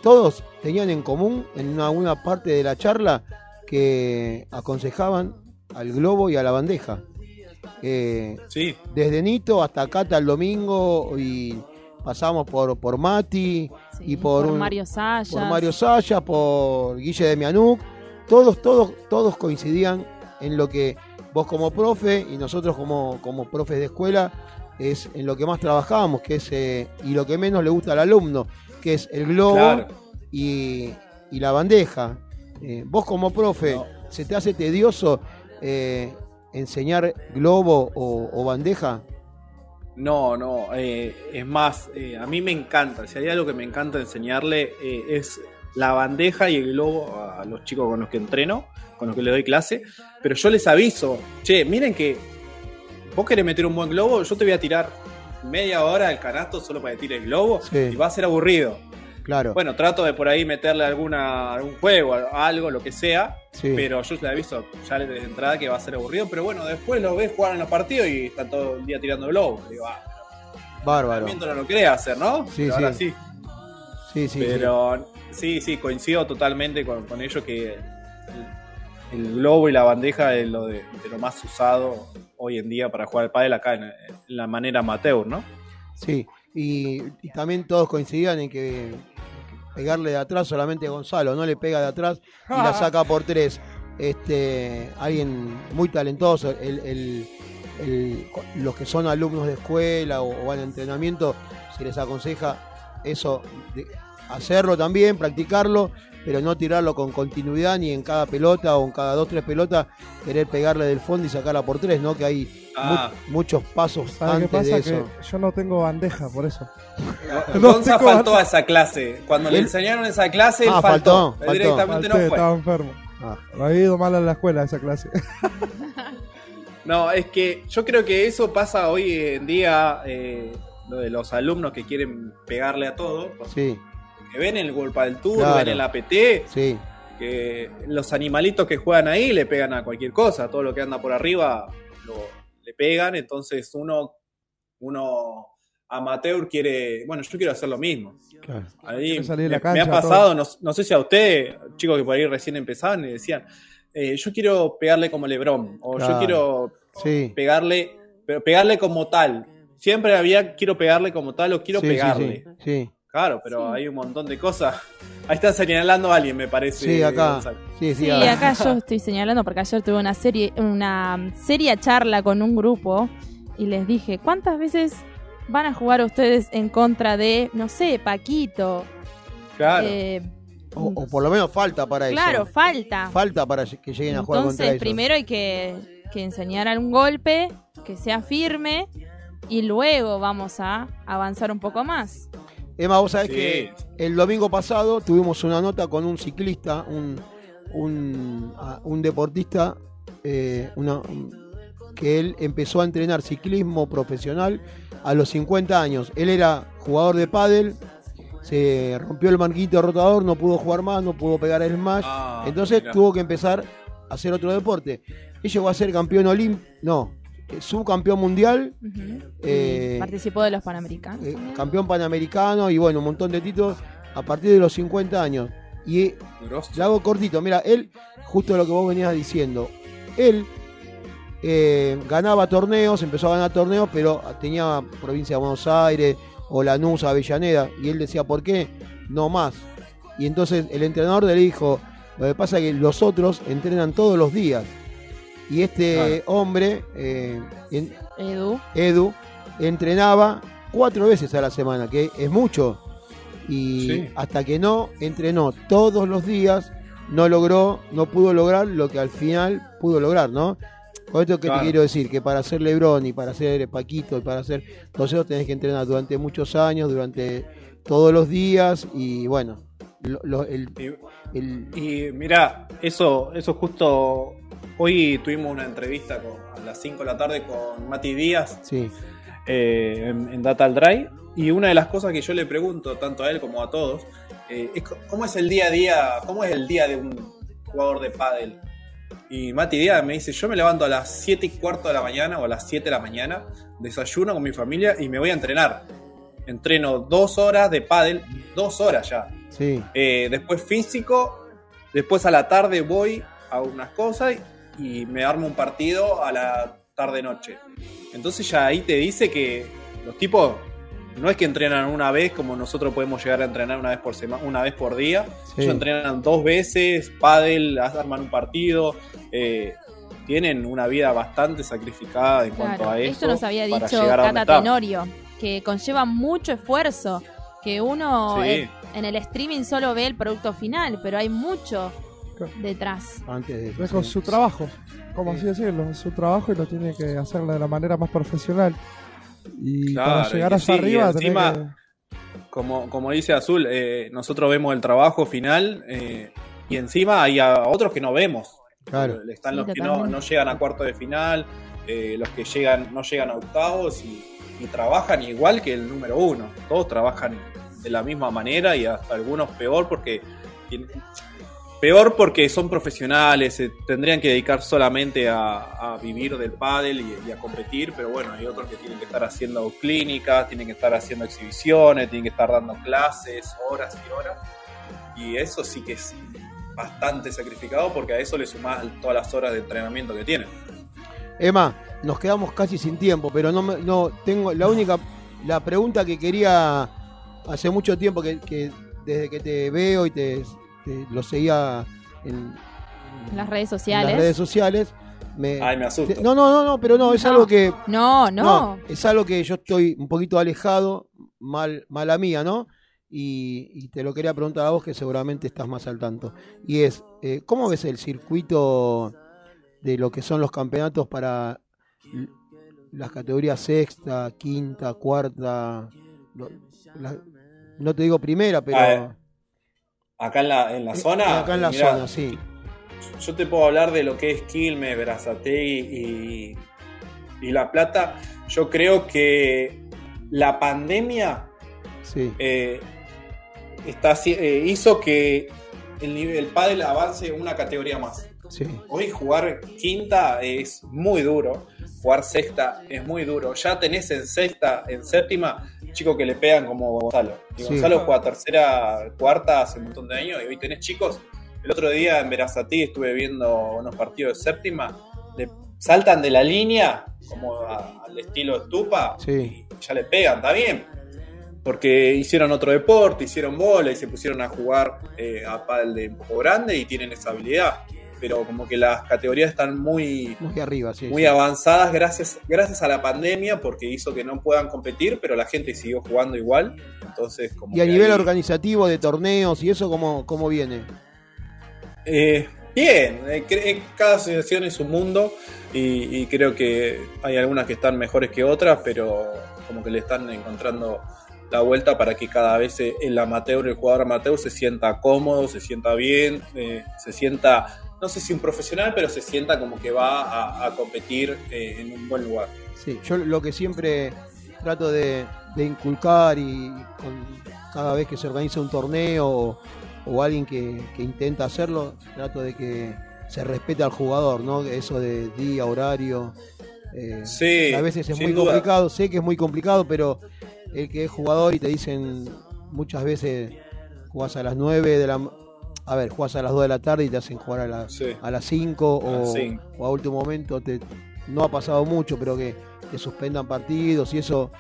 todos tenían en común en una, una parte de la charla que aconsejaban al globo y a la bandeja. Eh, Sí, desde Nito hasta Cata el domingo y pasamos por, por Mati Sí, y por, un- Mario Sayas. por Mario Saya, por Guille de Mianuk, todos, todos, todos coincidían en lo que vos como profe y nosotros como, como profes de escuela es en lo que más trabajábamos, que es eh, y lo que menos le gusta al alumno, que es el globo claro. y, y la bandeja. Eh, vos como profe, No. ¿se te hace tedioso eh, enseñar globo o, o bandeja? No, no. eh, es más, eh, a mí me encanta. Si hay algo que me encanta enseñarle eh, es la bandeja y el globo a los chicos con los que entreno, con los que les doy clase. Pero yo les aviso, che, miren que vos querés meter un buen globo, yo te voy a tirar media hora el canasto solo para que tires globo Sí. y va a ser aburrido. Claro. Bueno, trato de por ahí meterle alguna, algún juego, algo, lo que sea. sí. Pero yo le aviso ya desde entrada que va a ser aburrido. Pero bueno, después lo ves jugar en los partidos y están todo el día tirando globo. Digo, ah, Bárbaro. Sarmiento no lo quiere hacer, ¿no? Sí, Pero ahora sí. sí. Sí, sí, sí. Pero sí, sí, coincido totalmente con, con ello que el, el globo y la bandeja es lo de, de lo más usado hoy en día para jugar al pádel acá en, en la manera amateur, ¿no? Sí, y, y también todos coincidían en que pegarle de atrás solamente Gonzalo, no le pega de atrás y la saca por tres. Este, alguien muy talentoso, el, el- el- los que son alumnos de escuela o, o van a entrenamiento, se les aconseja eso, de hacerlo también, practicarlo, pero no tirarlo con continuidad ni en cada pelota o en cada dos, tres pelotas, querer pegarle del fondo y sacarla por tres, ¿no? Que hay Ah. mu- muchos pasos ¿Sabes qué antes de pasa? eso. Que yo no tengo bandeja, por eso. Gonza tengo faltó a esa clase. Cuando le enseñaron esa clase, él Ah, faltó. faltó, Él faltó. directamente Falté, no fue. estaba enfermo. Ah. Me había ido mal en la escuela esa clase. No, es que yo creo que eso pasa hoy en día, eh, lo de los alumnos que quieren pegarle a todo, Sí, que ven el Golpa del Tour, Claro. ven el APT, sí, que los animalitos que juegan ahí le pegan a cualquier cosa, todo lo que anda por arriba lo- le pegan, entonces uno, uno amateur quiere, bueno, yo quiero hacer lo mismo. claro. Ahí de la me, me ha pasado, no, no sé si a usted, chicos que por ahí recién empezaban, y decían, eh, yo quiero pegarle como Lebron, o Claro. yo quiero Sí, pegarle, pero pegarle como tal. Siempre había quiero pegarle como tal o quiero sí, pegarle. sí, Claro, pero hay un montón de cosas. Ahí está señalando a alguien, me parece. Sí, acá. Gonzalo. sí, sí, acá yo estoy señalando porque ayer tuve una serie, una seria charla con un grupo y les dije, ¿cuántas veces van a jugar ustedes en contra de, no sé, Paquito? Claro. Eh, O, o por lo menos falta para claro, eso. falta. Falta para que lleguen a jugar contra Entonces, ellos. primero hay que, que enseñar algún golpe, que sea firme, y luego vamos a avanzar un poco más. Emma, vos sabés Sí. que el domingo pasado tuvimos una nota con un ciclista, un, un, un deportista, eh, una- un- que él empezó a entrenar ciclismo profesional a los 50 años. Él era jugador de pádel, se rompió el manguito rotador, no pudo jugar más, no pudo pegar el smash, Ah, entonces tuvo que empezar a hacer otro deporte. Él llegó a ser campeón olímpico, no, subcampeón mundial. Eh, Participó de los Panamericanos. eh, campeón panamericano y bueno, un montón de títulos a partir de los 50 años. Y eh, Grosso. le hago cortito, mira, él, justo lo que vos venías diciendo, él eh, ganaba torneos, empezó a ganar torneos, pero tenía provincia de Buenos Aires o Lanús, Avellaneda, y él decía, ¿por qué? No más. Y entonces el entrenador le dijo, lo que pasa es que los otros entrenan todos los días. Y este hombre, eh, en- Edu. Edu, entrenaba cuatro veces a la semana, que es mucho. Y Sí. hasta que no entrenó todos los días, no logró, no pudo lograr lo que al final pudo lograr, ¿no? Con esto que Claro. te quiero decir, que para ser Lebron y para ser Paquito y para ser todos esos tenés que entrenar durante muchos años, durante todos los días y bueno, lo- lo- el, el- Y mira, eso, eso justo. Hoy tuvimos una entrevista con- a las 5 de la tarde con Mati Díaz sí, eh, en, en Data Drive. Y una de las cosas que yo le pregunto, tanto a él como a todos, eh, es cómo es el día a día, cómo es el día de un jugador de pádel. Y Mati Díaz me dice, yo me levanto a las 7 y cuarto de la mañana o a las 7 de la mañana, desayuno con mi familia y me voy a entrenar. Entreno dos horas de pádel, dos horas ya. sí, Eh, después físico, después a la tarde voy a unas cosas y me armo un partido a la tarde-noche. Entonces ya ahí te dice que los tipos no es que entrenan una vez como nosotros podemos llegar a entrenar una vez por semana, una vez por día. Sí. Ellos entrenan dos veces, pádel, arman un partido. eh, tienen una vida bastante sacrificada en cuanto a eso. esto nos había para dicho llegar a donde Cata. Tenorio, que conlleva mucho esfuerzo, que uno Sí. en el streaming solo ve el producto final, pero hay mucho detrás. antes de eso, Es con sí. su trabajo, como así decirlo, es su trabajo y lo tiene que hacer de la manera más profesional. Y Claro, para llegar y allá sí, y arriba, encima- que- Como, como dice Azul, eh, nosotros vemos el trabajo final eh, y encima hay a otros que no vemos. Claro. Están Sí, los que no, no llegan a cuarto de final, eh, los que llegan no llegan a octavos y, y trabajan igual que el número uno. Todos trabajan de la misma manera y hasta algunos peor porque tienen- peor porque son profesionales, se tendrían que dedicar solamente a, vivir del pádel y, a competir, pero bueno, hay otros que tienen que estar haciendo clínicas, tienen que estar haciendo exhibiciones, tienen que estar dando clases, horas y horas. Y eso sí que es bastante sacrificado porque a eso le sumás todas las horas de entrenamiento que tienen. Emma, nos quedamos casi sin tiempo, pero no, no tengo la única la pregunta que quería hace mucho tiempo que desde que te veo y te, lo seguía en, En las redes en sociales. las redes sociales. Me, Ay, me asusto. no, no, no, no, pero no, es No. algo que No, no. es algo que yo estoy un poquito alejado, mal, mala mía, ¿no? Y, y te lo quería preguntar a vos que seguramente estás más al tanto. Y es, eh, ¿cómo ves el circuito de lo que son los campeonatos para las categorías sexta, quinta, cuarta? lo- la- no te digo primera, pero... Eh, Acá en la, en la Eh, zona. acá en la mirá, zona, sí. Yo te puedo hablar de lo que es Quilmes, Berazategui y, y La Plata. Yo creo que la pandemia Sí, eh, está, eh, hizo que el nivel el pádel avance una categoría más. sí. Hoy jugar quinta es muy duro, jugar sexta es muy duro. Ya tenés en sexta, en séptima, chicos que le pegan como Gonzalo. Y Sí. Gonzalo juega tercera, cuarta hace un montón de años y hoy tenés chicos. El otro día en Verazatí estuve viendo unos partidos de séptima, le saltan de la línea como a- al estilo estupa Sí. y ya le pegan, está bien. Porque hicieron otro deporte, hicieron bola y se pusieron a jugar eh, a pádel de un poco grande y tienen esa habilidad. Pero como que las categorías están muy, Muy arriba, sí. muy sí. avanzadas gracias, gracias a la pandemia porque hizo que no puedan competir, pero la gente siguió jugando igual. Entonces, como Y a nivel ahí- organizativo de torneos y eso, ¿cómo, cómo viene? Eh, bien, eh, eh, cada asociación es un mundo y, y creo que hay algunas que están mejores que otras, pero como que le están encontrando la vuelta para que cada vez el amateur, el jugador amateur se sienta cómodo, se sienta bien, eh, se sienta, no sé si un profesional, pero se sienta como que va a, a competir eh, en un buen lugar. Sí, yo lo que siempre trato de, de inculcar y con, cada vez que se organiza un torneo o, o alguien que, que intenta hacerlo, trato de que se respete al jugador, ¿no? Eso de día, horario. eh, Sí, a veces es muy duda. complicado, sé que es muy complicado, pero el que es jugador y te dicen muchas veces jugás a las 9 de la... A ver, jugás a las 2 de la tarde y te hacen jugar a, las Sí. a las 5 A las o, a último momento te, no ha pasado mucho, pero que te suspendan partidos y eso,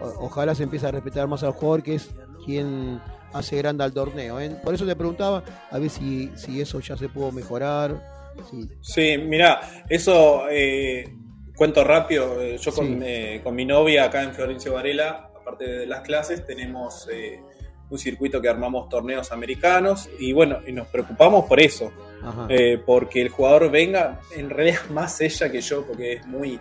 o- ojalá se empiece a respetar más al jugador que es quien hace grande al torneo. ¿eh? Por eso te preguntaba a ver si, si eso ya se pudo mejorar. si- Sí, mira, eso eh, cuento rápido. eh, Yo con, Sí. eh, con mi novia acá en Florencio Varela, aparte de las clases, tenemos eh, un circuito que armamos torneos americanos y bueno, y nos preocupamos por eso, eh, porque el jugador venga, en realidad más ella que yo, porque es muy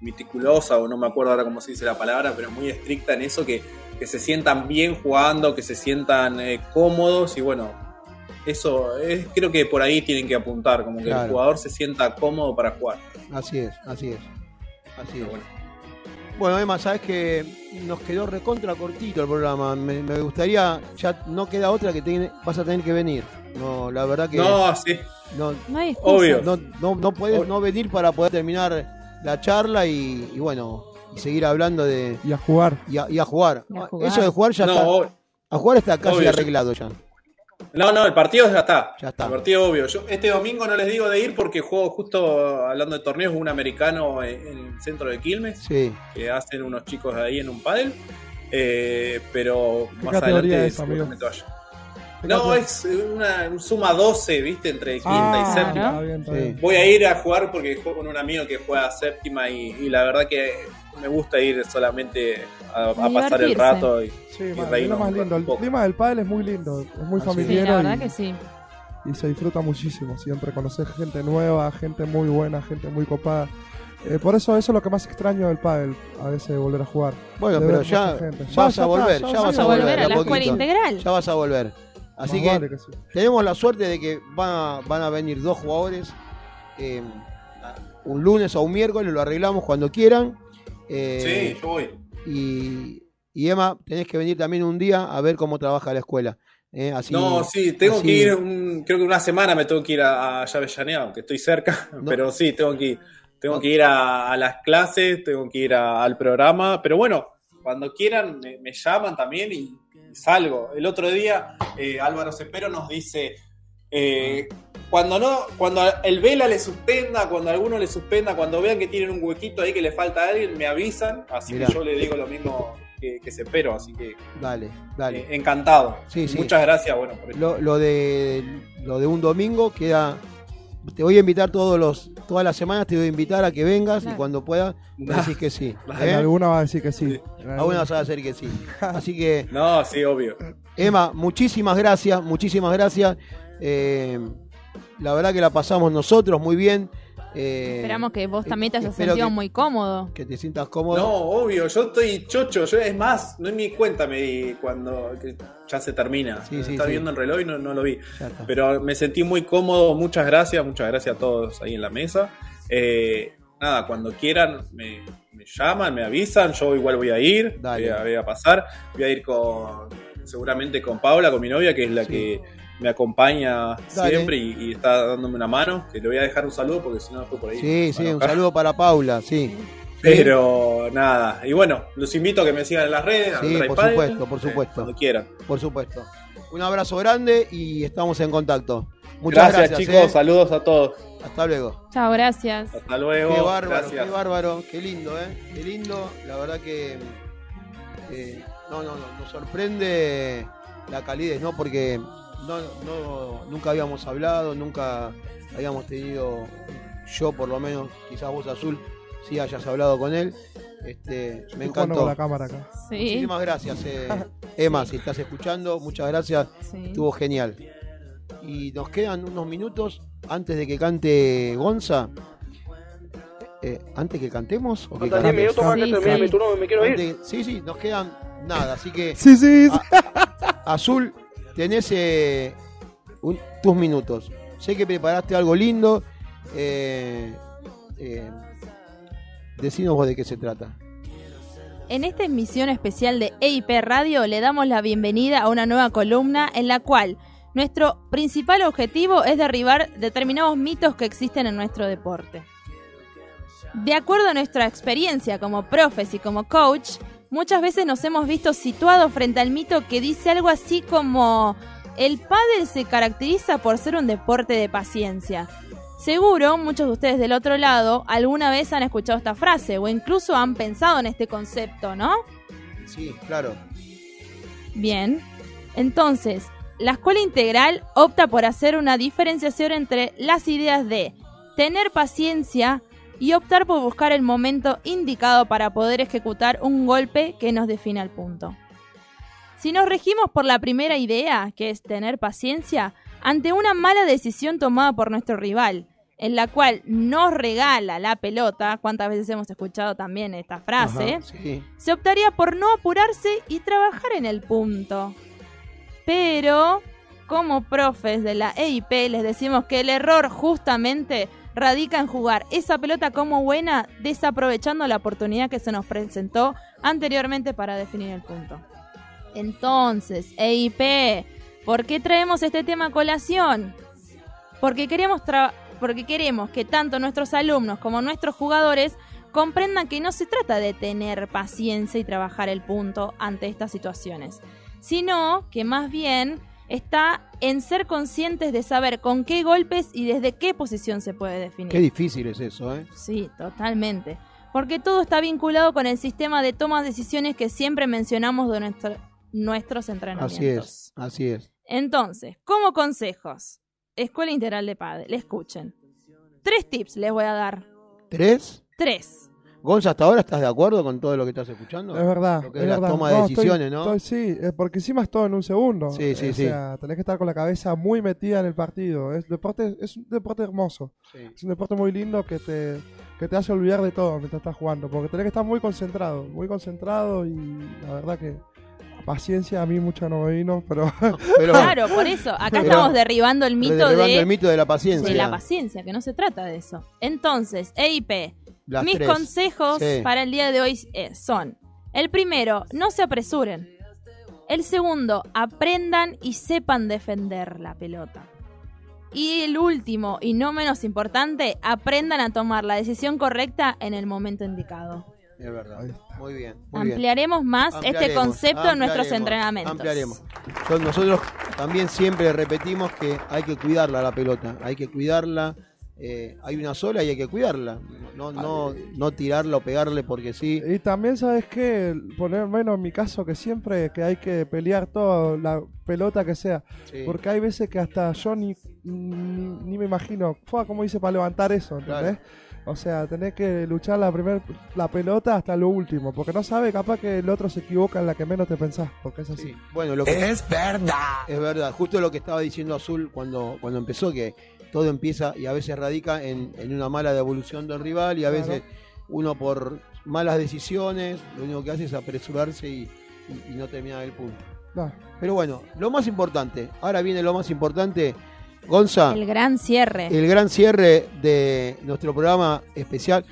meticulosa, o no me acuerdo ahora cómo se dice la palabra, pero muy estricta en eso, que, que se sientan bien jugando, que se sientan eh, cómodos y bueno, eso es, creo que por ahí tienen que apuntar, como que Claro. el jugador se sienta cómodo para jugar. Así es, así es. Así es. Bueno. Bueno, Emma, sabes que nos quedó recontra cortito el programa. Me, me gustaría, ya no queda otra que tiene- vas a tener que venir. No, la verdad que. No, sí. No, No hay. Obvio. no, no, no puedes no venir para poder terminar la charla y, y bueno, y seguir hablando de. Y a jugar. Y a, y a jugar. Y a jugar. Eso de jugar ya No, está. A jugar está casi Obvio, arreglado ya. No, no, el partido ya está. Ya está. El partido obvio. Yo este domingo no les digo de ir porque juego justo hablando de torneos un americano en en el centro de Quilmes Sí. que hacen unos chicos ahí en un pádel. Eh, pero ¿Qué más adelante es, No, es una, un suma 12, viste, entre quinta Ah, y séptima. está bien, está Sí. bien. Voy a ir a jugar porque juego con un amigo que juega séptima y, y la verdad que me gusta ir solamente a, a pasar el rato y, Sí, y reírnos lo más lindo. El clima del pádel es muy lindo, es muy es. Sí, familiar la verdad y, que sí. y se disfruta muchísimo. Siempre conocer gente nueva, gente muy buena, gente muy copada. Eh, por eso eso es lo que más extraño del pádel, a veces volver a jugar. Bueno, De pero ya vas a volver, ya vas a volver a la a escuela integral. Ya vas a volver. Así Más que vale que sí. tenemos la suerte de que van a, van a venir dos jugadores eh, un lunes o un miércoles, lo arreglamos cuando quieran. Eh, Sí, yo voy. Y, y Emma, tenés que venir también un día a ver cómo trabaja la escuela. eh, así, no, sí, tengo así- que ir, un- creo que una semana me tengo que ir a, a Avellaneda, aunque estoy cerca, pero sí, tengo que ir. Tengo No. que ir a, a las clases, tengo que ir a- al programa, pero bueno, cuando quieran me, me llaman también y, y salgo. El otro día eh, Álvaro Cepero nos dice, eh, cuando no, cuando el Vela le suspenda, cuando alguno le suspenda, cuando vean que tienen un huequito ahí que le falta a alguien, me avisan, así Mirá. que yo le digo lo mismo que, que Cepero, así que Dale, dale. eh, encantado. Sí, sí. Muchas gracias, bueno, por. Lo, lo de lo de un domingo queda. Te voy a invitar todos los todas las semanas, te voy a invitar a que vengas y Claro. cuando puedas me decís que sí. En ¿eh? alguna va a decir que sí. En una alguna- vas a decir que sí. Así que, No, sí, obvio. Emma, muchísimas gracias, muchísimas gracias. Eh, la verdad que la pasamos nosotros muy bien. Eh, Esperamos que vos también te hayas sentido que- muy cómodo. Que te sientas cómodo. No, obvio, yo estoy chocho. Yo, es más, no me di cuenta me di cuando que ya se termina. Sí, sí, Estaba sí. viendo el reloj y no, no lo vi. Pero me sentí muy cómodo. Muchas gracias, muchas gracias a todos ahí en la mesa. Eh, nada, cuando quieran me, me llaman, me avisan. Yo igual voy a ir, Dale. voy a, voy a pasar. Voy a ir con seguramente con Paula, con mi novia, que es la Sí. que me acompaña Dale. siempre y, y está dándome una mano. Que le voy a dejar un saludo porque si no después por ahí. Sí, sí, un saludo para Paula, sí. Pero nada, y bueno, los invito a que me sigan en las redes. Sí, por supuesto, por eh, supuesto. cuando quieran. Por supuesto. Un abrazo grande y estamos en contacto. Muchas Gracias, gracias, chicos, ¿eh? saludos a todos. Hasta luego. Chao, gracias. Hasta luego. Qué bárbaro, gracias. qué bárbaro, qué lindo, ¿eh? Qué lindo. La verdad que eh, no, no, no, nos sorprende la calidez, ¿no? Porque no, no, nunca habíamos hablado, nunca habíamos tenido, yo por lo menos, quizás vos Azul, sí hayas hablado con él. Este, me encantó. con la cámara acá. Sí. Muchísimas gracias, eh, Emma, si estás escuchando, muchas gracias. sí. Estuvo genial. Y nos quedan unos minutos antes de que cante Gonza. Eh, ¿Antes que cantemos? ¿O que Faltan 10 cantes? minutos más que Sí, termine sí. mi turno, me quiero ir. Antes- sí, sí, nos quedan nada. Así que, Sí, sí. sí. Azul, tenés eh, tus minutos. Sé que preparaste algo lindo. Eh, eh, vos de qué se trata. En esta emisión especial de EIP Radio le damos la bienvenida a una nueva columna en la cual nuestro principal objetivo es derribar determinados mitos que existen en nuestro deporte. De acuerdo a nuestra experiencia como profes y como coach, muchas veces nos hemos visto situados frente al mito que dice algo así como el pádel se caracteriza por ser un deporte de paciencia. Seguro muchos de ustedes del otro lado alguna vez han escuchado esta frase o incluso han pensado en este concepto, ¿no? Sí, claro. Bien. Entonces, la escuela integral opta por hacer una diferenciación entre las ideas de tener paciencia y optar por buscar el momento indicado para poder ejecutar un golpe que nos define al punto. Si nos regimos por la primera idea, que es tener paciencia, ante una mala decisión tomada por nuestro rival, en la cual nos regala la pelota, cuántas veces hemos escuchado también esta frase, Ajá, sí. se optaría por no apurarse y trabajar en el punto. Pero, como profes de la EIP, les decimos que el error justamente radica en jugar esa pelota como buena, desaprovechando la oportunidad que se nos presentó anteriormente para definir el punto. Entonces, EIP, ¿por qué traemos este tema a colación? Porque queremos, porque queremos que tanto nuestros alumnos como nuestros jugadores comprendan que no se trata de tener paciencia y trabajar el punto ante estas situaciones, sino que más bien está en ser conscientes de saber con qué golpes y desde qué posición se puede definir. Qué difícil es eso, ¿eh? Sí, totalmente. Porque todo está vinculado con el sistema de toma de decisiones que siempre mencionamos de nuestro- nuestros entrenamientos. Así es, así es. Entonces, como consejos, Escuela Integral de Padre, escuchen. Tres tips les voy a dar. ¿Tres? Tres. Gonza, ¿hasta ahora estás de acuerdo con todo lo que estás escuchando? Es verdad. Lo que es es la verdad. toma de No, estoy- decisiones, ¿no? estoy- sí, porque encima es todo en un segundo. Sí, sí, o sí. sea, tenés que estar con la cabeza muy metida en el partido. Es, deporte, es un deporte hermoso. Sí. Es un deporte muy lindo que te, que te hace olvidar de todo mientras estás jugando. Porque tenés que estar muy concentrado, muy concentrado y la verdad que paciencia a mí mucho no me vino, pero... Pero, Claro, por eso. Acá Pero- estamos derribando el mito derribando de, el mito de la paciencia. de la paciencia, que no se trata de eso. Entonces, EIP, Las mis tres. consejos Sí. para el día de hoy eh, son: el primero, no se apresuren. El segundo, aprendan y sepan defender la pelota. Y el último, y no menos importante, aprendan a tomar la decisión correcta en el momento indicado. Es verdad. Muy bien. Muy bien. Ampliaremos más este concepto en nuestros entrenamientos. Ampliaremos. Nosotros también siempre repetimos que hay que cuidarla la pelota, hay que cuidarla. Eh, hay una sola y hay que cuidarla. No, no, no tirarla o pegarle porque sí. Y también, ¿sabes qué? Poner menos en mi caso que siempre que hay que pelear toda la pelota que sea. Sí. Porque hay veces que hasta yo ni, ni, ni me imagino, fue como dice para levantar eso, ¿entendés? O sea, tenés que luchar la primer, la pelota hasta lo último, porque no sabe capaz que el otro se equivoca en la que menos te pensás, porque es así. Sí. Bueno, lo que, Es verdad. Es verdad, justo lo que estaba diciendo Azul cuando, cuando empezó, que todo empieza y a veces radica en, en una mala devolución del rival y a Claro. veces uno por malas decisiones lo único que hace es apresurarse y, y- y no terminar el punto. No, Pero bueno, lo más importante, ahora viene lo más importante, Gonza, El gran cierre. el gran cierre de nuestro programa especial.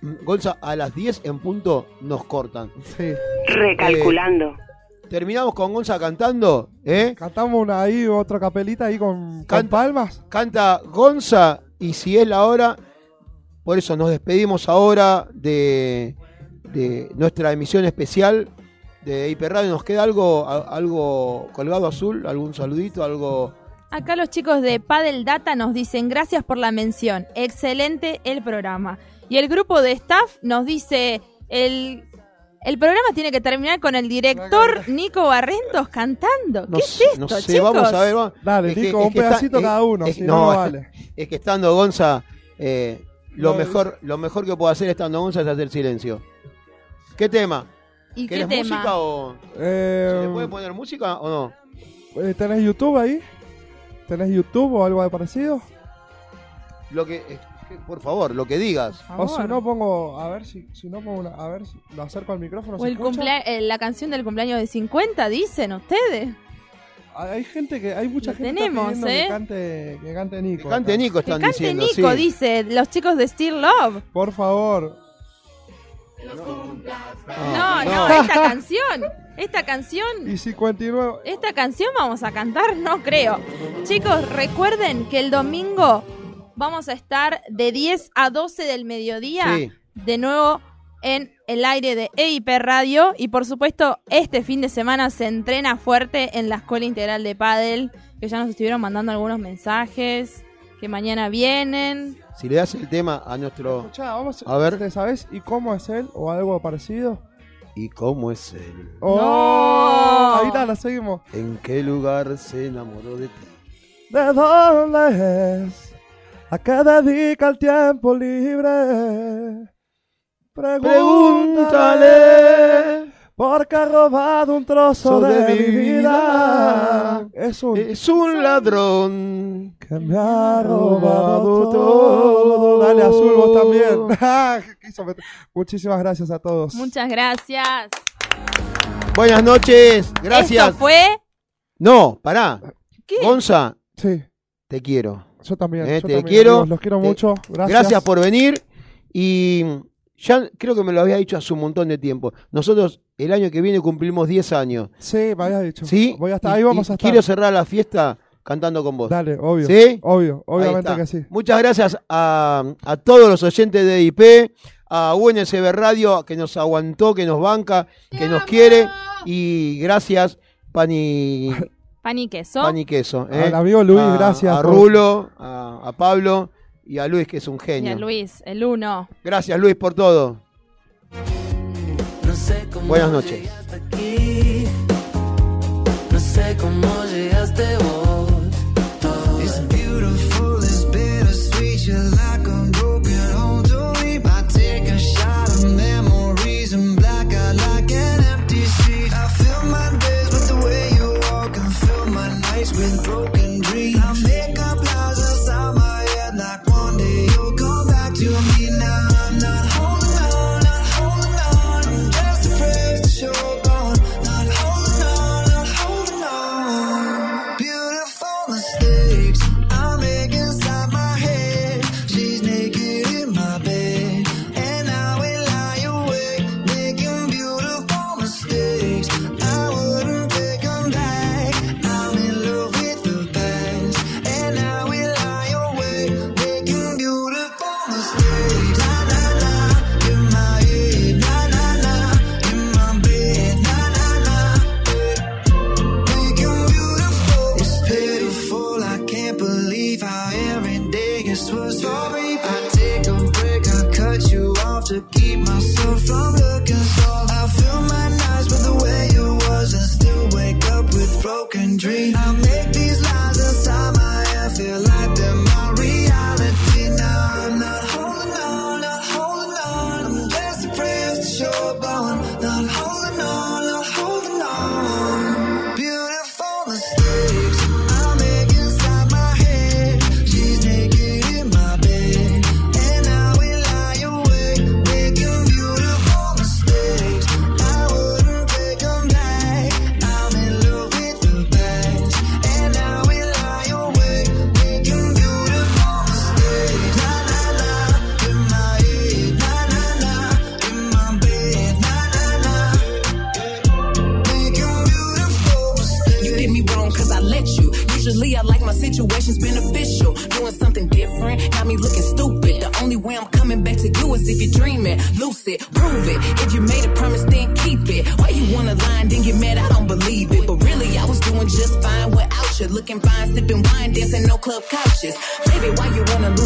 Mm, Gonza, a las 10 en punto nos cortan. sí. Recalculando. Terminamos con Gonza cantando, ¿eh? Cantamos una ahí, otra capelita ahí con, con Canta. palmas. canta Gonza y si es la hora, por eso nos despedimos ahora de, de nuestra emisión especial de IP Radio. ¿Nos queda algo, a- algo colgado azul? ¿Algún saludito? ¿Algo? Acá los chicos de Padel Data nos dicen gracias por la mención, excelente el programa. Y el grupo de staff nos dice el, el programa tiene que terminar con el director Nico Barrentos cantando. No ¿Qué sé, es esto, no sé, chicos? vamos a ver. va- Dale, Es Nico, un está- pedacito cada uno, es- si no, vale. Es que estando Gonza, eh, lo, No, mejor, lo mejor que puedo hacer estando Gonza es hacer silencio. ¿Qué tema? ¿Y qué música o Eh, se le puede poner música o no? eh, ¿Tenés YouTube ahí? ¿Tenés YouTube o algo de parecido? Lo que, eh, que- por favor, lo que digas. O si no pongo, a ver si, si no pongo una, a ver si lo acerco al micrófono. O ¿se el escucha? cumplea- eh, la canción del cumpleaños de 50, dicen ustedes. Hay gente que, hay mucha Lo gente tenemos, que está ¿eh? que cante, que cante Nico. Que cante. Nico, Que están cante diciendo. Nico, sí. dice los chicos de Still Love. Por favor. No, no, esta canción, esta canción Y 59. Esta canción vamos a cantar, no creo. Chicos, recuerden que el domingo vamos a estar de 10 a 12 del mediodía Sí. de nuevo en el aire de EIP Radio y por supuesto este fin de semana se entrena fuerte en la Escuela Integral de Padel, que ya nos estuvieron mandando algunos mensajes, que mañana vienen. Si le das el tema a nuestro. Escuchá, vamos A ver. ¿te ¿Sabes? ¿Y cómo es él? ¿O algo parecido? ¿Y cómo es él? Oh, No. Ahí está, la seguimos. ¿En qué lugar se enamoró de ti? ¿De dónde es? ¿A qué dedica el tiempo libre? Pregúntale. Porque ha robado un trozo de, mi vida. Es un, Es un ladrón que me ha robado todo. Dale, Azul, vos también. Muchísimas gracias a todos. Muchas gracias. Buenas noches, gracias. Esto fue. No, pará. ¿Qué? Gonza, Sí, te quiero. Yo también. Eh, yo te también, quiero. amigos, los quiero Te- mucho. Gracias. Gracias por venir y ya creo que me lo había dicho hace un montón de tiempo. Nosotros el año que viene cumplimos 10 años. Sí, me habías dicho. ¿Sí? Voy a estar, Y- ahí vamos a estar. Quiero cerrar la fiesta cantando con vos. Dale, obvio. ¿Sí? Obvio, obviamente que sí. Muchas gracias a, a todos los oyentes de IP, a UNSB Radio que nos aguantó, que nos banca, que nos quiere y gracias Pani, Pan y queso. Pan y Queso. ¿eh? Al amigo Luis, A- gracias A por- Rulo, a, a Pablo y a Luis que es un y genio. a Luis, el uno. Gracias Luis por todo. No sé cómo Buenas noches. aquí. No sé cómo llegaste vos. It's beautiful, it's bittersweet. You're like dancing no club couches. Baby, why you wanna lose